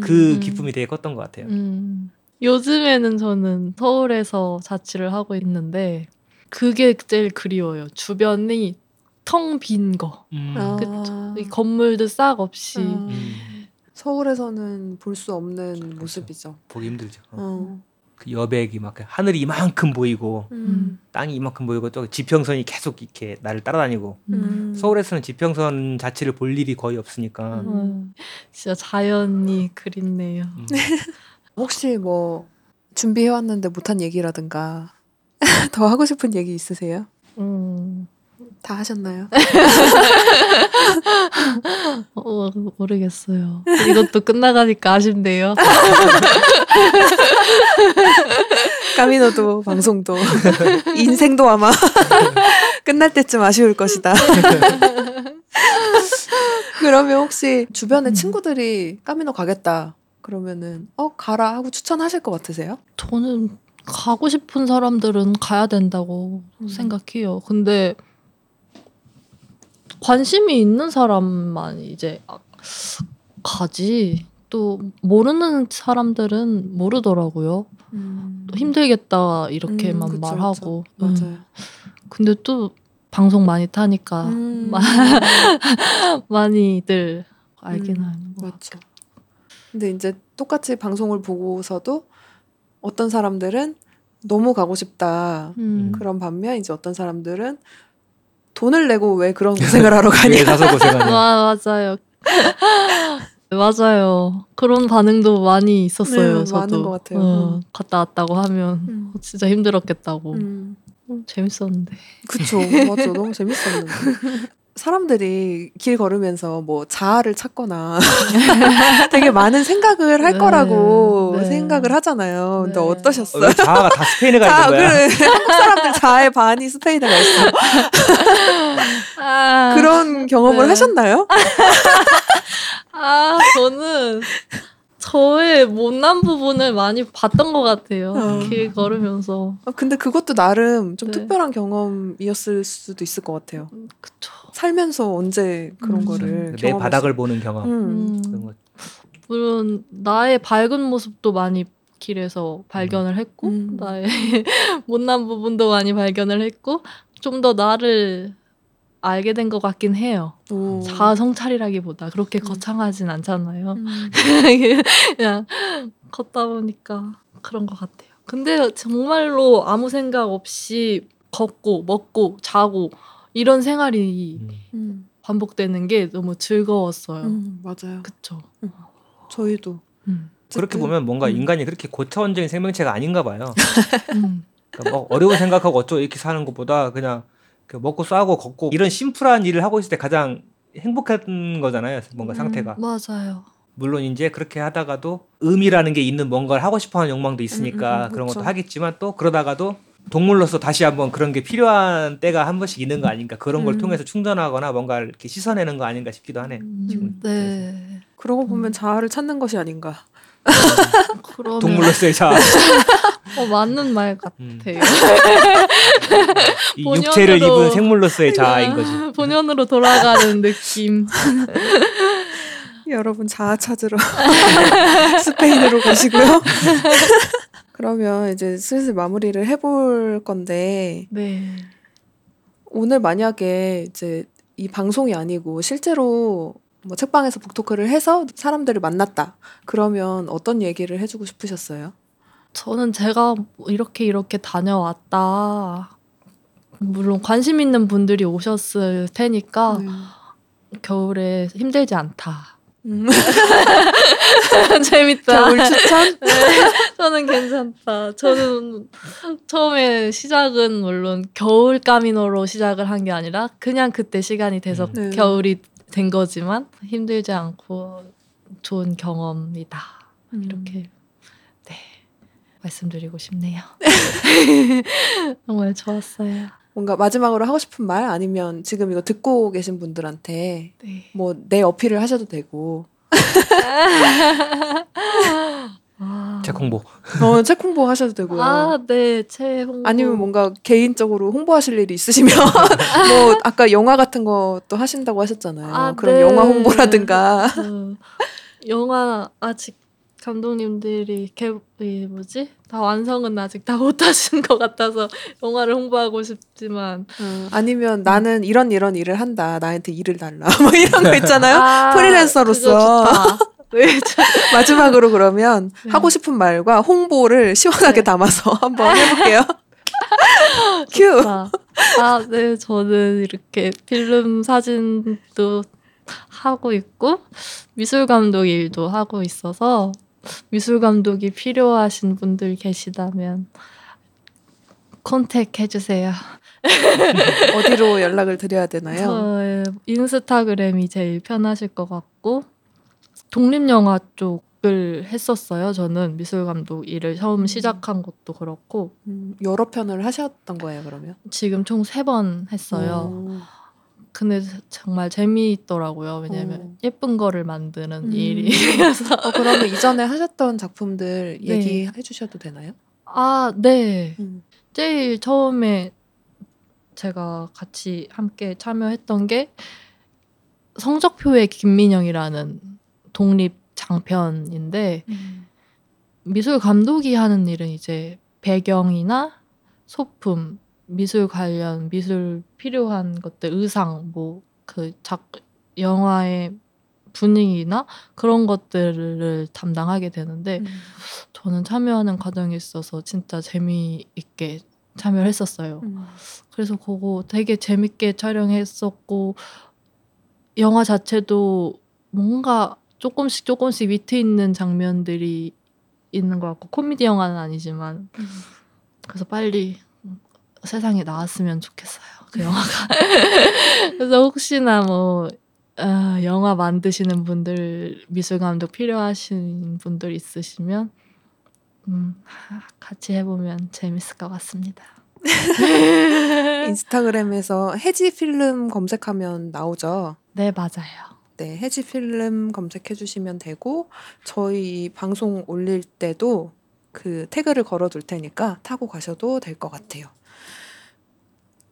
그 음. 기쁨이 되게 컸던 것 같아요. 음. 요즘에는 저는 서울에서 자취를 하고 있는데 그게 제일 그리워요. 주변이 텅 빈 거. 음. 아. 그쵸. 건물도 싹 없이. 아. 음. 서울에서는 볼 수 없는 모습이죠. 보기 힘들죠. 어. 어. 그 여백이 막 하늘이 이만큼 보이고 음. 땅이 이만큼 보이고 또 지평선이 계속 이렇게 나를 따라다니고 음. 서울에서는 지평선 자체를 볼 일이 거의 없으니까 음. 어, 진짜 자연이 그립네요. 음. 혹시 뭐 준비해 왔는데 못한 얘기라든가 더 하고 싶은 얘기 있으세요? 음, 다 하셨나요? 어, 모르겠어요. 이것도 끝나가니까 아쉽네요. 까미노도 방송도 인생도 아마 끝날 때쯤 아쉬울 것이다. 그러면 혹시 주변에 음. 친구들이 까미노 가겠다 그러면은 어 가라 하고 추천하실 것 같으세요? 저는 가고 싶은 사람들은 가야 된다고 음. 생각해요. 근데 관심이 있는 사람만 이제 아, 가지. 또 모르는 사람들은 모르더라고요. 또 힘들겠다 이렇게만 음, 그쵸, 말하고. 그쵸. 음. 맞아요. 근데 또 방송 많이 타니까 음, 마- 많이들 알긴 음, 하는 거. 맞죠. 근데 이제 똑같이 방송을 보고서도 어떤 사람들은 너무 가고 싶다. 음. 그런 반면 이제 어떤 사람들은 돈을 내고 왜 그런 고생을 하러 가냐. 가서 고생하는. 와 맞아요. 맞아요. 그런 반응도 많이 있었어요. 네, 저도 많은 것 같아요. 어, 음. 갔다 왔다고 하면 음. 어, 진짜 힘들었겠다고. 음. 어, 재밌었는데. 그쵸. 맞아. 너무 재밌었는데. 사람들이 길 걸으면서 뭐 자아를 찾거나 되게 많은 생각을 할 네, 거라고 네. 생각을 하잖아요. 근데 네. 어, 어떠셨어요? 왜 자아가 다 스페인에 가 자, 있는 거야. 그래. 한국 사람들 자아의 반이 스페인에 가 있어. 아, 그런 경험을 네. 하셨나요? 아 저는 저의 못난 부분을 많이 봤던 것 같아요. 어. 길 걸으면서. 어, 근데 그것도 나름 좀 네. 특별한 경험이었을 수도 있을 것 같아요. 그쵸. 살면서 언제 그런 음. 거를 내 바닥을 보는 경험. 수- 음. 그런 거. 물론 나의 밝은 모습도 많이 길에서 발견을 했고 음. 나의 못난 부분도 많이 발견을 했고 좀 더 나를 알게 된 것 같긴 해요. 오. 자아 성찰이라기보다 그렇게 음. 거창하진 않잖아요. 음. 그냥 걷다 보니까 그런 것 같아요. 근데 정말로 아무 생각 없이 걷고 먹고 자고 이런 생활이 음. 음. 반복되는 게 너무 즐거웠어요. 음, 맞아요. 그쵸. 저희도 음. 그렇게 보면 뭔가 음. 인간이 그렇게 고차원적인 생명체가 아닌가 봐요. 음. 그러니까 뭐 어려운 생각하고 어쩌고 이렇게 사는 것보다 그냥 그 먹고 싸고 걷고 이런 심플한 일을 하고 있을 때 가장 행복한 거잖아요. 뭔가 음. 상태가. 맞아요. 물론 이제 그렇게 하다가도 의미라는 게 있는 뭔가를 하고 싶어하는 욕망도 있으니까 음, 음, 음, 그런 것도 그쵸. 하겠지만 또 그러다가도 동물로서 다시 한번 그런 게 필요한 때가 한 번씩 있는 거 아닌가 그런 걸 음. 통해서 충전하거나 뭔가 이렇게 씻어내는 거 아닌가 싶기도 하네. 음, 지금 네. 그러고 보면 음. 자아를 찾는 것이 아닌가. 그러면 동물로서의 자 어, 맞는 말 음. 같아요. 이 본연으로- 육체를 입은 생물로서의 자아인 거지. 본연으로 돌아가는 느낌. 여러분 자아 찾으러 스페인으로 가시고요. 그러면 이제 슬슬 마무리를 해볼 건데 네. 오늘 만약에 이제 이 방송이 아니고 실제로 뭐 책방에서 북토크를 해서 사람들을 만났다. 그러면 어떤 얘기를 해주고 싶으셨어요? 저는 제가 이렇게 이렇게 다녀왔다. 물론 관심 있는 분들이 오셨을 테니까 네. 겨울에 힘들지 않다. 음. 재밌다. 겨울 추천? 네, 저는 괜찮다. 저는 처음에 시작은 물론 겨울 까미노로 시작을 한 게 아니라 그냥 그때 시간이 돼서 음. 네. 겨울이 된 거지만 힘들지 않고 좋은 경험이다. 이렇게 네 말씀드리고 싶네요. 정말 좋았어요. 뭔가 마지막으로 하고 싶은 말 아니면 지금 이거 듣고 계신 분들한테 네. 뭐내 어필을 하셔도 되고 아, 책 홍보. 어, 책 홍보 하셔도 되고요. 아, 네, 제 홍보. 아니면 뭔가 개인적으로 홍보하실 일이 있으시면 뭐 아까 영화 같은 것도 하신다고 하셨잖아요. 아, 그런 네. 영화 홍보라든가 그 영화 아직 감독님들이 개, 이 뭐지 다 완성은 아직 다 못하신 것 같아서 영화를 홍보하고 싶지만 어, 아니면 나는 이런 이런 일을 한다. 나한테 일을 달라. 뭐 이런 거 있잖아요. 아, 프리랜서로서. 네, 저- 마지막으로 그러면 네. 하고 싶은 말과 홍보를 시원하게 네. 담아서 한번 해볼게요. 큐. 아, 네, 저는 이렇게 필름 사진도 하고 있고 미술 감독 일도 하고 있어서 미술 감독이 필요하신 분들 계시다면 contact 해 주세요. 어디로 연락을 드려야 되나요? 인스타그램이 제일 편하실 것 같고 독립 영화 쪽을 했었어요. 저는 미술 감독 일을 처음 시작한 것도 그렇고 음, 여러 편을 하셨던 거예요, 그러면? 지금 총 세 번 했어요. 어. 근데 정말 재미있더라고요. 왜냐면 어. 예쁜 거를 만드는 음. 일이라서. 어, 그러면 이전에 하셨던 작품들 네. 얘기해 주셔도 되나요? 아, 네. 음. 제일 처음에 제가 같이 함께 참여했던 게 성적표의 김민영이라는 독립 장편인데 미술 감독이 하는 일은 이제 배경이나 소품, 미술 관련 미술 필요한 것들, 의상, 뭐 그 작 영화의 분위기나 그런 것들을 담당하게 되는데 음. 저는 참여하는 과정에 있어서 진짜 재미있게 참여를 했었어요. 음. 그래서 그거 되게 재밌게 촬영했었고 영화 자체도 뭔가 조금씩 조금씩 위트 있는 장면들이 있는 것 같고 코미디 영화는 아니지만 음. 그래서 빨리 세상에 나왔으면 좋겠어요 그 영화가 그래서 혹시나 뭐 아, 영화 만드시는 분들 미술 감독 필요하신 분들 있으시면 음, 같이 해보면 재밌을 것 같습니다. 인스타그램에서 해지 필름 검색하면 나오죠. 네 맞아요. 네, 해지 필름 검색해 주시면 되고 저희 방송 올릴 때도 그 태그를 걸어 둘 테니까 타고 가셔도 될 것 같아요.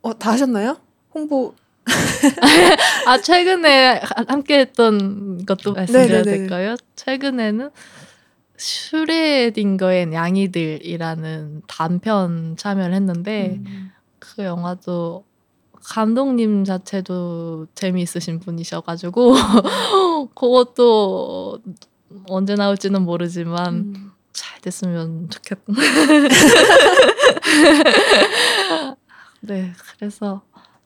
어, 다 하셨나요? 홍보 아 최근에 함께 했던 것도 말씀드려도 네네네. 될까요? 최근에는 슈레딩거의 양이들이라는 단편 참여를 했는데 음. 그 영화도 감독님 자체도 재미있으신 분이셔가지고 그것도 언제 나올지는 모르지만 음. 잘 됐으면 좋겠. 네, 그래서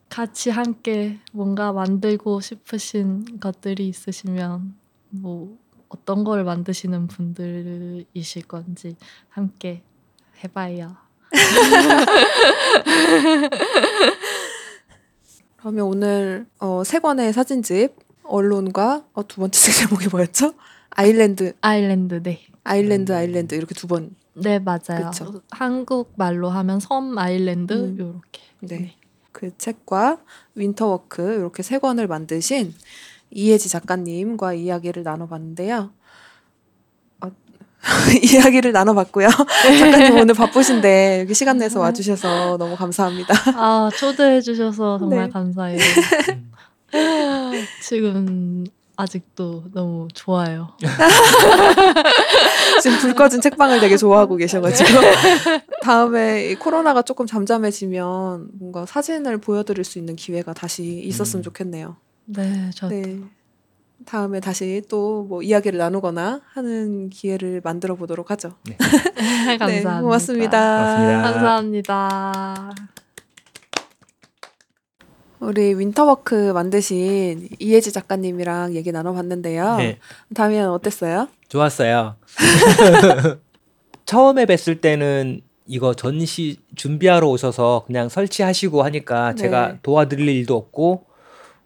같이 함께 뭔가 만들고 싶으신 것들이 있으시면 뭐 어떤 걸 만드시는 분들이실 건지 함께 해봐요. 그러면 오늘 어, 세 권의 사진집 언론과 어, 두 번째 책 제목이 뭐였죠? 아일랜드 아일랜드 네. 아일랜드 음. 아일랜드 이렇게 두 번. 네 맞아요. 그쵸. 한국 말로 하면 섬 아일랜드 음. 요렇게. 네. 그 책과 윈터워크 이렇게 세 권을 만드신 이혜지 작가님과 이야기를 나눠봤는데요. 어, 이야기를 나눠봤고요. 작가님 오늘 바쁘신데 여기 시간 내서 와주셔서 너무 감사합니다. 아 초대해 주셔서 정말 네. 감사해요. 음. 지금 아직도 너무 좋아요. 지금 불 꺼진 책방을 되게 좋아하고 계셔가지고 다음에 이 코로나가 조금 잠잠해지면 뭔가 사진을 보여드릴 수 있는 기회가 다시 있었으면 음. 좋겠네요. 네, 저 네. 다음에 다시 또 뭐 이야기를 나누거나 하는 기회를 만들어 보도록 하죠. 감사합니다. 네, 고맙습니다. 고맙습니다. 감사합니다. 우리 윈터워크 만드신 이혜지 작가님이랑 얘기 나눠봤는데요. 네, 다음엔 어땠어요? 좋았어요. 처음에 뵀을 때는 이거 전시 준비하러 오셔서 그냥 설치하시고 하니까 네. 제가 도와드릴 일도 없고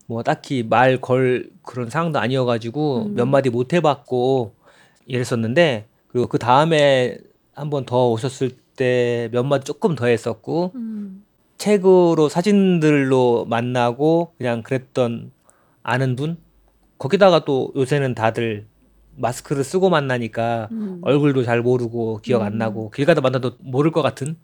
뭐 딱히 말 걸 그런 상황도 아니어가지고 음. 몇 마디 못 해봤고 이랬었는데 그리고 그 다음에 한 번 더 오셨을 때 몇 마디 조금 더 했었고 음. 책으로 사진들로 만나고 그냥 그랬던 아는 분 거기다가 또 요새는 다들 마스크를 쓰고 만나니까 음. 얼굴도 잘 모르고 기억 안 음. 나고 길 가다 만나도 모를 것 같은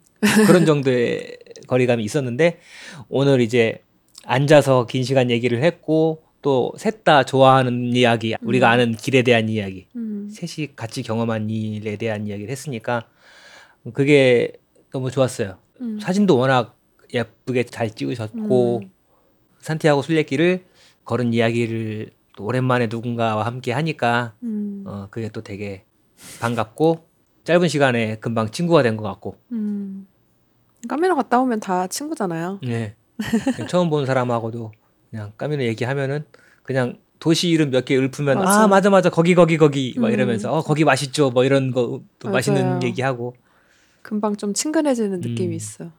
그런 정도의 거리감이 있었는데 오늘 이제 앉아서 긴 시간 얘기를 했고 또 셋 다 좋아하는 이야기 우리가 음. 아는 길에 대한 이야기 음. 셋이 같이 경험한 일에 대한 이야기를 했으니까 그게 너무 좋았어요. 음. 사진도 워낙 예쁘게 잘 찍으셨고 음. 산티아고 순례길을 걸은 이야기를 또 오랜만에 누군가와 함께 하니까 음. 어 그게 또 되게 반갑고 짧은 시간에 금방 친구가 된 것 같고 음. 카메라 갔다 오면 다 친구잖아요. 네 처음 본 사람하고도 그냥 까미노 얘기하면은 그냥 도시 이름 몇 개 읊으면 맞아. 아 맞아 맞아 거기 거기 거기 막 음. 이러면서 어 거기 맛있죠 뭐 이런 거 또. 맛있는 얘기하고 금방 좀 친근해지는 느낌이 음. 있어.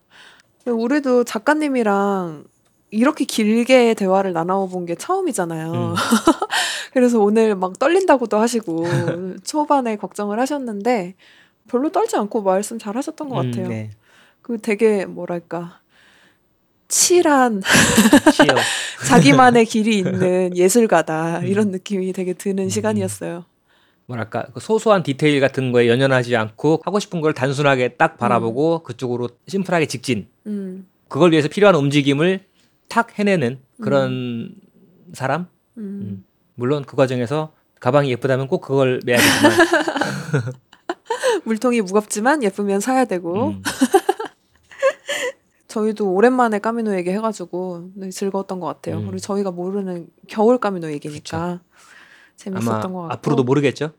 우리도 작가님이랑 이렇게 길게 대화를 나눠본 게 처음이잖아요. 음. 그래서 오늘 막 떨린다고도 하시고 초반에 걱정을 하셨는데 별로 떨지 않고 말씀 잘 하셨던 것 음, 같아요. 네. 그 되게 뭐랄까 칠한. 자기만의 길이 있는 예술가다 음. 이런 느낌이 되게 드는 음. 시간이었어요. 뭐랄까 그 소소한 디테일 같은 거에 연연하지 않고 하고 싶은 걸 단순하게 딱 바라보고 그쪽으로 심플하게 직진. 음, 그걸 위해서 필요한 움직임을 탁 해내는 그런 사람. 음. 음. 물론 그 과정에서 가방이 예쁘다면 꼭 그걸 매야겠지만. 물통이 무겁지만 예쁘면 사야 되고 음. 저희도 오랜만에 까미노 얘기 해가지고 네, 즐거웠던 것 같아요. 음. 그리고 저희가 모르는 겨울 까미노 얘기니까 재밌었던 것 같고 앞으로도 모르겠죠.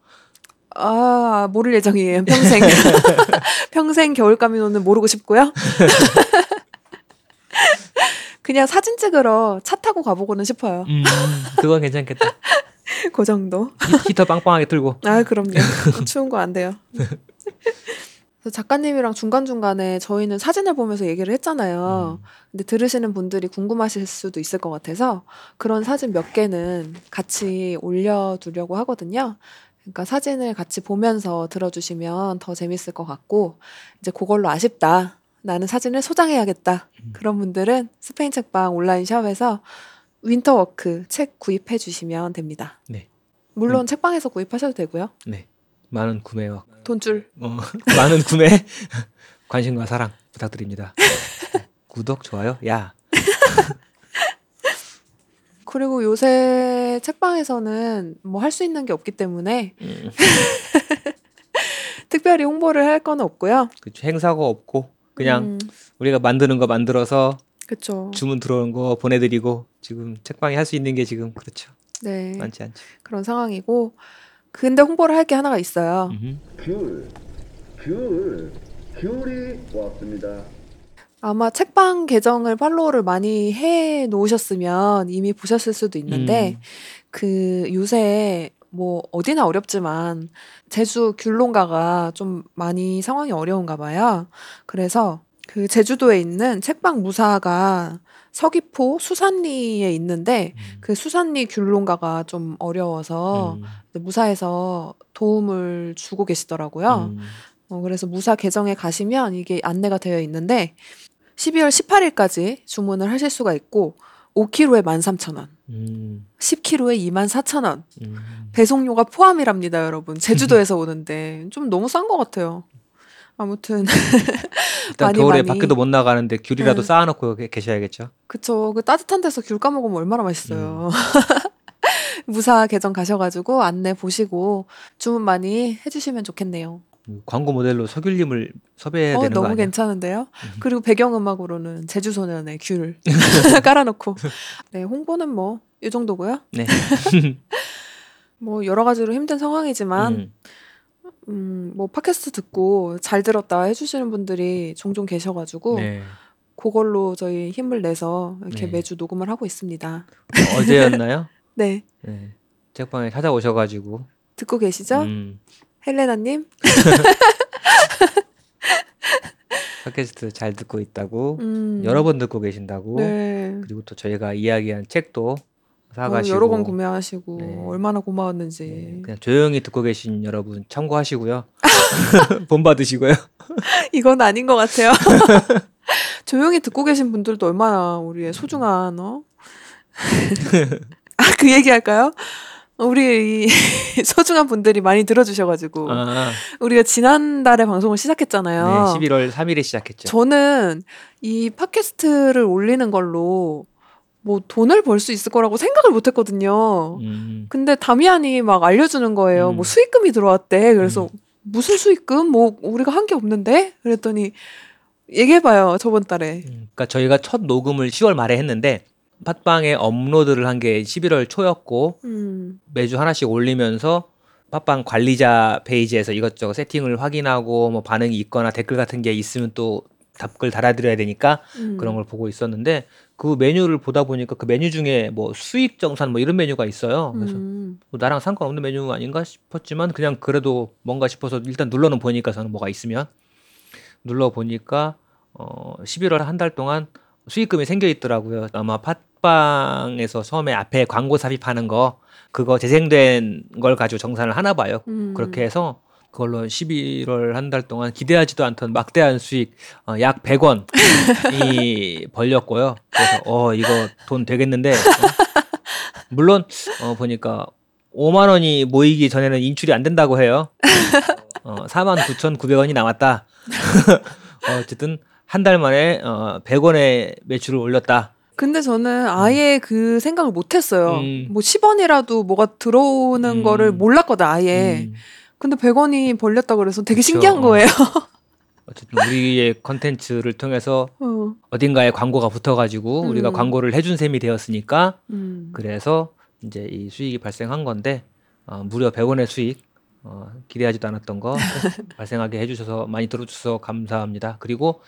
아 모를 예정이에요 평생 평생 겨울 까미노는 모르고 싶고요. 그냥 사진 찍으러 차 타고 가보고는 싶어요. 음, 그건 괜찮겠다. 그 정도. 히- 히터 빵빵하게 틀고. 아 그럼요. 추운 거 안 돼요. 그래서 작가님이랑 중간 중간에 저희는 사진을 보면서 얘기를 했잖아요. 음. 근데 들으시는 분들이 궁금하실 수도 있을 것 같아서 그런 사진 몇 개는 같이 올려두려고 하거든요. 그러니까 사진을 같이 보면서 들어주시면 더 재밌을 것 같고 이제 그걸로 아쉽다. 나는 사진을 소장해야겠다. 음. 그런 분들은 스페인 책방 온라인 샵에서 윈터워크 책 구입해 주시면 됩니다. 네. 물론 음. 책방에서 구입하셔도 되고요. 네. 많은 구매와 돈쭐 어, 많은 구매, 관심과 사랑 부탁드립니다. 구독, 좋아요, 야. 그리고 요새 책방에서는 뭐 할 수 있는 게 없기 때문에 음, 특별히 홍보를 할 건 없고요. 그쵸. 행사가 없고 그냥 음, 우리가 만드는 거 만들어서 그쵸. 주문 들어오는 거 보내드리고 지금 책방에 할 수 있는 게 지금 그렇죠. 네. 많지 않죠. 그런 상황이고 근데 홍보를 할 게 하나가 있어요. 귤, 귤, 귤이 왔습니다. 아마 책방 계정을 팔로우를 많이 해 놓으셨으면 이미 보셨을 수도 있는데 음. 그 요새 뭐 어디나 어렵지만 제주 귤농가가 좀 많이 상황이 어려운가 봐요. 그래서 그 제주도에 있는 책방 무사가 서귀포 수산리에 있는데 음. 그 수산리 귤농가가 좀 어려워서 음. 무사에서 도움을 주고 계시더라고요. 음. 어, 그래서 무사 계정에 가시면 이게 안내가 되어 있는데 12월 18일까지 주문을 하실 수가 있고 5kg에 13,000원, 음. 10kg에 24,000원. 음. 배송료가 포함이랍니다, 여러분. 제주도에서 오는데 좀 너무 싼 것 같아요. 아무튼 일단 많이, 겨울에 많이. 밖에도 못 나가는데 귤이라도 응. 쌓아놓고 계- 계셔야겠죠. 그쵸. 그 따뜻한 데서 귤 까먹으면 얼마나 맛있어요. 음. 무사 계정 가셔가지고 안내 보시고 주문 많이 해주시면 좋겠네요. 음, 광고 모델로 서귤님을 섭외해야 어, 되는 거 너무 아니야? 괜찮은데요? 음. 그리고 배경음악으로는 제주소년의 귤 깔아놓고. 네, 홍보는 뭐, 이 정도고요. 네. 뭐, 여러 가지로 힘든 상황이지만, 음. 음, 뭐, 팟캐스트 듣고 잘 들었다 해주시는 분들이 종종 계셔가지고, 네. 그걸로 저희 힘을 내서 이렇게 네. 매주 녹음을 하고 있습니다. 어제였나요? 네, 네. 책방에 찾아오셔가지고. 듣고 계시죠? 음, 헬레나님? 팟캐스트 잘 듣고 있다고. 음, 여러 번 듣고 계신다고. 네. 그리고 또 저희가 이야기한 책도 어, 사가시고. 여러 권 구매하시고, 네. 얼마나 고마웠는지. 네, 그냥 조용히 듣고 계신 여러분 참고하시고요. 본 받으시고요. 이건 아닌 것 같아요. 조용히 듣고 계신 분들도 얼마나 우리의 소중한 어? 아, 그 얘기 할까요? 우리 이 소중한 분들이 많이 들어주셔가지고 아, 우리가 지난달에 방송을 시작했잖아요. 네, 11월 3일에 시작했죠. 저는 이 팟캐스트를 올리는 걸로 뭐 돈을 벌 수 있을 거라고 생각을 못 했거든요. 음, 근데 다미안이 막 알려주는 거예요. 음. 뭐 수익금이 들어왔대. 그래서 음. 무슨 수익금? 뭐 우리가 한 게 없는데? 그랬더니 얘기해봐요. 저번 달에. 음, 그러니까 저희가 첫 녹음을 10월 말에 했는데 팟빵에 업로드를 한 게 11월 초였고 음, 매주 하나씩 올리면서 팟빵 관리자 페이지에서 이것저것 세팅을 확인하고 뭐 반응이 있거나 댓글 같은 게 있으면 또 답글 달아드려야 되니까 음. 그런 걸 보고 있었는데 그 메뉴를 보다 보니까 그 메뉴 중에 뭐 수익 정산 뭐 이런 메뉴가 있어요. 그래서 음, 뭐 나랑 상관없는 메뉴 아닌가 싶었지만 그냥 그래도 뭔가 싶어서 일단 눌러는 보니까 저는 뭐가 있으면 눌러 보니까 어 11월 한 달 동안 수익금이 생겨 있더라고요. 아마 팟빵에서 처음에 앞에 광고 삽입하는 거 그거 재생된 걸 가지고 정산을 하나 봐요. 음. 그렇게 해서 그걸로 11월 한 달 동안 기대하지도 않던 막대한 수익 어, 약 100원이 벌렸고요. 그래서 어 이거 돈 되겠는데 어? 물론 어 보니까 5만 원이 모이기 전에는 인출이 안 된다고 해요. 어 4만 9,900원이 남았다. 어, 어쨌든 한 달 만에 어 100원의 매출을 올렸다. 근데 저는 아예 그 생각을 못 했어요. 음. 뭐 10원이라도 뭐가 들어오는 음. 거를 몰랐거든, 아예. 음, 근데 100원이 벌렸다 그래서 되게 그쵸. 신기한 거예요. 어쨌든 우리의 컨텐츠를 통해서 어. 어딘가에 광고가 붙어가지고 우리가 음. 광고를 해준 셈이 되었으니까 음. 그래서 이제 이 수익이 발생한 건데 어, 무려 100원의 수익 어, 기대하지도 않았던 거 발생하게 해주셔서 많이 들어주셔서 감사합니다. 그리고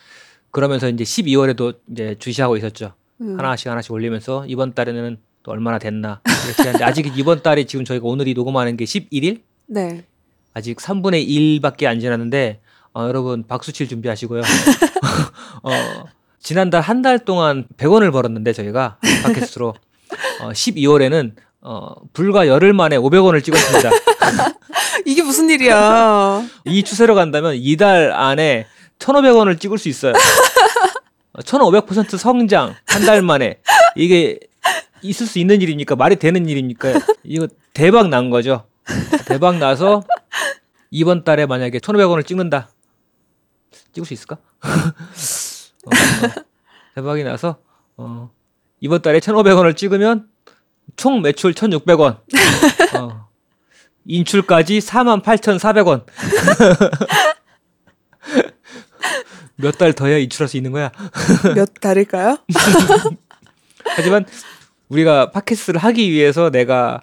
그러면서 이제 12월에도 이제 주시하고 있었죠. 음. 하나씩 하나씩 올리면서 이번 달에는 또 얼마나 됐나 이렇게 하는데 아직 이번 달에 지금 저희가 오늘이 녹음하는 게 11일 네. 아직 3분의 1밖에 안 지났는데 어, 여러분 박수 칠 준비하시고요. 어, 지난달 한 달 동안 100원을 벌었는데 저희가 팟캐스트로 어, 12월에는 어, 불과 열흘 만에 500원을 찍었습니다. 이게 무슨 일이야. 이 추세로 간다면 이달 안에 1,500원을 찍을 수 있어요. 1,500% 성장 한 달 만에 이게 있을 수 있는 일입니까? 말이 되는 일입니까? 이거 대박 난 거죠. 어, 대박 나서 이번 달에 만약에 1,500원을 찍는다. 찍을 수 있을까? 어, 어, 대박이 나서 어, 이번 달에 1,500원을 찍으면 총 매출 1,600원. 어, 인출까지 48,400원. 몇 달 더야 인출할 수 있는 거야. 몇 달일까요? 하지만 우리가 팟캐스트를 하기 위해서 내가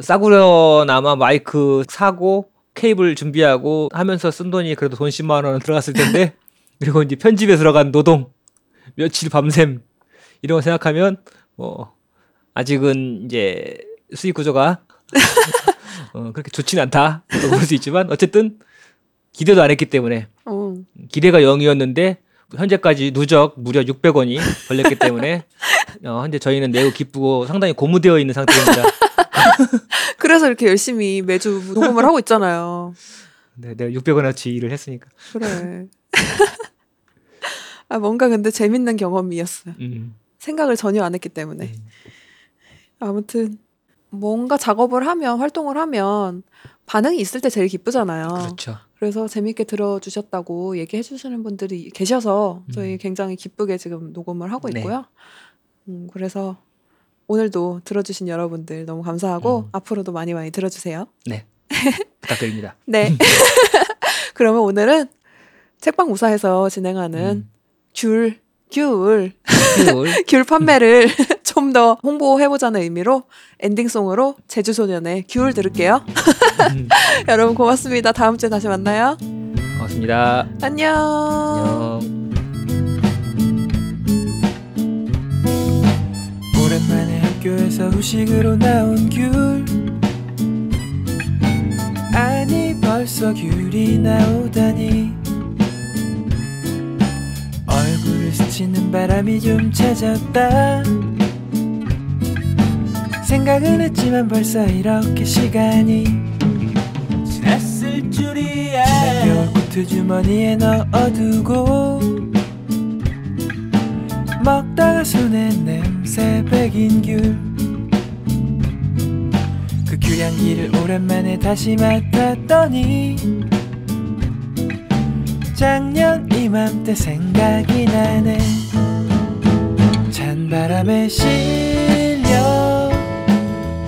싸구려나마 마이크 사고 케이블 준비하고 하면서 쓴 돈이 그래도 돈 10만 원은 들어갔을 텐데 그리고 이제 편집에 들어간 노동 며칠 밤샘 이런 거 생각하면 뭐 아직은 이제 수익 구조가 어, 그렇게 좋지는 않다 볼 수 있지만 어쨌든 기대도 안 했기 때문에 어. 기대가 0이었는데 현재까지 누적 무려 600원이 걸렸기 때문에 어, 현재 저희는 매우 기쁘고 상당히 고무되어 있는 상태입니다. 그래서 이렇게 열심히 매주 녹음을 하고 있잖아요. 네, 내가 600원어치 일을 했으니까. 그래. 아, 뭔가 근데 재밌는 경험이었어요. 음, 생각을 전혀 안 했기 때문에. 음. 아무튼 뭔가 작업을 하면 활동을 하면 반응이 있을 때 제일 기쁘잖아요. 그렇죠. 그래서 재밌게 들어주셨다고 얘기해 주시는 분들이 계셔서 저희 음. 굉장히 기쁘게 지금 녹음을 하고 네. 있고요. 음, 그래서 오늘도 들어주신 여러분들 너무 감사하고 음. 앞으로도 많이 많이 들어주세요. 네. 부탁드립니다. 네. 그러면 오늘은 책방 우사에서 진행하는 음. 귤, 귤, 귤. 귤 판매를 좀 더 홍보해보자는 의미로 엔딩송으로 제주소년의 귤 들을게요. 음, 여러분 고맙습니다. 다음 주에 다시 만나요. 고맙습니다. 안녕. 안녕. 학교에서 후식으로 나온 귤. 아니 벌써 귤이 나오다니. 얼굴을 스치는 바람이 좀 찾았다. 생각은 했지만 벌써 이렇게 시간이 지났을 줄이야. 겨울 코트 주머니에 넣어두고 먹다가 손에 냄새 배긴 귤. 그 귤향기를 오랜만에 다시 맡았더니 작년 이맘때 생각이 나네. 찬바람에 실려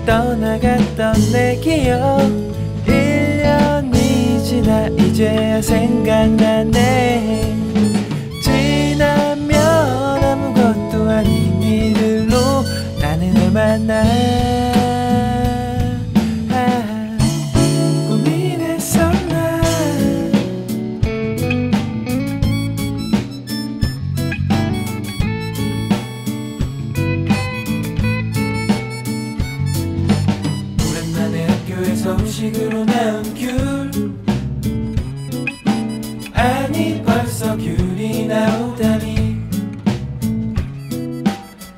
떠나갔던 내 기억 1년이 지나 이제야 생각나네. 지나면 아무것도 아닌 일들로 나는 널 만나 나오다니.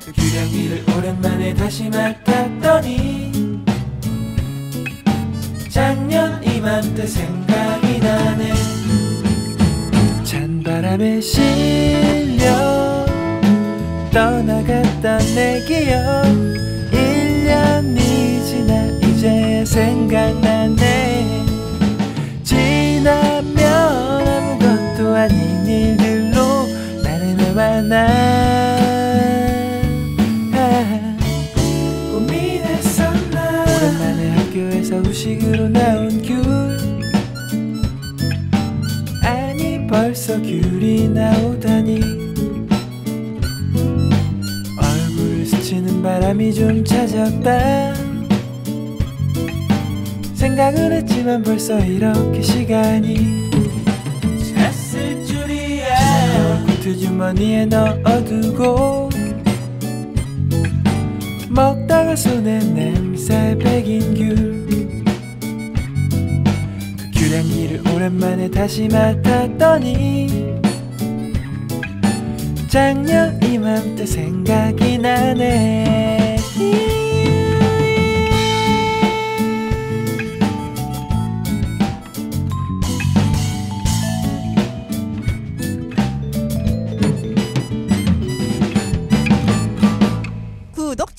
그 귤향기를 오랜만에 다시 맡았더니 작년 이맘때 생각이 나네. 찬바람에 실려 떠나갔던 내 기억. 1년이 지나 이제 생각나네. 지나면 아무것도 아닌 아, 고민했었나 오랜만에 학교에서 후식으로 나온 귤. 아니 벌써 귤이 나오다니. 얼굴을 스치는 바람이 좀 찾았다. 생각은 했지만 벌써 이렇게 시간이 주머니에 넣어두고 먹다가 손에 냄새 배긴 귤. 그 귤향기를 오랜만에 다시 맡았더니 작년 이맘때 생각이 나네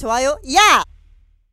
좋아요, 야!